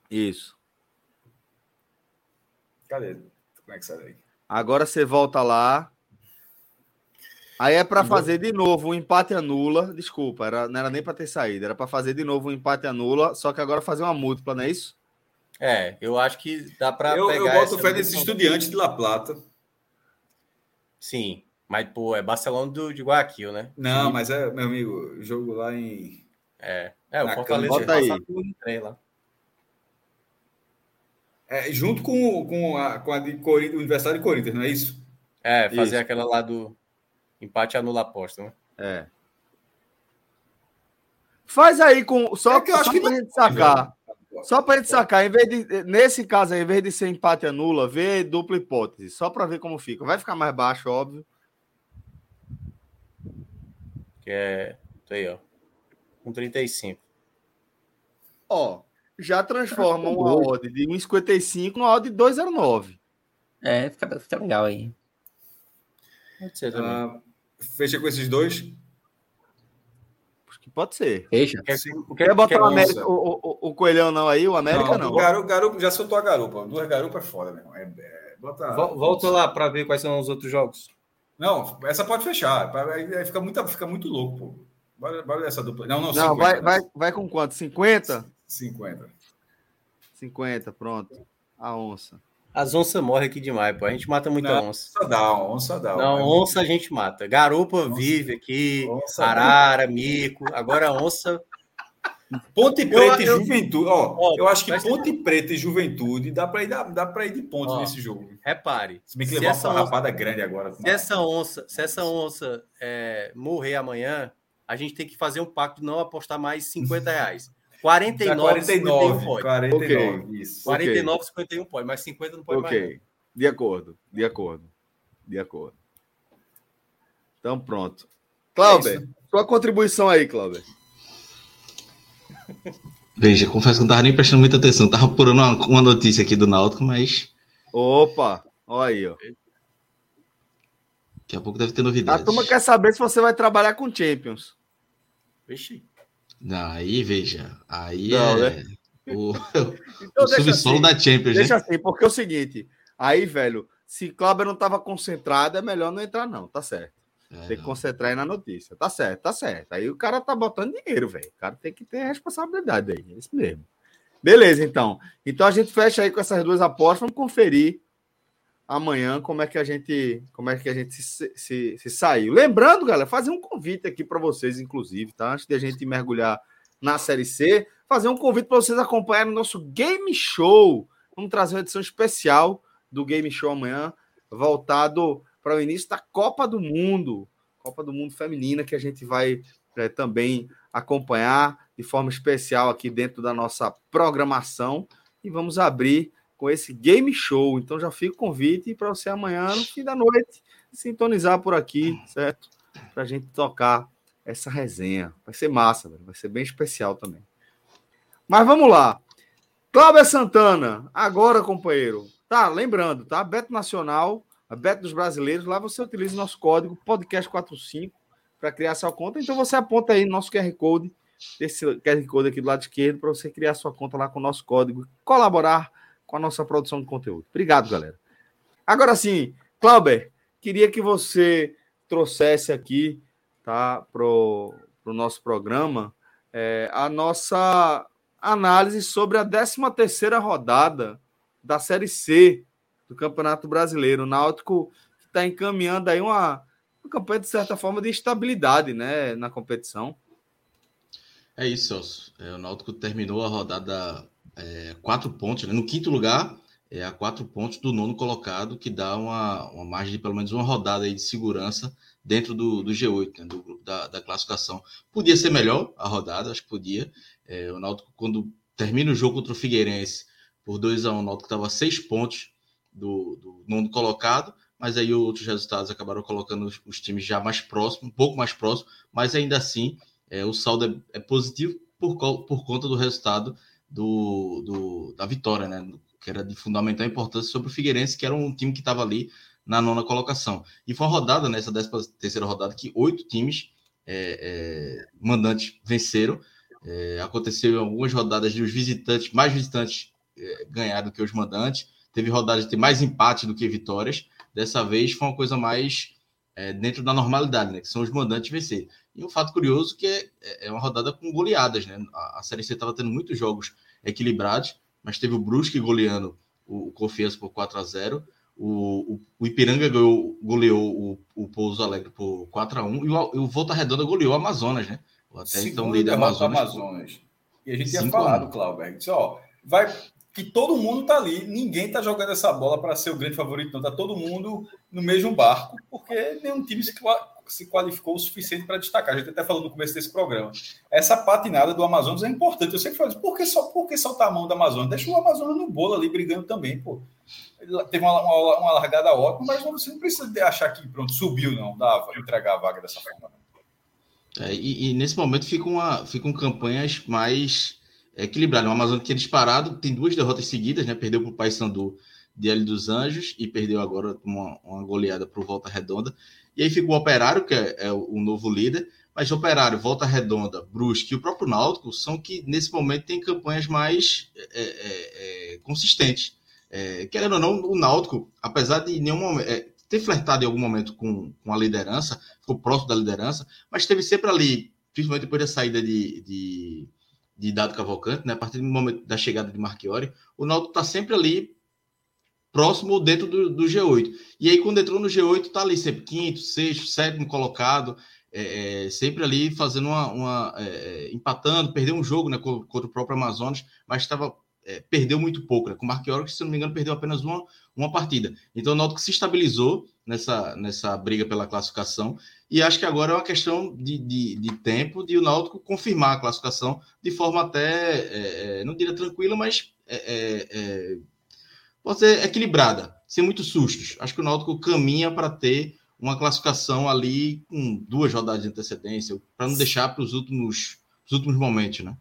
Isso. Cadê? Como é que sai daí? Agora você volta lá. Aí é para fazer de novo um empate anula. Desculpa, era, não era nem para ter saído, era para fazer de novo um empate anula, só que agora fazer uma múltipla, não é isso? É, eu acho que dá para Eu, pegar. eu boto fé nesse estudiante de La Plata. Sim, mas pô, é Barcelona do, de Guayaquil, né? Não, mas é, meu amigo, jogo lá em. É, é o Na Fortaleza Bota aí. trem lá. É, junto com, com, a, com a de Corinthians, Universidade de Corinthians, não é isso? É, fazer Isso. aquela lá do empate anula aposta, né? É. Faz aí com. Só, É que eu acho que pra não- gente sacar. Só para gente sacar, em vez de, nesse caso aí, em vez de ser empate anula, vê dupla hipótese, só para ver como fica. Vai ficar mais baixo, óbvio. Que é. Isso aí, ó. Com 35. Ó, já transforma uma odd de 1,55 numa odd de 2,09. É, fica, fica legal aí. Pode ser também. Ah, fecha com esses dois. Acho que pode ser. Fecha. Quer, Quer botar quer o, América, o, o, o Coelhão não aí? O América não. O garupa, garupa, já soltou a garupa. Duas garupas é foda, meu irmão. É, é, bota, Vol- Volta lá para ver quais são os outros jogos. Não, essa pode fechar. Aí fica muito, fica muito louco, pô. Bora, bora essa dupla. Não, não, Não, 50, vai, né? vai, vai com quanto? 50? 50. 50, pronto. A onça. As onças morrem aqui demais, pô. A gente mata muita Não, onça. Onça dá, onça dá. Não, Vai. onça a gente mata. Garupa vive aqui, Onça arara, mico. Agora onça. Ponte Preta Eu- e Juventude. Ó, Ó, eu acho que Ponte Preta e Juventude dá para ir, dá, dá ir de pontos Ó, nesse jogo. Repare. Se bem que se levar essa uma onça- rapada grande agora. Se essa onça, se essa onça é, morrer amanhã, a gente tem que fazer um pacto de não apostar mais 50 reais. 49, 49, 51 pode. 49, isso. 49, 51 pode, mas 50 não pode mais. não. Ok. De acordo, de acordo. De acordo. Então, pronto. Cláudio, sua contribuição aí, Cláudio. Veja, confesso que não tava nem prestando muita atenção. Tava apurando uma, uma notícia aqui do Náutico, mas Opa, olha aí, ó. daqui a pouco deve ter A novidades. turma quer saber se você vai trabalhar com Champions. Vixe. Não, aí veja. Aí Não, é né? o, Então, o subsolo assim, da Champions, Deixa né? assim, porque é o seguinte. Aí, velho, se Cláudio não tava concentrado, é melhor não entrar, não. Tá certo. É, Tem que concentrar aí na notícia. Tá certo, tá certo. Aí o cara tá botando dinheiro, velho. O cara tem que ter responsabilidade aí. É isso mesmo. Beleza, então. Então a gente fecha aí com essas duas apostas. Vamos conferir amanhã como é que a gente como é que a gente se, se, se saiu. Lembrando, galera, fazer um convite aqui para vocês, inclusive, tá? Antes de a gente mergulhar na Série C, fazer um convite para vocês acompanharem o nosso Game Show. Vamos trazer uma edição especial do Game Show amanhã, voltado para o início da Copa do Mundo, Copa do Mundo Feminina, que a gente vai é, também acompanhar de forma especial aqui dentro da nossa programação. E vamos abrir com esse game show. Então já fica o convite para você amanhã, no fim da noite, sintonizar por aqui, certo? Para a gente tocar essa resenha. Vai ser massa, vai ser bem especial também. Mas vamos lá. Cláudio Santana, agora, companheiro. Tá, lembrando, tá? Beto Nacional, a dos Brasileiros, lá você utiliza o nosso código podcast45 para criar sua conta. Então você aponta aí no nosso QR Code, esse QR Code aqui do lado esquerdo, para você criar sua conta lá com o nosso código, colaborar com a nossa produção de conteúdo. Obrigado, galera. Agora sim, Clauber, queria que você trouxesse aqui, tá, pro, pro nosso programa, é, a nossa análise sobre a 13 terceira rodada da Série C do Campeonato Brasileiro. O Náutico está encaminhando aí uma, uma campanha, de certa forma, de estabilidade né, na competição. É isso, Celso. É, o Náutico terminou a rodada é, quatro pontos, né? no quinto lugar, é a quatro pontos do nono colocado, que dá uma, uma margem de pelo menos uma rodada aí de segurança dentro do, do G8, né? do, da, da classificação. Podia ser melhor a rodada, acho que podia. É, o Náutico, quando termina o jogo contra o Figueirense por 2 a 1 um, o Náutico estava seis pontos do, do nono colocado, mas aí outros resultados acabaram colocando os, os times já mais próximos, um pouco mais próximos, mas ainda assim é, o saldo é, é positivo por, por conta do resultado do, do, da vitória, né? Que era de fundamental importância sobre o Figueirense, que era um time que estava ali na nona colocação. E foi uma rodada, nessa décima terceira rodada, que oito times é, é, mandantes venceram. É, aconteceu em algumas rodadas de os visitantes, mais visitantes é, ganharam que os mandantes. Teve rodadas de ter mais empate do que vitórias. Dessa vez foi uma coisa mais é, dentro da normalidade, né? Que são os mandantes vencer. E um fato curioso que é, é, é uma rodada com goleadas, né? A, a Série C estava tendo muitos jogos equilibrados, mas teve o Brusque goleando o, o Confiança por 4 a 0 o, o, o Ipiranga ganhou, goleou o, o Pouso Alegre por 4 a 1 e o, o Volta Redonda goleou o Amazonas, né? Até Segundo então líder Amazonas. Amazonas. E a gente tinha falado, Cláudio, disse, ó, vai que todo mundo tá ali, ninguém tá jogando essa bola para ser o grande favorito, não. Tá todo mundo no mesmo barco, porque nenhum time se, qualificou o suficiente para destacar. A gente até falou no começo desse programa. Essa patinada do Amazonas é importante. Eu sempre falo, por que, só, por que soltar a mão do Amazonas? Deixa o Amazonas no bolo ali brigando também, pô. Ele teve uma, uma, uma, largada ótima, mas você não precisa achar que pronto, subiu, não, dá, entregar a vaga dessa forma. É, e, e, nesse momento ficam, uma, ficam campanhas mais é equilibrado. O Amazonas tinha disparado, tem duas derrotas seguidas, né? Perdeu para o Paysandu de L dos Anjos e perdeu agora uma, uma goleada para o Volta Redonda. E aí fica o Operário, que é, é o, novo líder, mas Operário, Volta Redonda, Brusque e o próprio Náutico são que nesse momento tem campanhas mais é, é, é consistentes. É, querendo ou não, o Náutico, apesar de nenhum momento é, ter flertado em algum momento com, com a liderança, ficou próximo da liderança, mas teve sempre ali, principalmente depois da saída de, de de Dado Cavalcante, né? A partir do momento da chegada de Marchiori, o Náutico está sempre ali próximo dentro do, do, G8. E aí, quando entrou no G8, está ali sempre quinto, sexto, sétimo colocado, é, é, sempre ali fazendo uma. uma é, é empatando, perdeu um jogo né, contra o próprio Amazonas, mas estava. É, perdeu muito pouco, né? Com o que, se não me engano, perdeu apenas uma, uma partida. Então o Náutico se estabilizou nessa, nessa briga pela classificação. E acho que agora é uma questão de, de, de tempo de o Náutico confirmar a classificação de forma até, é, é não diria tranquila, mas é, é, é, pode ser equilibrada, sem muitos sustos. Acho que o Náutico caminha para ter uma classificação ali com duas rodadas de antecedência, para não deixar para os últimos, os últimos momentos, né?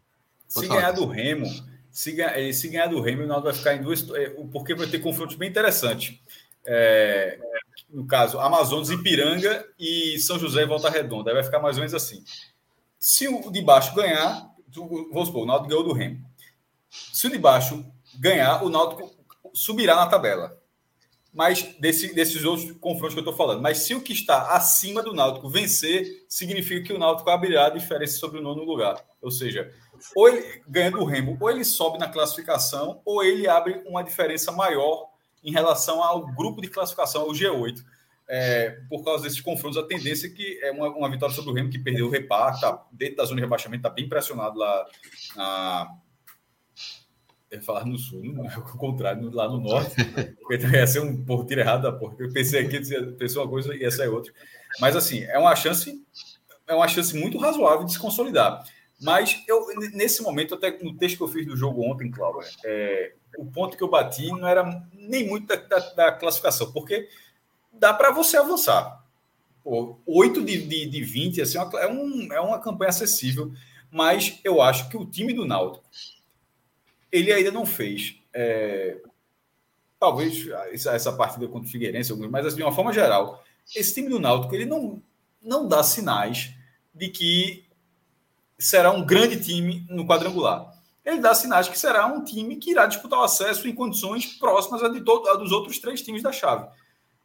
Pode se falar, ganhar do Remo, se, se ganhar do Remo, o Náutico vai ficar em duas. Porque vai ter confrontos bem interessantes. É, no caso, Amazonas, Ipiranga e São José e Volta Redonda. Aí vai ficar mais ou menos assim. Se o de baixo ganhar, vamos supor, o Náutico ganhou do Remo. Se o de baixo ganhar, o Náutico subirá na tabela. Mas desse, desses outros confrontos que eu estou falando. Mas se o que está acima do Náutico vencer, significa que o Náutico abrirá a diferença sobre o nono lugar. Ou seja, ou ele ganha do Remo, ou ele sobe na classificação, ou ele abre uma diferença maior em relação ao grupo de classificação, ao G8. É, por causa desses confrontos, a tendência é que é uma, uma vitória sobre o Remo, que perdeu o repar, tá dentro da zona de rebaixamento, está bem pressionado lá na. Eu ia falar no sul, não é o contrário, lá no norte, porque ia ser um porra, tiro errado da porra. Eu pensei aqui, pensei uma coisa e essa é outra. Mas assim, é uma chance, é uma chance muito razoável de se consolidar. Mas eu, nesse momento, até no texto que eu fiz do jogo ontem, Cláudio, é, o ponto que eu bati não era nem muito da, da, da classificação, porque dá para você avançar. Pô, 8 de, de, de 20 assim, é, um, é uma campanha acessível, mas eu acho que o time do Náutico ele ainda não fez. É, talvez essa, partida contra o Figueirense, mas assim, de uma forma geral, esse time do Náutico ele não, não dá sinais de que será um grande time no quadrangular. Ele dá sinais que será um time que irá disputar o acesso em condições próximas a, de todo, a dos outros três times da chave.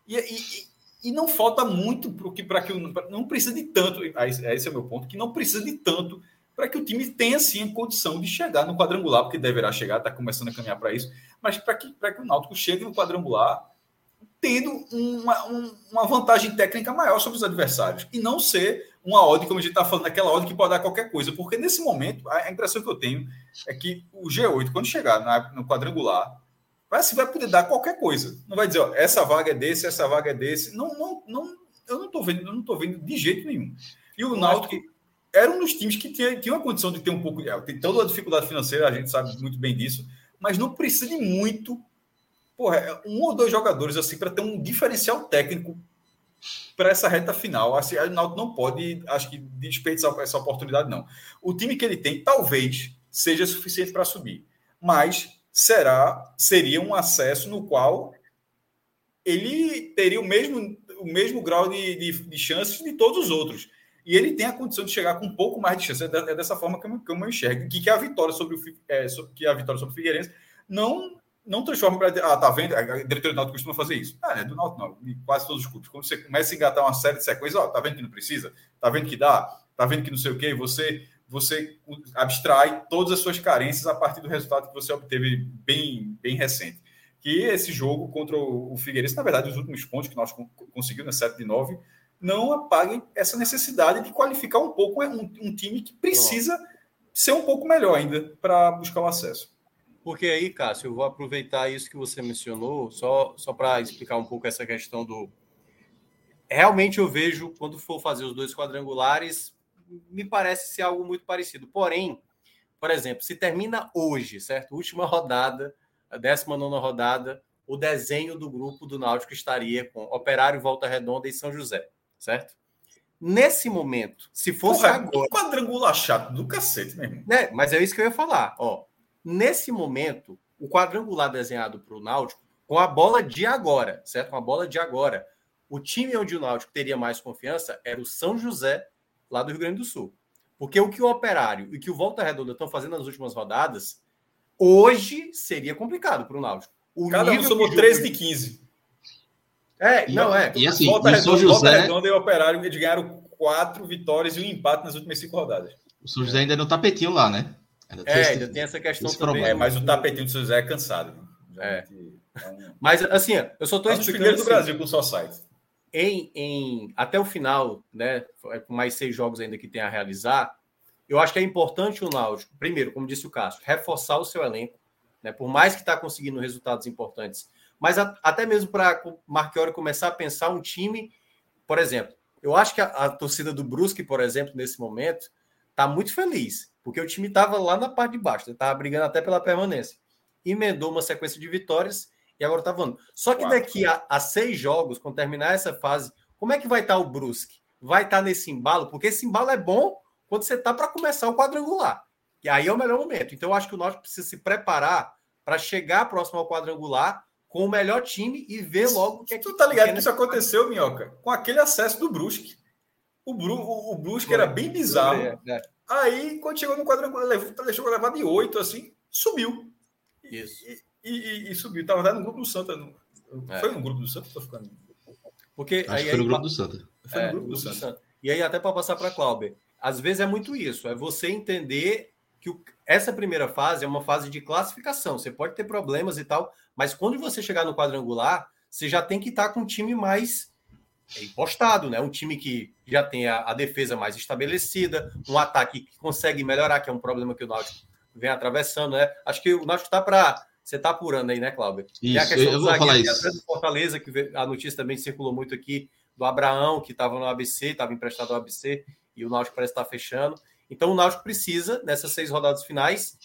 E, e, e não falta muito para que, que não precisa de tanto. Esse é o meu ponto, que não precisa de tanto para que o time tenha sim a condição de chegar no quadrangular, porque deverá chegar, está começando a caminhar para isso, mas para que, que o Náutico chegue no quadrangular tendo uma, uma vantagem técnica maior sobre os adversários e não ser uma odd, como a gente está falando, aquela odd que pode dar qualquer coisa, porque nesse momento a impressão que eu tenho é que o G8, quando chegar na, no quadrangular, vai, vai poder dar qualquer coisa. Não vai dizer, ó, essa vaga é desse, essa vaga é desse. Não, não, não, eu não estou vendo, eu não estou vendo de jeito nenhum. E o Náutico era um dos times que tinha, tinha uma condição de ter um pouco de. Tem toda a dificuldade financeira, a gente sabe muito bem disso, mas não precisa de muito. Porra, é um ou dois jogadores assim para ter um diferencial técnico para essa reta final. Assim, o Náutico não pode, acho que, desperdiçar essa oportunidade, não. O time que ele tem talvez seja suficiente para subir, mas será seria um acesso no qual ele teria o mesmo, o mesmo grau de, de, de chances de todos os outros. E ele tem a condição de chegar com um pouco mais de chance. É, é dessa forma que eu, que eu enxergo. Que, que a vitória sobre o é, que a vitória sobre o Figueirense não não transforma para ah tá vendo a diretoria do Náutico costuma fazer isso ah, é do Náutico não quase todos os clubes quando você começa a engatar uma série de sequências ó tá vendo que não precisa tá vendo que dá tá vendo que não sei o que você você abstrai todas as suas carências a partir do resultado que você obteve bem, bem recente. Que esse jogo contra o Figueirense, na verdade, os últimos pontos que nós conseguimos, né, 7 de 9, não apaguem essa necessidade de qualificar um pouco um, um time que precisa ser um pouco melhor ainda para buscar o acesso. Porque aí, Cássio, eu vou aproveitar isso que você mencionou, só, só para explicar um pouco essa questão do. Realmente eu vejo, quando for fazer os dois quadrangulares, me parece ser algo muito parecido. Porém, por exemplo, se termina hoje, certo? Última rodada, a 19 rodada, o desenho do grupo do Náutico estaria com Operário, Volta Redonda e São José, certo? Nesse momento, se fosse Porra, agora. quadrangular chato do cacete mesmo. Né? Mas é isso que eu ia falar. Ó, nesse momento, o quadrangular desenhado para o Náutico, com a bola de agora, certo? Com a bola de agora, o time onde o Náutico teria mais confiança era o São José lá do Rio Grande do Sul. Porque o que o Operário e que o Volta Redonda estão fazendo nas últimas rodadas, hoje seria complicado para o Náutico. O Cada um somou 13 de 15. É, e, não é. E assim, Volta, Redonda, José... Volta Redonda e o Operário eles ganharam quatro vitórias e um empate nas últimas cinco rodadas. O São José ainda no tapetinho lá, né? Ainda é, ainda tem essa questão também. Problema. É, mas o tapetinho do São José é cansado. É. é. Mas assim, eu só estou é explicando. Assim, do Brasil com só site em, em, até o final, né, com mais seis jogos ainda que tem a realizar, eu acho que é importante o Náutico, primeiro, como disse o Cássio, reforçar o seu elenco, né, por mais que está conseguindo resultados importantes, mas a, até mesmo para o Marchiori começar a pensar um time, por exemplo, eu acho que a, a torcida do Brusque, por exemplo, nesse momento, está muito feliz, porque o time estava lá na parte de baixo, estava brigando até pela permanência. Emendou uma sequência de vitórias e agora tá voando. Só que daqui a, a, seis jogos, quando terminar essa fase, como é que vai estar tá o Brusque? Vai estar tá nesse embalo? Porque esse embalo é bom quando você tá para começar o quadrangular. E aí é o melhor momento. Então eu acho que o Náutico precisa se preparar para chegar próximo ao quadrangular com o melhor time e ver logo o que é que. Tu tá ligado que isso aconteceu, Minhoca? Com aquele acesso do Brusque. O, Bru, o, o Brusque era bem bizarro. É, é. Aí, quando chegou no quadrangular, levou, deixou levar de oito, assim, subiu. Isso. E, e, e, e subiu. Estava no grupo do Santa. No, é. Foi no grupo do Santa? Estou ficando. Porque Acho aí, foi no grupo do Santa. Foi no é, grupo do Santa. E aí, até para passar para a Cláudia, às vezes é muito isso: é você entender que o, essa primeira fase é uma fase de classificação. Você pode ter problemas e tal, mas quando você chegar no quadrangular, você já tem que estar com um time mais impostado, né? Um time que já tem a, a, defesa mais estabelecida, um ataque que consegue melhorar, que é um problema que o Náutico vem atravessando, né? Acho que o Náutico está para você está apurando aí, né, Cláudio? Isso, e a questão eu do isso. do Fortaleza, que a notícia também circulou muito aqui, do Abraão, que estava no ABC, estava emprestado ao ABC, e o Náutico parece estar tá fechando. Então o Náutico precisa, nessas seis rodadas finais,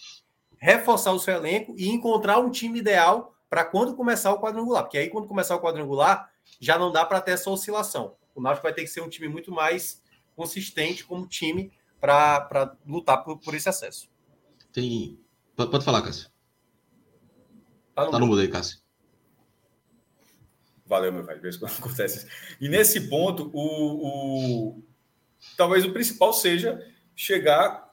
reforçar o seu elenco e encontrar um time ideal para quando começar o quadrangular. Porque aí, quando começar o quadrangular, já não dá para ter essa oscilação. O Náutico vai ter que ser um time muito mais consistente como time para lutar por, por esse acesso. Tem. Pode, pode falar, Cássio. Tá no, tá no mudo aí, Cássio. Valeu, meu velho. Vejo quando acontece. E nesse ponto, o, o, talvez o principal seja chegar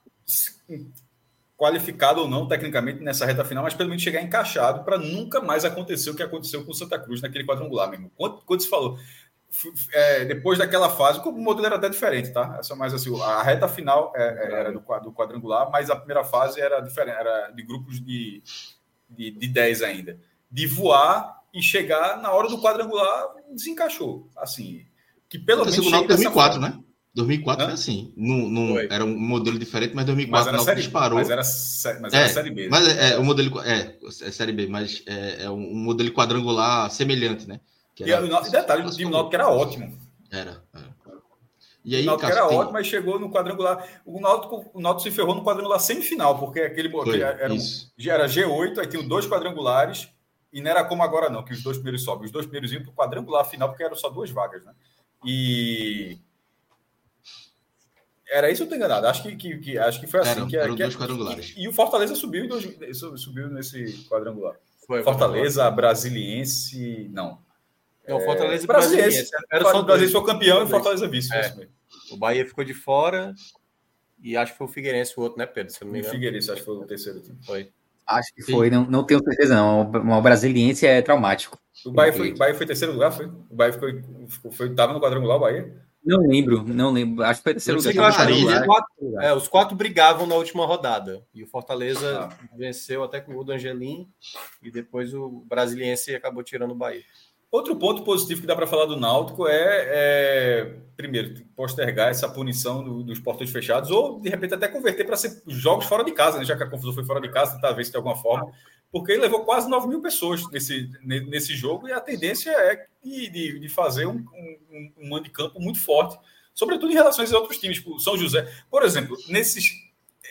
qualificado ou não tecnicamente nessa reta final, mas pelo menos chegar encaixado para nunca mais acontecer o que aconteceu com o Santa Cruz naquele quadrangular mesmo. Quando, quando se falou, é, depois daquela fase, o modelo era até diferente, tá? Essa mais assim, a reta final é, é era do, do, quadrangular, mas a primeira fase era diferente, era de grupos de, de, de 10 ainda. De voar e chegar na hora do quadrangular, desencaixou. Assim, que pelo menos. 2004, né? 2004 Hã? foi assim. Num, num, era um modelo diferente, mas 2004 mas série, disparou. Mas era, mas era é, Série B. Mas é, é, o modelo. É, é Série B, mas é, é um modelo quadrangular semelhante, né? Que era, e, o, detalhe, o time Náutico era ótimo. Era. era. E aí, o Náutico era tem... ótimo, mas chegou no quadrangular. O Náutico, o Náutico se ferrou no quadrangular semifinal, porque aquele, aquele era, era G8, aí tinha dois quadrangulares, e não era como agora, não, que os dois primeiros sobem. Os dois primeiros iam para o quadrangular final, porque eram só duas vagas, né? E era isso ou tô enganado? Acho que, que, que acho que foi assim. Eram, que, eram que, dois quadrangulares. E, e, o Fortaleza subiu, dois, subiu nesse quadrangular. Foi, Fortaleza, Brasiliense. Não. Não, Fortaleza é, Brasiliense. Era só o Brasiliense foi campeão e Fortaleza vice. É. O Bahia ficou de fora e acho que foi o Figueirense o outro, né, Pedro? Se não me engano. O Figueirense, acho que foi o terceiro time. Foi. Acho que foi, não, não tenho certeza, não. O Brasiliense é traumático. O Bahia foi, o Bahia foi terceiro lugar, foi? O Bahia ficou, foi, tava no quadrangular, o Bahia? Não lembro, não lembro. Acho que foi terceiro lugar. Os quatro, é, os quatro brigavam na última rodada. E o Fortaleza ah. venceu até com o gol do Angelim. E depois o Brasiliense acabou tirando o Bahia. Outro ponto positivo que dá para falar do Náutico é, é, primeiro, postergar essa punição do, dos portões fechados, ou de repente até converter para ser jogos fora de casa, né? já que a confusão foi fora de casa, se de alguma forma, porque ele levou quase 9 mil pessoas nesse, nesse jogo e a tendência é de, de, fazer um, um, um mando de campo muito forte, sobretudo em relação a outros times, tipo São José. Por exemplo, nesses,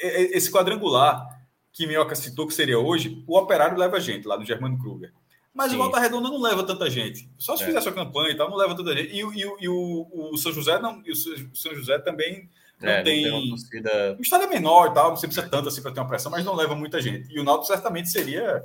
esse quadrangular que Minhoca citou que seria hoje, o Operário leva gente lá do Germano Kruger. Mas Sim. o Volta Redonda não leva tanta gente. Só se é. fizer sua campanha e tal, não leva tanta gente. E, e, e o, o, São José não, e o São José também não é, tem. Não tem torcida... O estado é menor e tal, não precisa tanto assim para ter uma pressão, mas não leva muita gente. E o Náutico certamente seria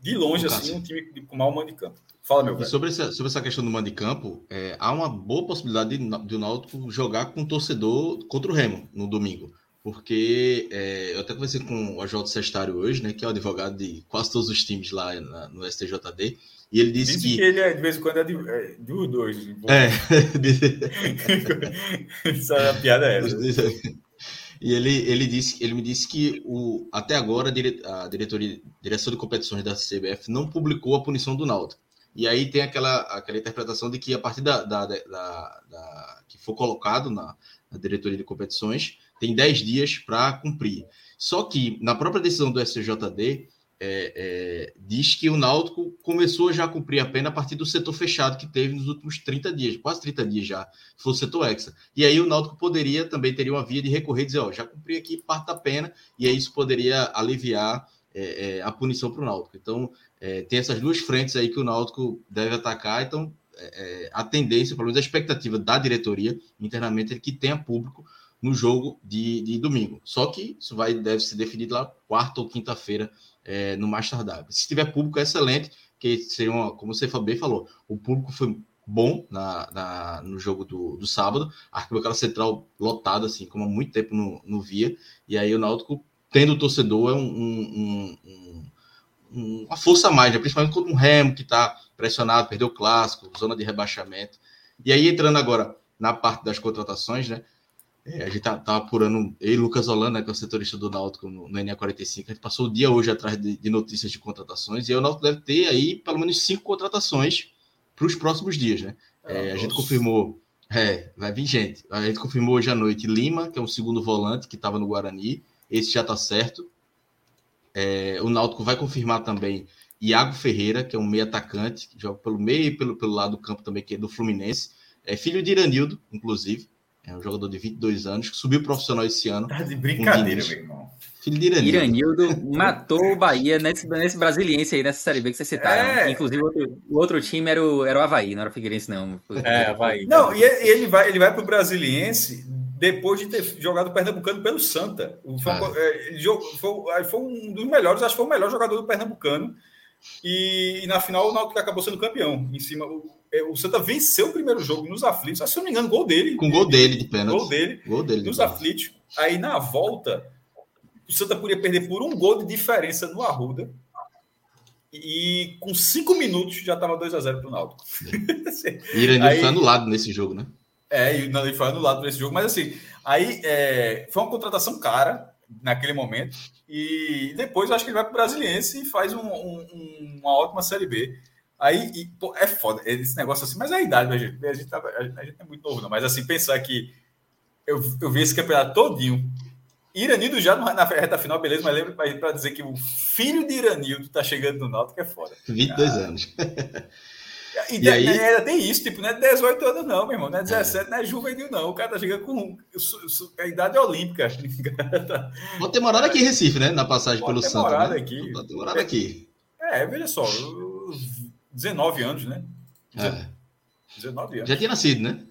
de longe assim um time com mau mando de campo. Fala, meu velho. Sobre essa, sobre essa questão do mando de campo, é, há uma boa possibilidade de, de o Náutico jogar com o torcedor contra o Remo no domingo porque é, eu até conversei com o Oswaldo Sestário hoje, né, que é o advogado de quase todos os times lá na, no STJD, e ele disse que... que... ele é, de vez em quando é de, é, dos dois. É. Essa é a piada é essa. E ele, ele, disse, ele me disse que o, até agora a, dire, a diretoria, direção de competições da CBF não publicou a punição do Náutico. E aí tem aquela, aquela interpretação de que a partir da, da, da, da que for colocado na, na diretoria de competições, tem 10 dias para cumprir. Só que na própria decisão do STJD, é, é, diz que o Náutico começou já a cumprir a pena a partir do setor fechado que teve nos últimos 30 dias, quase 30 dias já, foi o setor Hexa. E aí o Náutico poderia, também teria uma via de recorrer e dizer, ó, já cumpri aqui parte da pena, e aí isso poderia aliviar é, é a punição para o Náutico. Então, é, tem essas duas frentes aí que o Náutico deve atacar, então é, a tendência, pelo menos a expectativa da diretoria internamente é que tenha público no jogo de, de domingo. Só que isso vai deve ser definido lá quarta ou quinta-feira é, no mais tardável. Se tiver público, é excelente, que seria uma, como você bem falou, o público foi bom na, na, no jogo do, do sábado, a arquibancada central lotada, assim, como há muito tempo não, não via, e aí o Náutico, tendo o torcedor, é um, um, um uma força a mais, né? principalmente contra um Remo que está pressionado, perdeu o clássico, zona de rebaixamento. E aí, entrando agora na parte das contratações, né? É, a gente tá, tá, apurando, eu e Lucas Holanda, né, que é o setorista do Náutico no, no NA45, a gente passou o dia hoje atrás de, de, notícias de contratações, e o Náutico deve ter aí pelo menos cinco contratações para os próximos dias, né? É, a gente confirmou, é, vai vir gente, a gente confirmou hoje à noite Lima, que é um segundo volante que estava no Guarani, esse já está certo. É, o Náutico vai confirmar também Iago Ferreira, que é um meio atacante, que joga pelo meio e pelo, pelo lado do campo também, que é do Fluminense. É filho de Iranildo, inclusive. É um jogador de 22 anos, que subiu profissional esse ano. Tá de brincadeira, meu irmão. Filho de Iranildo. Iranildo matou o Bahia nesse, nesse brasiliense aí, nessa Série B que vocês citaram. É. Inclusive, o outro, o outro, time era o, era o Havaí, não era o Figueirense, não. É, Havaí. Não, e ele vai, ele vai pro Brasiliense depois de ter jogado o Pernambucano pelo Santa. Foi, ah. É, ele foi, foi, um dos melhores, acho que foi o melhor jogador do Pernambucano. E, e na final o Náutico acabou sendo campeão. Em cima, o, é, o Santa venceu o primeiro jogo nos aflitos, se eu não me engano, gol dele. Com gol dele de pênalti. Gol dele, gol dele nos aflitos. Aí na volta, o Santa podia perder por um gol de diferença no Arruda. E com cinco minutos já estava 2 a 0 para o Náutico. E Iranil foi anulado nesse jogo, né? É, ele foi anulado nesse jogo, mas assim, aí é, foi uma contratação cara naquele momento. E depois eu acho que ele vai para o Brasiliense e faz um, um, uma ótima Série B. Aí, e, pô, é foda esse negócio assim, mas é a idade, a gente, a gente, tá, a gente é muito novo, não. Mas assim, pensar que eu, eu vi esse campeonato todinho. Iranildo já na reta final, beleza, mas lembra para dizer que o filho de Iranildo tá chegando no Náutico, que é foda. 22 ah. anos. E, e aí... ainda tem isso, tipo, não é 18 anos, não, meu irmão, não é 17, é. não é juvenil, não. O cara tá chegando com a idade olímpica. Pode ter morado aqui em Recife, né? Na passagem pelo Santos. Né? aqui. Ter morado aqui. É, veja só, 19 anos, né? É. 19 anos. Já tinha nascido, né?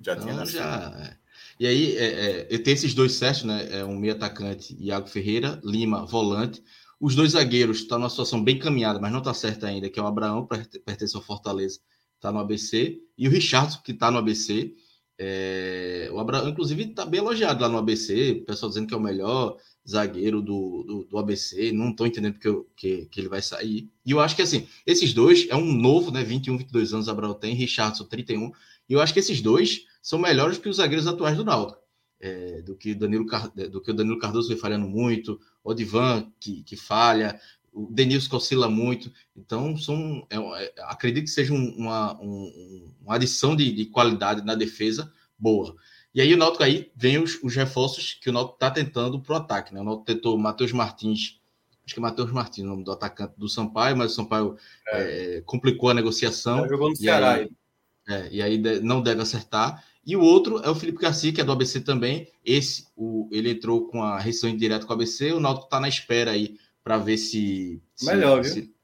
Já então, tinha nascido. Já, é. E aí, é, é, tem esses dois certos, né? É um meio atacante, Iago Ferreira, Lima, volante. Os dois zagueiros estão numa situação bem caminhada, mas não está certo ainda, que é o Abraão, pertence ao Fortaleza, está no ABC, e o Richardson, que está no ABC. É, o Abraão, inclusive, está bem elogiado lá no ABC, o pessoal dizendo que é o melhor zagueiro do, do, do ABC, não estou entendendo porque que, que ele vai sair. E eu acho que, assim, esses dois, é um novo, né, 21, 22 anos, Abraão tem, Richardson, 31, e eu acho que esses dois são melhores que os zagueiros atuais do Náutico. É, do que Danilo do que o Danilo Cardoso foi falhando muito, o Divan que, que falha, o Denilson que oscila muito. Então, são, é, é, acredito que seja uma, um, uma adição de, de, qualidade na defesa boa. E aí o Náutico aí vem os, os reforços que o Náutico está tentando para o ataque. Né? O Náutico tentou Matheus Martins, acho que é Matheus Martins, o nome do atacante do Sampaio, mas o Sampaio é. É, complicou a negociação. jogou no Ceará. Aí, é, e aí não deve acertar. E o outro é o Felipe Garcia, que é do ABC também. Esse, o, ele entrou com a rescisão direto com o ABC. O Náutico está na espera aí para ver se, se, Melhor, se, viu?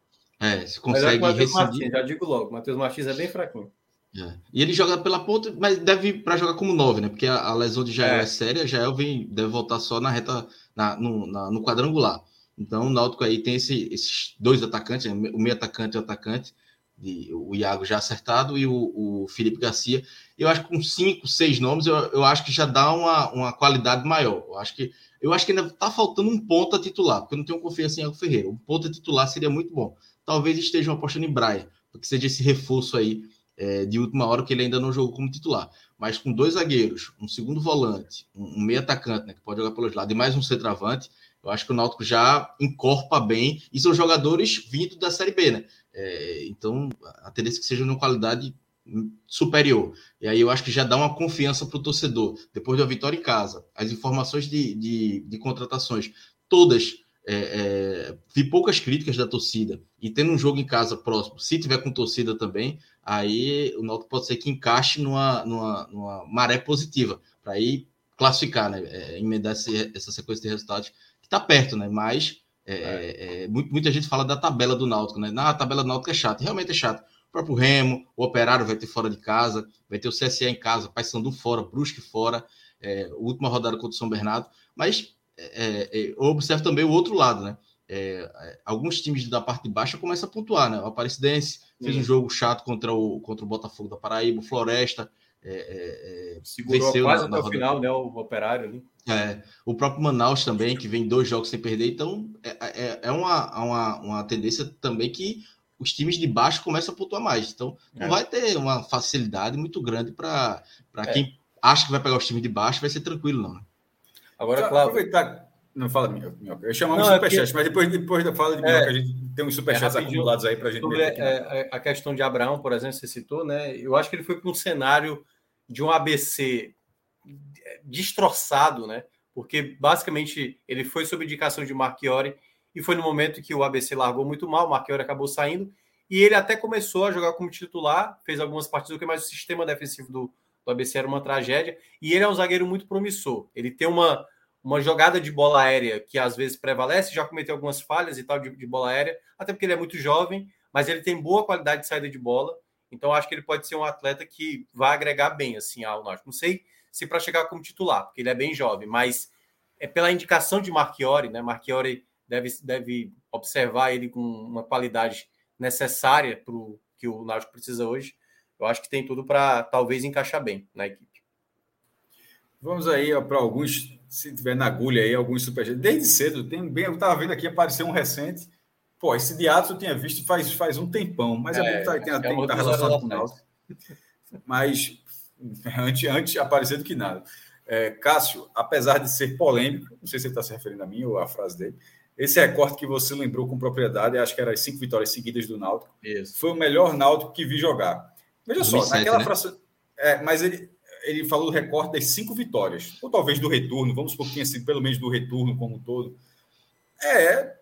É, se consegue rescindir. Martins, já digo logo, Matheus Martins é bem fraquinho. É. E ele joga pela ponta, mas deve para jogar como nove, né? Porque a, a lesão de Jael é. é séria, Jael vem, deve voltar só na reta, na, no, na, no quadrangular. Então o Náutico aí tem esse, esses dois atacantes, né? o meio atacante e o atacante, de, o Iago já acertado e o, o Felipe Garcia eu acho que com cinco, seis nomes, eu, eu acho que já dá uma, uma qualidade maior. Eu acho que eu acho que ainda está faltando um ponta titular, porque eu não tenho confiança em Iago Ferreira. Um ponta titular seria muito bom. Talvez estejam apostando em Braia, porque seja esse reforço aí é, de última hora que ele ainda não jogou como titular. Mas com dois zagueiros, um segundo volante, um, um meio atacante, né, que pode jogar pelos lados, e mais um centroavante, eu acho que o Náutico já encorpa bem, e são jogadores vindo da Série B, né? É, então, a tendência é que seja uma qualidade superior. E aí eu acho que já dá uma confiança para o torcedor. Depois da vitória em casa, as informações de, de, de contratações, todas, é, é, vi poucas críticas da torcida. E tendo um jogo em casa próximo, se tiver com torcida também, aí o Náutico pode ser que encaixe numa, numa, numa maré positiva, para aí classificar, né? É, emendar esse, essa sequência de resultados, que está perto, né? Mas é, é. é muita gente fala da tabela do Náutico, né? Na, a tabela do Náutico é chata, realmente é chato o próprio Remo, o Operário vai ter fora de casa, vai ter o CSE em casa, Paysandu fora, Brusque fora, é, última rodada contra o São Bernardo, mas é, é, é eu observo também o outro lado, né? É, é, alguns times da parte de baixo começam a pontuar, né? O Aparecidense fez um jogo chato contra o, contra o Botafogo da Paraíba, o Floresta. É, Segurou venceu quase na, até o final, né? O operário ali. É, o próprio Manaus também, que vem dois jogos sem perder. Então, é, é uma, uma, uma tendência também que os times de baixo começam a pontuar mais. Então, não vai ter uma facilidade muito grande para é. quem acha que vai pegar os times de baixo, vai ser tranquilo, não. Né? Agora, claro. Aproveitar. Não fala minhoca. Eu chamava de superchat, é mas depois, depois da fala de minhoca, é, a gente tem uns superchats é acumulados aí para a gente sobre é, a questão de Abraão, por exemplo, você citou, né? Eu acho que ele foi para um cenário de um ABC destroçado, né? Porque basicamente ele foi sob indicação de Marchiori e foi no momento que o ABC largou muito mal, o Marchiori acabou saindo e ele até começou a jogar como titular, fez algumas partidas, mas o sistema defensivo do, do ABC era uma tragédia e ele é um zagueiro muito promissor. Ele tem uma uma jogada de bola aérea que às vezes prevalece, já cometeu algumas falhas e tal de, de, bola aérea, até porque ele é muito jovem, mas ele tem boa qualidade de saída de bola. Então acho que ele pode ser um atleta que vai agregar bem assim ao Náutico. Não sei se para chegar como titular, porque ele é bem jovem, mas é pela indicação de Marchiori, né? Marchiori deve, deve observar ele com uma qualidade necessária para o que o Náutico precisa hoje. Eu acho que tem tudo para talvez encaixar bem na equipe. Vamos aí para alguns, se tiver na agulha aí, alguns superchats. Desde cedo, tem bem, eu estava vendo aqui, apareceu um recente. Pô, esse de Atos eu tinha visto faz, faz um tempão, mas é, é bom que tem, é tem, tá relacionado com o Mas antes, antes aparecer do que nada. É, Cássio, apesar de ser polêmico, não sei se ele está se referindo a mim ou a frase dele, esse recorte que você lembrou com propriedade, acho que era as cinco vitórias seguidas do Náutico, Isso. foi o melhor Náutico que vi jogar. Veja 2007, só, naquela né? fração. É, mas ele, ele falou do recorte das cinco vitórias, ou talvez do retorno, vamos supor que tenha sido pelo menos do retorno como um todo. É,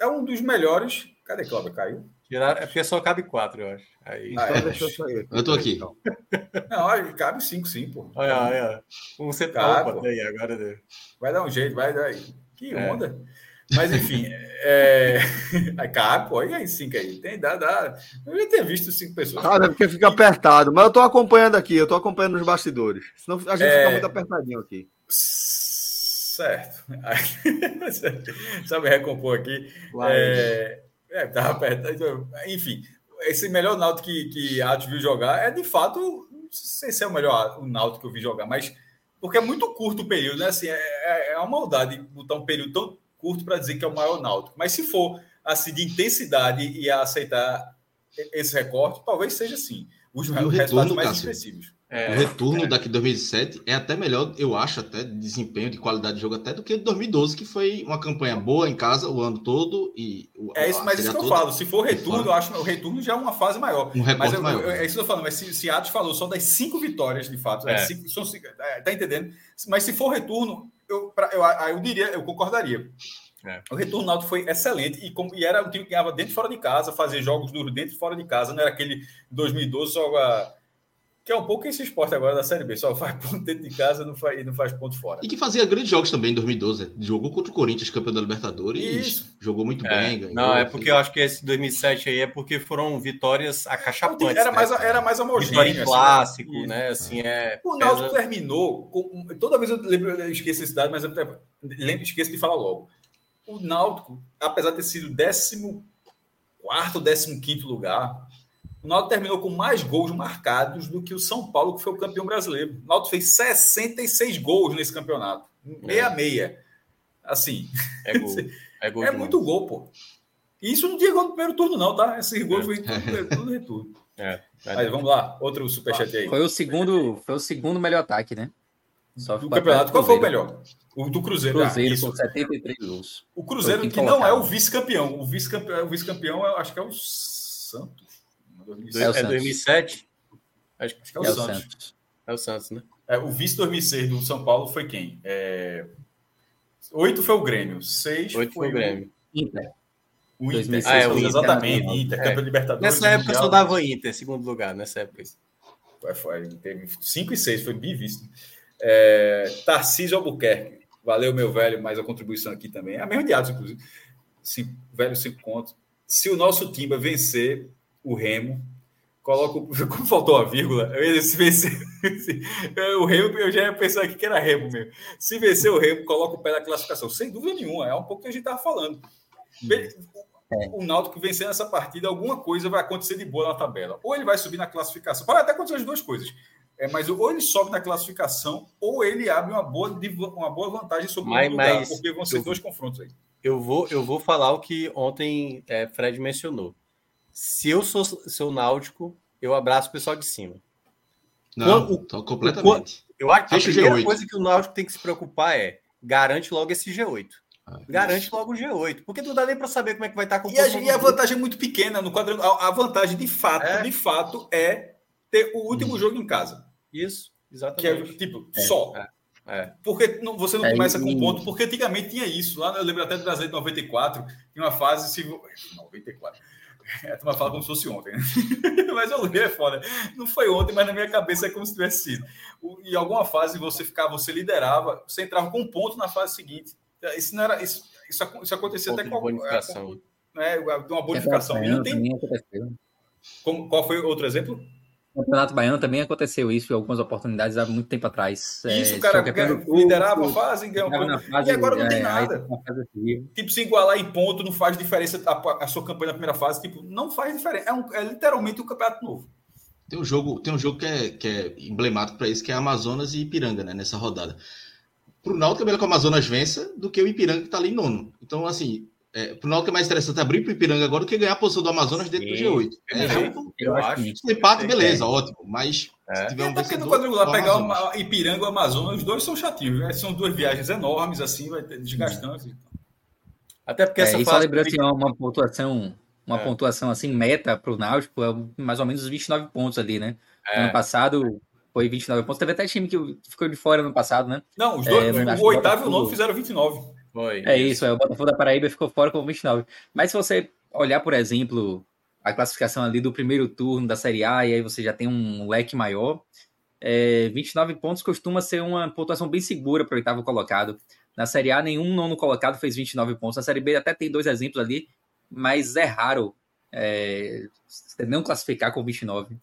é um dos melhores. Cadê Cláudio? Caiu? é porque só cabe quatro, eu acho. Aí, ah, então é, deixa eu sair. Eu tô aqui. Então. Não, cabe cinco, sim, pô. Olha, olha. Um você tá. Aí, agora deu. Vai dar um jeito, vai dar. Que é. onda. É. Mas, enfim, é... aí cabe, pô, e aí cinco aí? Tem, dá, dá. Eu já tinha visto cinco pessoas. Ah, é porque fica apertado, mas eu tô acompanhando aqui, eu tô acompanhando nos bastidores. Senão a gente é... fica muito apertadinho aqui. Certo. Sabe recompor aqui? É, é, tava apertado. Enfim, esse melhor Náutico que, que a viu jogar é de fato, não sei se é o melhor o Náutico que eu vi jogar, mas porque é muito curto o período, né? Assim, é, é, é uma maldade botar um período tão curto para dizer que é o maior Náutico. Mas se for assim de intensidade e a aceitar esse recorte, talvez seja assim. Os e resultados mais Cássio, expressivos. É, o retorno é. daqui de 2017 é até melhor, eu acho, até de desempenho, de qualidade de jogo, até do que de 2012, que foi uma campanha boa em casa o ano todo. e É isso, mas isso que eu falo. Se for retorno, eu acho que o retorno já é uma fase maior. Um mas eu, maior. Eu, é isso que eu tô falando. Mas se, se Atos falou só das cinco vitórias, de fato, é. Cinco, são, é, tá entendendo? Mas se for retorno, eu, pra, eu, eu diria, eu concordaria. É. O retorno Náutico foi excelente e, como, e era um time que ganhava dentro e fora de casa, fazia jogos duros dentro e fora de casa, não era aquele 2012 só a, que é um pouco esse esporte agora da Série B, só faz ponto dentro de casa não faz, e não faz ponto fora. E que fazia grandes jogos também em 2012, jogou contra o Corinthians, campeão da Libertadores, Isso. jogou muito é. bem. Ganhou, não, é porque fez... eu acho que esse 2007 aí é porque foram vitórias acachapantes. Era, né? mais, era mais homogêneo. Vitória assim, clássico, né? né? Assim, é, o Náutico terminou, com, toda vez eu, lembro, eu esqueço esse dado, mas eu lembro, esqueço de falar logo o Náutico, apesar de ter sido 14 ou 15 lugar, o Náutico terminou com mais gols marcados do que o São Paulo, que foi o campeão brasileiro. O Náutico fez 66 gols nesse campeonato. Meia-meia. É. Assim. É, gol. é, gol é muito gol, pô. E isso não tinha gol no primeiro turno, não, tá? Esse gol é. foi tudo, tudo retorno. É, aí, vamos lá, outro superchat aí. Foi o segundo, foi o segundo melhor ataque, né? Só do campeonato, qual foi o melhor? O do Cruzeiro. Cruzeiro ah, com 73 gols. O Cruzeiro, que não é o vice-campeão. O vice-campeão, o vice-campeão acho que é o Santos. É, o é 2007? Acho, acho que é o, é Santos. o Santos. É o Santos, né? É, o vice 2006 do São Paulo foi quem? É... Oito foi o Grêmio. Seis Oito foi, o Grêmio. Inter. O Inter. Ah, é, o Inter, exatamente. Inter, Inter é. campeão Libertadores. Nessa época só dava Inter, segundo lugar, nessa época. Foi, foi, teve cinco e seis, foi bivisto. É, Tarcísio Albuquerque. Valeu, meu velho, mais a contribuição aqui também. É a mesma de Atos, inclusive. Cinco, velho, cinco contos. Se o nosso Timba vencer o Remo, coloco. Como faltou a vírgula, se vencer. o Remo, eu já ia pensar aqui que era Remo mesmo. Se vencer o Remo, coloca o pé na classificação. Sem dúvida nenhuma, é um pouco que a gente estava falando. O Náutico vencer essa partida, alguma coisa vai acontecer de boa na tabela. Ou ele vai subir na classificação. Pode até acontecer as duas coisas. É, mas ou ele sobe na classificação, ou ele abre uma boa, uma boa vantagem sobre mas, o lugar, mas porque vão ser eu, dois confrontos aí. Eu vou, eu vou falar o que ontem é, Fred mencionou. Se eu sou seu náutico, eu abraço o pessoal de cima. Não, quando, completamente. Eu acho que a primeira coisa que o Náutico tem que se preocupar é garante logo esse G8. Ah, garante isso. logo o G8, porque não dá nem para saber como é que vai estar com E a, e a vantagem é muito pequena no quadro. A, vantagem de fato, é. de fato, é ter o último jogo em casa. Isso, exatamente. Que é tipo, é. só. É. É. Porque não, você não é, começa com ponto, porque antigamente tinha isso. Lá eu lembro até do Brasil de 94, tinha uma fase. Se... 94. É, tu fala como se fosse ontem, né? mas eu lembro, é foda. Não foi ontem, mas na minha cabeça é como se tivesse sido. Em alguma fase você ficava, você liderava, você entrava com um ponto na fase seguinte. Isso não era. Isso, isso, isso acontecia até com. Bonificação. É, uma bonificação. É, não tem... Como, qual foi outro exemplo? No Campeonato Baiano também aconteceu isso em algumas oportunidades há muito tempo atrás. Isso, é, cara, liderava a fase, ganhava fase, e agora não tem é, nada. Tipo, se igualar em ponto não faz diferença a, a, sua campanha na primeira fase, tipo, não faz diferença. É, um, é literalmente um campeonato novo. Tem um jogo, tem um jogo que é, que é emblemático para isso, que é Amazonas e Ipiranga, né, nessa rodada. Pro Náutico é melhor que o Amazonas vença do que o Ipiranga que tá ali em nono. Então, assim, é, pro Náutico é mais interessante abrir pro Ipiranga agora do que ganhar a posição do Amazonas dentro Sim. do G8. É, é, eu acho. Se empate, beleza, ótimo. Mas é. se tiver um vencedor... no quadrangular pegar uma, Ipiranga e Amazonas, os dois são chatinhos. Né? São duas viagens enormes, assim, vai ter desgastantes. Até porque é, essa fase... lembrando assim, uma pontuação, uma é. pontuação assim, meta pro Náutico, é mais ou menos 29 pontos ali, né? É. Ano passado foi 29 pontos. Teve até time que ficou de fora no passado, né? Não, os dois, é, o oitavo e o nono fizeram 29. Foi. É isso, é, o Botafogo da Paraíba ficou fora com 29. Mas se você olhar, por exemplo, a classificação ali do primeiro turno da Série A, e aí você já tem um leque maior, é, 29 pontos costuma ser uma pontuação bem segura para o oitavo colocado. Na Série A, nenhum nono colocado fez 29 pontos. Na Série B até tem dois exemplos ali, mas é raro é, não classificar com 29.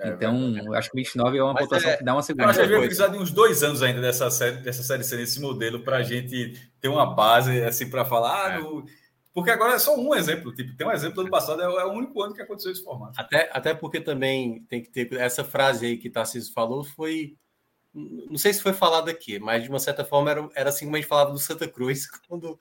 É, então, eu acho que 29 é uma Mas pontuação é, que dá uma segurança. Eu acho que vai precisar de uns dois anos ainda dessa série, dessa série C, nesse modelo, para a gente ter uma base assim para falar. Ah, é. no... Porque agora é só um exemplo. Tipo, tem um exemplo do passado, é, é, o único ano que aconteceu esse formato. Até, até porque também tem que ter essa frase aí que Tarcísio falou, foi. Não sei se foi falado aqui, mas de uma certa forma era, era assim como a gente falava do Santa Cruz, quando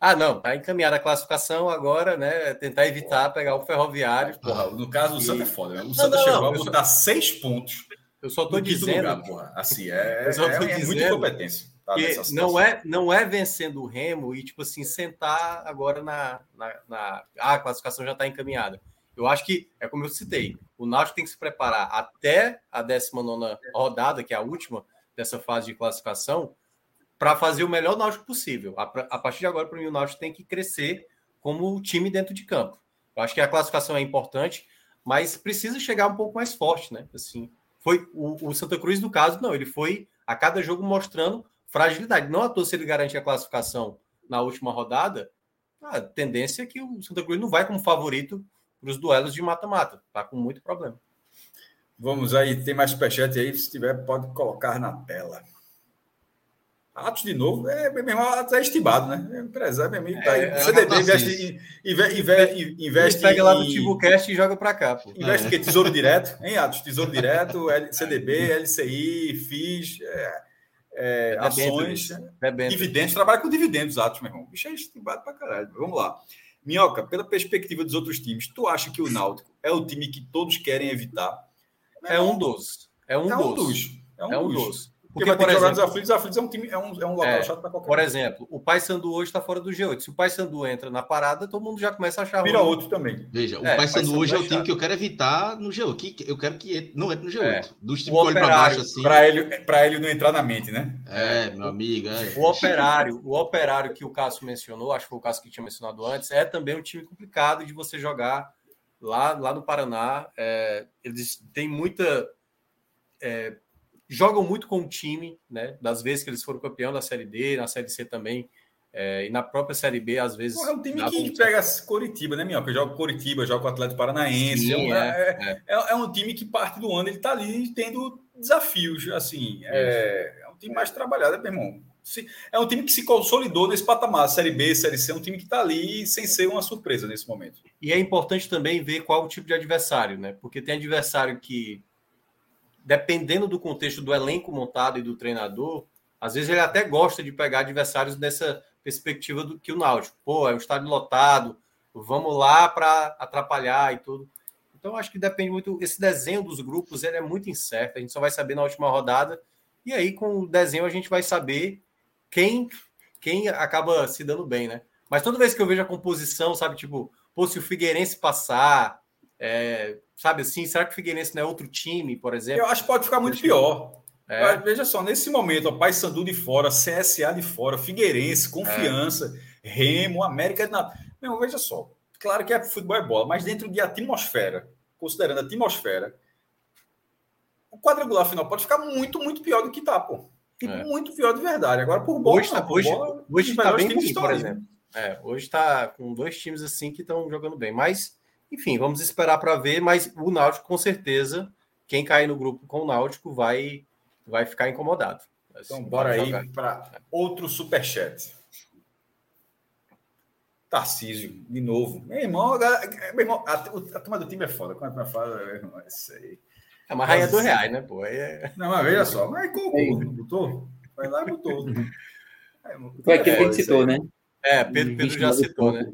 ah, não, tá encaminhada a classificação agora, né? Tentar evitar pegar o ferroviário. Porra, no caso do Santa é foda, né? O Santa não, chegou não, a botar só... seis pontos. Eu só tô dizendo. Lugar, porra. Assim, é, eu só tô é, é muita incompetência. Tá, que não é, não é vencendo o Remo e, tipo assim, sentar agora na. na, na ah, a classificação já está encaminhada. Eu acho que, é como eu citei, o Náutico tem que se preparar até a 19 rodada, que é a última dessa fase de classificação, para fazer o melhor Náutico possível. A, a partir de agora, para mim, o Náutico tem que crescer como time dentro de campo. Eu acho que a classificação é importante, mas precisa chegar um pouco mais forte, né? Assim, foi o, o Santa Cruz, no caso, não, ele foi a cada jogo mostrando fragilidade. Não à toa se ele garante a classificação na última rodada, a tendência é que o Santa Cruz não vai como favorito para os duelos de mata-mata. Tá com muito problema. Vamos aí, tem mais superchat aí, se tiver, pode colocar na tela. Atos de novo, é, meu irmão, Atos é estimado, né? É empresário, meu amigo, tá aí. É, é CDB investe, investe, investe, investe pega lá no TivoCast e joga para cá. Pô. Investe é. que Tesouro Direto, hein, Atos? Tesouro Direto, CDB, LCI, FIS, é, é, ações, dividendos, trabalha com dividendos, Atos, meu irmão. Bicho é estimado para caralho. Vamos lá. Minhoca, pela perspectiva dos outros times, tu acha que o Náutico é o time que todos querem evitar? É um dos. É um, é um dos. É um, é um dos. dos. Porque, Porque vai ter que jogar nos aflitos, os aflitos é um time, é um, é um local é, chato para qualquer Por exemplo, o Paysandu hoje está fora do G8. Se o Paysandu entra na parada, todo mundo já começa a achar Vira outro também. Veja, o é, Paysandu hoje é o time que eu quero evitar no G8. eu quero que não entre no G8. É. Dos times que para baixo assim. Para ele, para ele não entrar na mente, né? É, meu amigo. É. O operário, o operário que o Cássio mencionou, acho que foi o Cássio que tinha mencionado antes, é também um time complicado de você jogar lá, lá no Paraná. É, eles têm muita. É, jogam muito com o time, né? Das vezes que eles foram campeão da Série D, na Série C também, é, e na própria Série B, às vezes. É um time que pega Coritiba, né, Minhoca? Joga Coritiba, joga o Atlético Paranaense. Sim, é, é, é, é, um time que parte do ano ele tá ali tendo desafios, assim. É, um time mais trabalhado, meu irmão. É um time que se consolidou nesse patamar, Série B, Série C, é um time que está ali sem ser uma surpresa nesse momento. E é importante também ver qual o tipo de adversário, né? Porque tem adversário que dependendo do contexto do elenco montado e do treinador, às vezes ele até gosta de pegar adversários nessa perspectiva do que o Náutico. Pô, é um estádio lotado, vamos lá para atrapalhar e tudo. Então, acho que depende muito. Esse desenho dos grupos ele é muito incerto. A gente só vai saber na última rodada. E aí, com o desenho, a gente vai saber quem, quem acaba se dando bem, né? Mas toda vez que eu vejo a composição, sabe, tipo, pô, se o Figueirense passar, é, sabe assim, será que o Figueirense não é outro time, por exemplo? Eu acho que pode ficar muito pior. É. Veja só, nesse momento, o Paysandu de fora, CSA de fora, Figueirense, Confiança, é. Remo, América de Natal. Meu, veja só. Claro que é futebol é bola, mas dentro de atmosfera, considerando a atmosfera, o quadrangular final pode ficar muito, muito pior do que tá, pô. Tipo, é. muito pior de verdade. Agora, por bola, hoje, tá, não, hoje, bola, hoje tá bem ruim, por exemplo. É, hoje tá com dois times assim que estão jogando bem. Mas, enfim, vamos esperar para ver. Mas o Náutico, com certeza, quem cair no grupo com o Náutico vai, vai ficar incomodado. Então, bora aí para outro superchat. Tarcísio, de novo. Meu irmão, a, meu irmão, a, a turma do time é foda. Quando a turma fala, meu irmão, é isso aí. É uma raia do reais, né, pô? É... Não, mas veja só, mas como botou? Vai lá e botou. Foi aquele que a gente citou, né? É, Pedro, Pedro já citou, né?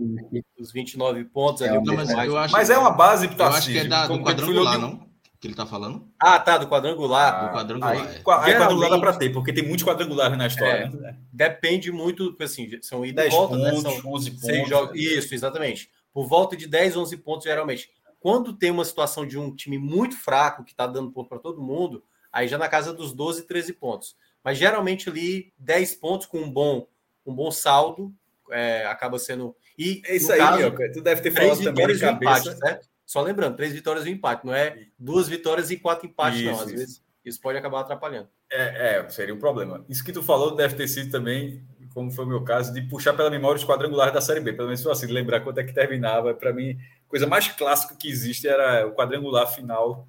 Os 29 pontos ali. Não, mas, eu acho, mas é uma base para Eu acho que é da, do quadrangular, não? Que ele tá falando? Ah, tá, do quadrangular. Ah, do quadrangular. Aí, é. aí quadrangular dá para ter, porque tem muitos quadrangulares na história. É, né? Depende muito, assim, são ida e volta, pontos, né? São 11 pontos. Jogos. Isso, exatamente. Por volta de 10, 11 pontos, geralmente. Quando tem uma situação de um time muito fraco, que tá dando ponto para todo mundo, aí já na casa dos 12, 13 pontos. Mas geralmente ali 10 pontos com um bom, um bom saldo, é, acaba sendo. E é isso aí, caso, meu, tu deve ter falado também de cabeça. Empate, certo? Só lembrando, três vitórias e um empate, não é duas vitórias e quatro empates, isso, não. Às isso. vezes isso pode acabar atrapalhando. É, é, seria um problema. Isso que tu falou deve ter sido também, como foi o meu caso, de puxar pela memória os quadrangulares da Série B. Pelo menos foi assim, lembrar quanto é que terminava. Para mim, a coisa mais clássica que existe era o quadrangular final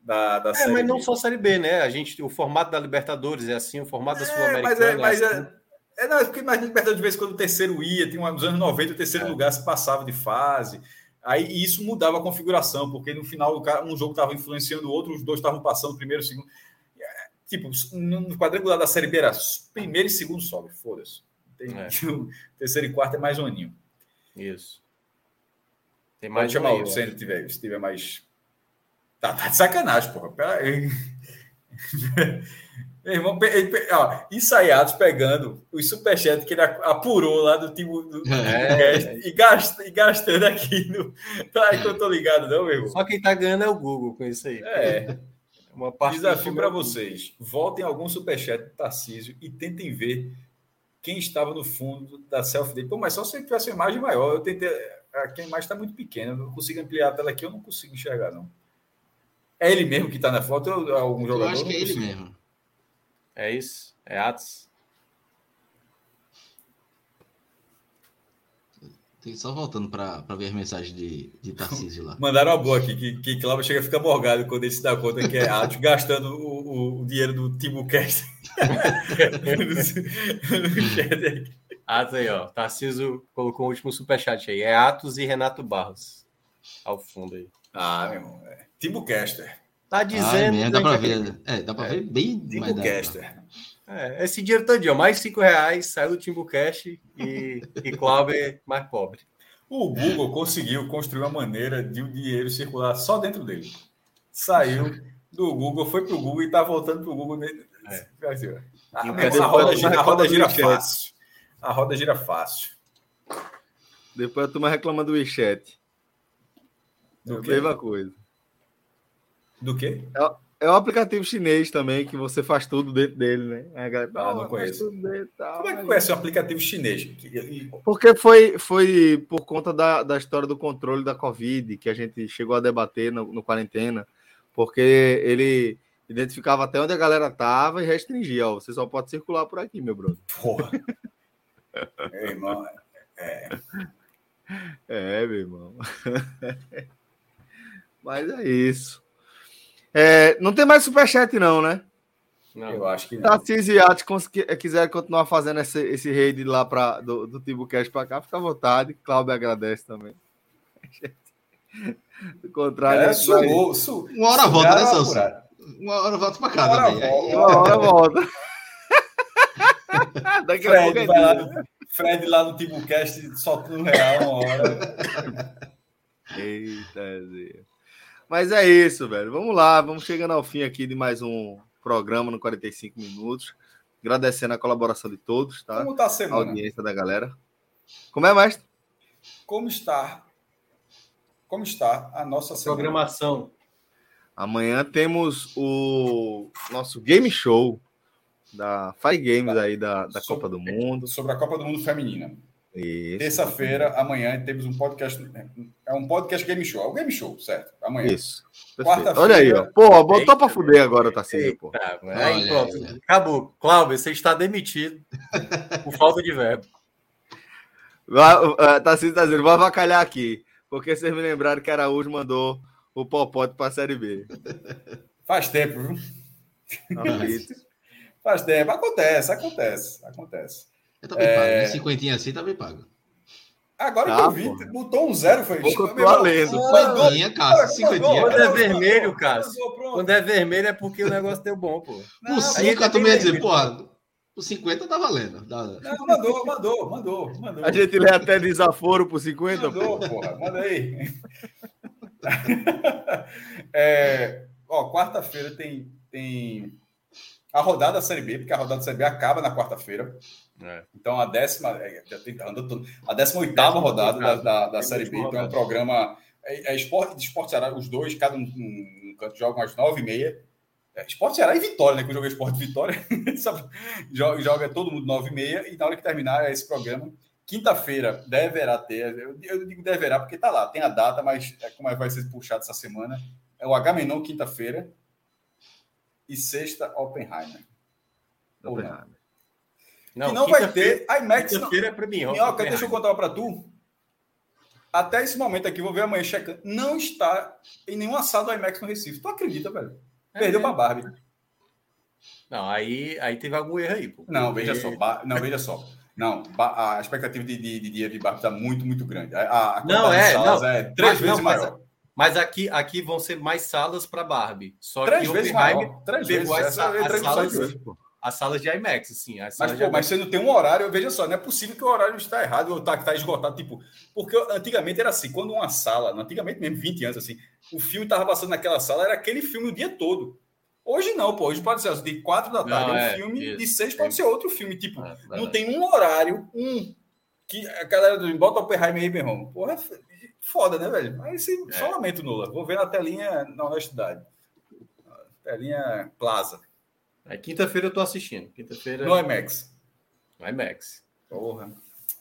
da, da é, Série mas B. não só Série B, né? A gente, o formato da Libertadores é assim, o formato da Sul-Americana mas é, mas é, assim. É, não, porque imagina Libertadores, de vez quando o terceiro ia, tinha nos anos 90, o terceiro é. lugar se passava de fase. Aí isso mudava a configuração, porque no final um jogo estava influenciando o outro, os dois estavam passando primeiro, segundo. É, tipo, no quadrangular da Série B era primeiro e segundo sobe, foda-se. É. terceiro e quarto é mais um aninho. Isso. Tem mais Pode chamar outro, se tiver, se tiver mais. Tá, tá de sacanagem, porra. Pera aí. Meu irmão, ó, ensaiados pegando os superchats que ele apurou lá do time do, é, é. e, gast, e gastando aqui no. Tá aí que eu tô ligado, não, meu irmão? Só quem tá ganhando é o Google com isso aí. É. Uma parte Desafio para vocês: voltem algum superchat do Tarcísio e tentem ver quem estava no fundo da selfie dele. Pô, mas só se tivesse uma imagem maior. Eu tentei. Aqui a imagem está muito pequena. Eu não consigo ampliar a tela aqui, eu não consigo enxergar, não. É ele mesmo que está na foto ou é algum jogador? Eu acho que é ele mesmo. É isso? É Atos? Tem só voltando para ver as mensagens de, de Tarcísio lá. Mandaram uma boa aqui, que, que Cláudio chega a ficar morgado quando ele se dá conta que é Atos gastando o, o, o, dinheiro do Timo Cast. Atos aí, ó. Tarcísio colocou o último superchat aí. É Atos e Renato Barros. Ao fundo aí. Ah, meu irmão. É. Timo Caster. Tá dizendo. Ah, dá para ver. É, dá para é, ver bem. Timbucaster. É, esse dinheiro todo, mais cinco reais, saiu do Timbucast e, e Cláudio mais pobre. O Google conseguiu construir uma maneira de o dinheiro circular só dentro dele. Saiu do Google, foi para o Google e está voltando para o Google. É. A, a, roda, gira, a roda gira fácil. A roda gira fácil. Depois a turma reclama do WeChat. Do que? Mesma coisa. Do quê? É, é um aplicativo chinês também, que você faz tudo dentro dele, né? A galera, ah, não conheço. Dentro, tal, Como é que conhece um aplicativo chinês? Porque foi, foi por conta da, da história do controle da Covid, que a gente chegou a debater no, no quarentena, porque ele identificava até onde a galera tava e restringia, ó, você só pode circular por aqui, meu brother. Porra. é, irmão, é. É, meu irmão. Mas é isso. É, não tem mais superchat, não, né? Não, eu acho que não. Tarcísio e Ati quiser continuar fazendo esse, esse raid lá pra, do, do Timbucast para cá, fica à vontade. Cláudio agradece também. Do contrário, é, sugou, su, uma hora volta, né, Celso? Uma hora volta para cá uma também. Uma hora volta. Daqui Fred, a pouco é vai lá, Fred lá no Timbucast soltando real uma hora. Eita, Deus. Mas é isso, velho. Vamos lá, vamos chegando ao fim aqui de mais um programa no 45 minutos. Agradecendo a colaboração de todos, tá? Como está a semana? A audiência da galera. Como é, mestre? Como está? Como está a nossa semana? programação? Amanhã temos o nosso game show da Five Games aí da, da sobre, Copa do Mundo. Sobre a Copa do Mundo Feminina. Terça-feira, amanhã, temos um podcast. É um podcast game show. É um game show, certo? Amanhã. Isso. Olha aí, ó. Pô, botou pra fuder agora, Tarcísio, pô. Aí, pronto. Acabou. Cláudio, você está demitido por falta de verbo. Tarcísio tá dizendo, vou avacalhar aqui. Porque vocês me lembraram que Araújo mandou o Popote pra Série B. Faz tempo, viu? Faz tempo. Acontece, acontece, acontece. Eu também é... pago, né? Cinquentinha assim também pago. Agora tá, que eu vi, porra. botou um zero, foi isso. Cinquentinha, cara. Cinquentinha. Quando é vermelho, cara. Quando é vermelho é porque o negócio deu bom, pô. Por 5, eu também ia dizer, porra, por 50 tá valendo. Não, mandou, mandou, mandou, mandou. A gente lê até desaforo por 50, mandou, porra. Manda aí. é, ó, quarta-feira tem, tem a rodada da Série B, porque a rodada da Série B acaba na quarta-feira. É. Então, a décima, é, a décima oitava rodada da, da, da Série B. Então, é um programa. É, é esporte de esporte Ceará, os dois, cada um, um, um canto jogam às nove e meia. É, esporte Ceará e Vitória, né? Que eu joguei Esporte Vitória. joga, joga todo mundo nove e meia. E na hora que terminar esse programa, quinta-feira deverá ter. Eu, eu, digo deverá porque tá lá, tem a data, mas é como vai ser puxado essa semana. É o H-Menon, quinta-feira. E sexta, Oppenheimer. Oppenheimer. Não, não vai ter. A IMAX. Quinta-feira é para mim. Minhoca, deixa eu contar para tu. Até esse momento aqui, vou ver amanhã checando. Não está em nenhuma sala do IMAX no Recife. Tu acredita, velho? É Perdeu para Barbie. Não, aí, aí teve algum erro aí. Pô. Não, veja só. Não, veja só. Não, a expectativa de, de, de dia de Barbie está muito, muito grande. A, a não, é, não, é três mas, vezes não, maior. Mas, mas, aqui, aqui vão ser mais salas para Barbie. Só três que vezes maior. Três vezes. As, as, as salas, as salas de IMAX, assim. Mas, pô, IMAX. mas você não tem um horário, veja só, não é possível que o horário está errado ou está tá esgotado. Tipo, porque antigamente era assim, quando uma sala, antigamente mesmo, 20 anos assim, o filme estava passando naquela sala, era aquele filme o dia todo. Hoje não, pô. Hoje pode ser de quatro da tarde não, é um é, filme, isso, de seis pode ser outro filme. Tipo, é, não tem um horário, um. Que a galera do bota o Oppenheimer aí, meu irmão. Porra, é foda, né, velho? Mas sim, é. só lamento, Nula. Vou ver na telinha na honestidade. Telinha Plaza. É quinta-feira eu tô assistindo. Quinta-feira. No IMAX. No IMAX. Porra.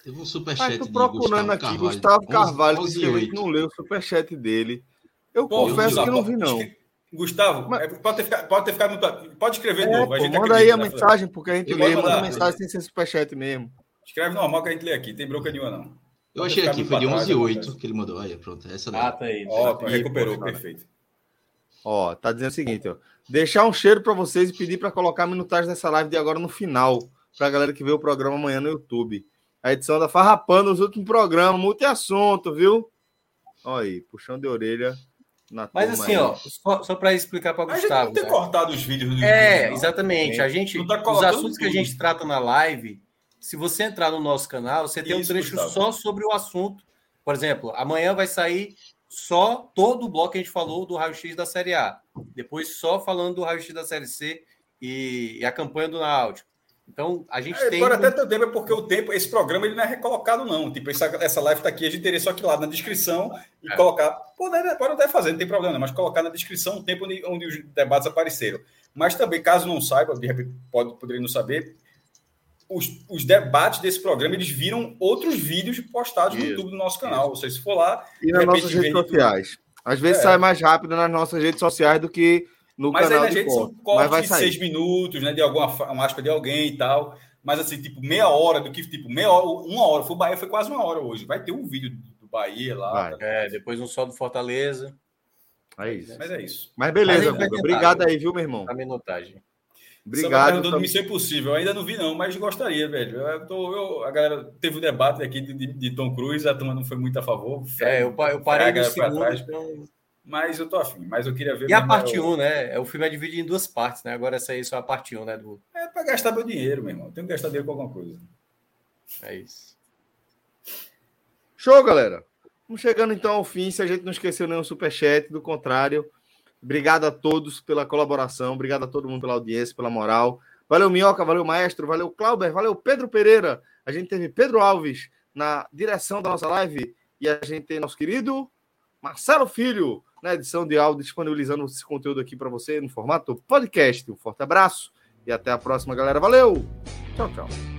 Teve um superchat tô procurando aqui, Carvalho. Gustavo Carvalho, 11, que a gente não leu o superchat dele. Eu Pô, confesso que não vi, não. Gustavo, Mas... É, pode, ter ficado, pode ter ficado no... Pode escrever de é, novo. A gente manda aí a mensagem, porque a gente lê. Mandar, manda mensagem sem ser superchat mesmo. Escreve normal que a gente lê aqui. Tem bronca nenhuma, não. Eu achei aqui, foi de 11 e 8 que ele mandou. Aí, pronto. Essa daí. Ah, tá aí. Ó, recuperou, perfeito. Ó, tá dizendo o seguinte, ó deixar um cheiro para vocês e pedir para colocar a minutagem dessa live de agora no final, para a galera que vê o programa amanhã no YouTube. A edição da Farrapando, os últimos programas, multi-assunto, viu? Olha aí, puxão de orelha. Mas assim, aí. ó, só, só para explicar para Gustavo. A gente não tem né? cortado os vídeos do É, YouTube, exatamente. A gente, tá os assuntos que a gente trata na live, se você entrar no nosso canal, você tem Isso, um trecho Gustavo. só sobre o assunto. Por exemplo, amanhã vai sair só todo o bloco que a gente falou do raio-x da Série A. Depois só falando do raio-x da Série C e, e, a campanha do Náutico. Então, a gente é, tem... Agora até teu tempo é porque o tempo, esse programa ele não é recolocado não. Tipo, essa, essa live está aqui, a gente teria só que ir lá na descrição e é. colocar... Pode, pode até fazer, não tem problema, mas colocar na descrição o tempo onde, onde os debates apareceram. Mas também, caso não saiba, de repente pode, poderia não saber, os, os, debates desse programa, eles viram outros vídeos postados isso, no YouTube do nosso canal. Isso. Ou seja, se for lá. E nas nossas redes sociais. Às vezes é. sai mais rápido nas nossas redes sociais do que no Mas canal. Mas aí na gente são cortes de seis minutos, né? De alguma uma aspa de alguém e tal. Mas assim, tipo, meia hora do que, tipo, meia hora, uma hora. Foi o Bahia, foi quase uma hora hoje. Vai ter um vídeo do Bahia lá. Tá? É, depois um só do Fortaleza. É isso. Mas é isso. Mas beleza, Mas Obrigado aí, viu, meu irmão? A minutagem. Obrigado. Tô... Missão Impossível. Eu ainda não vi, não, mas gostaria, velho. Eu tô, eu, a galera teve um debate aqui de, de, de, Tom Cruise, a turma não foi muito a favor. É, eu, eu parei no segundo, trás, então... Mas eu tô afim, mas eu queria ver. E a parte 1, um, né? O filme é dividido em duas partes, né? Agora essa aí é só a parte 1, um, né? Do... É para gastar meu dinheiro, meu irmão. Eu tenho que gastar dinheiro com alguma coisa. É isso. Show, galera. Vamos chegando então ao fim. Se a gente não esqueceu nenhum superchat, do contrário, Obrigado a todos pela colaboração, obrigado a todo mundo pela audiência, pela moral. Valeu, Minhoca, valeu, Maestro, valeu, Clauber, valeu, Pedro Pereira. A gente teve Pedro Alves na direção da nossa live e a gente tem nosso querido Marcelo Filho na edição de áudio, disponibilizando esse conteúdo aqui para você no formato podcast. Um forte abraço e até a próxima, galera. Valeu! Tchau, tchau.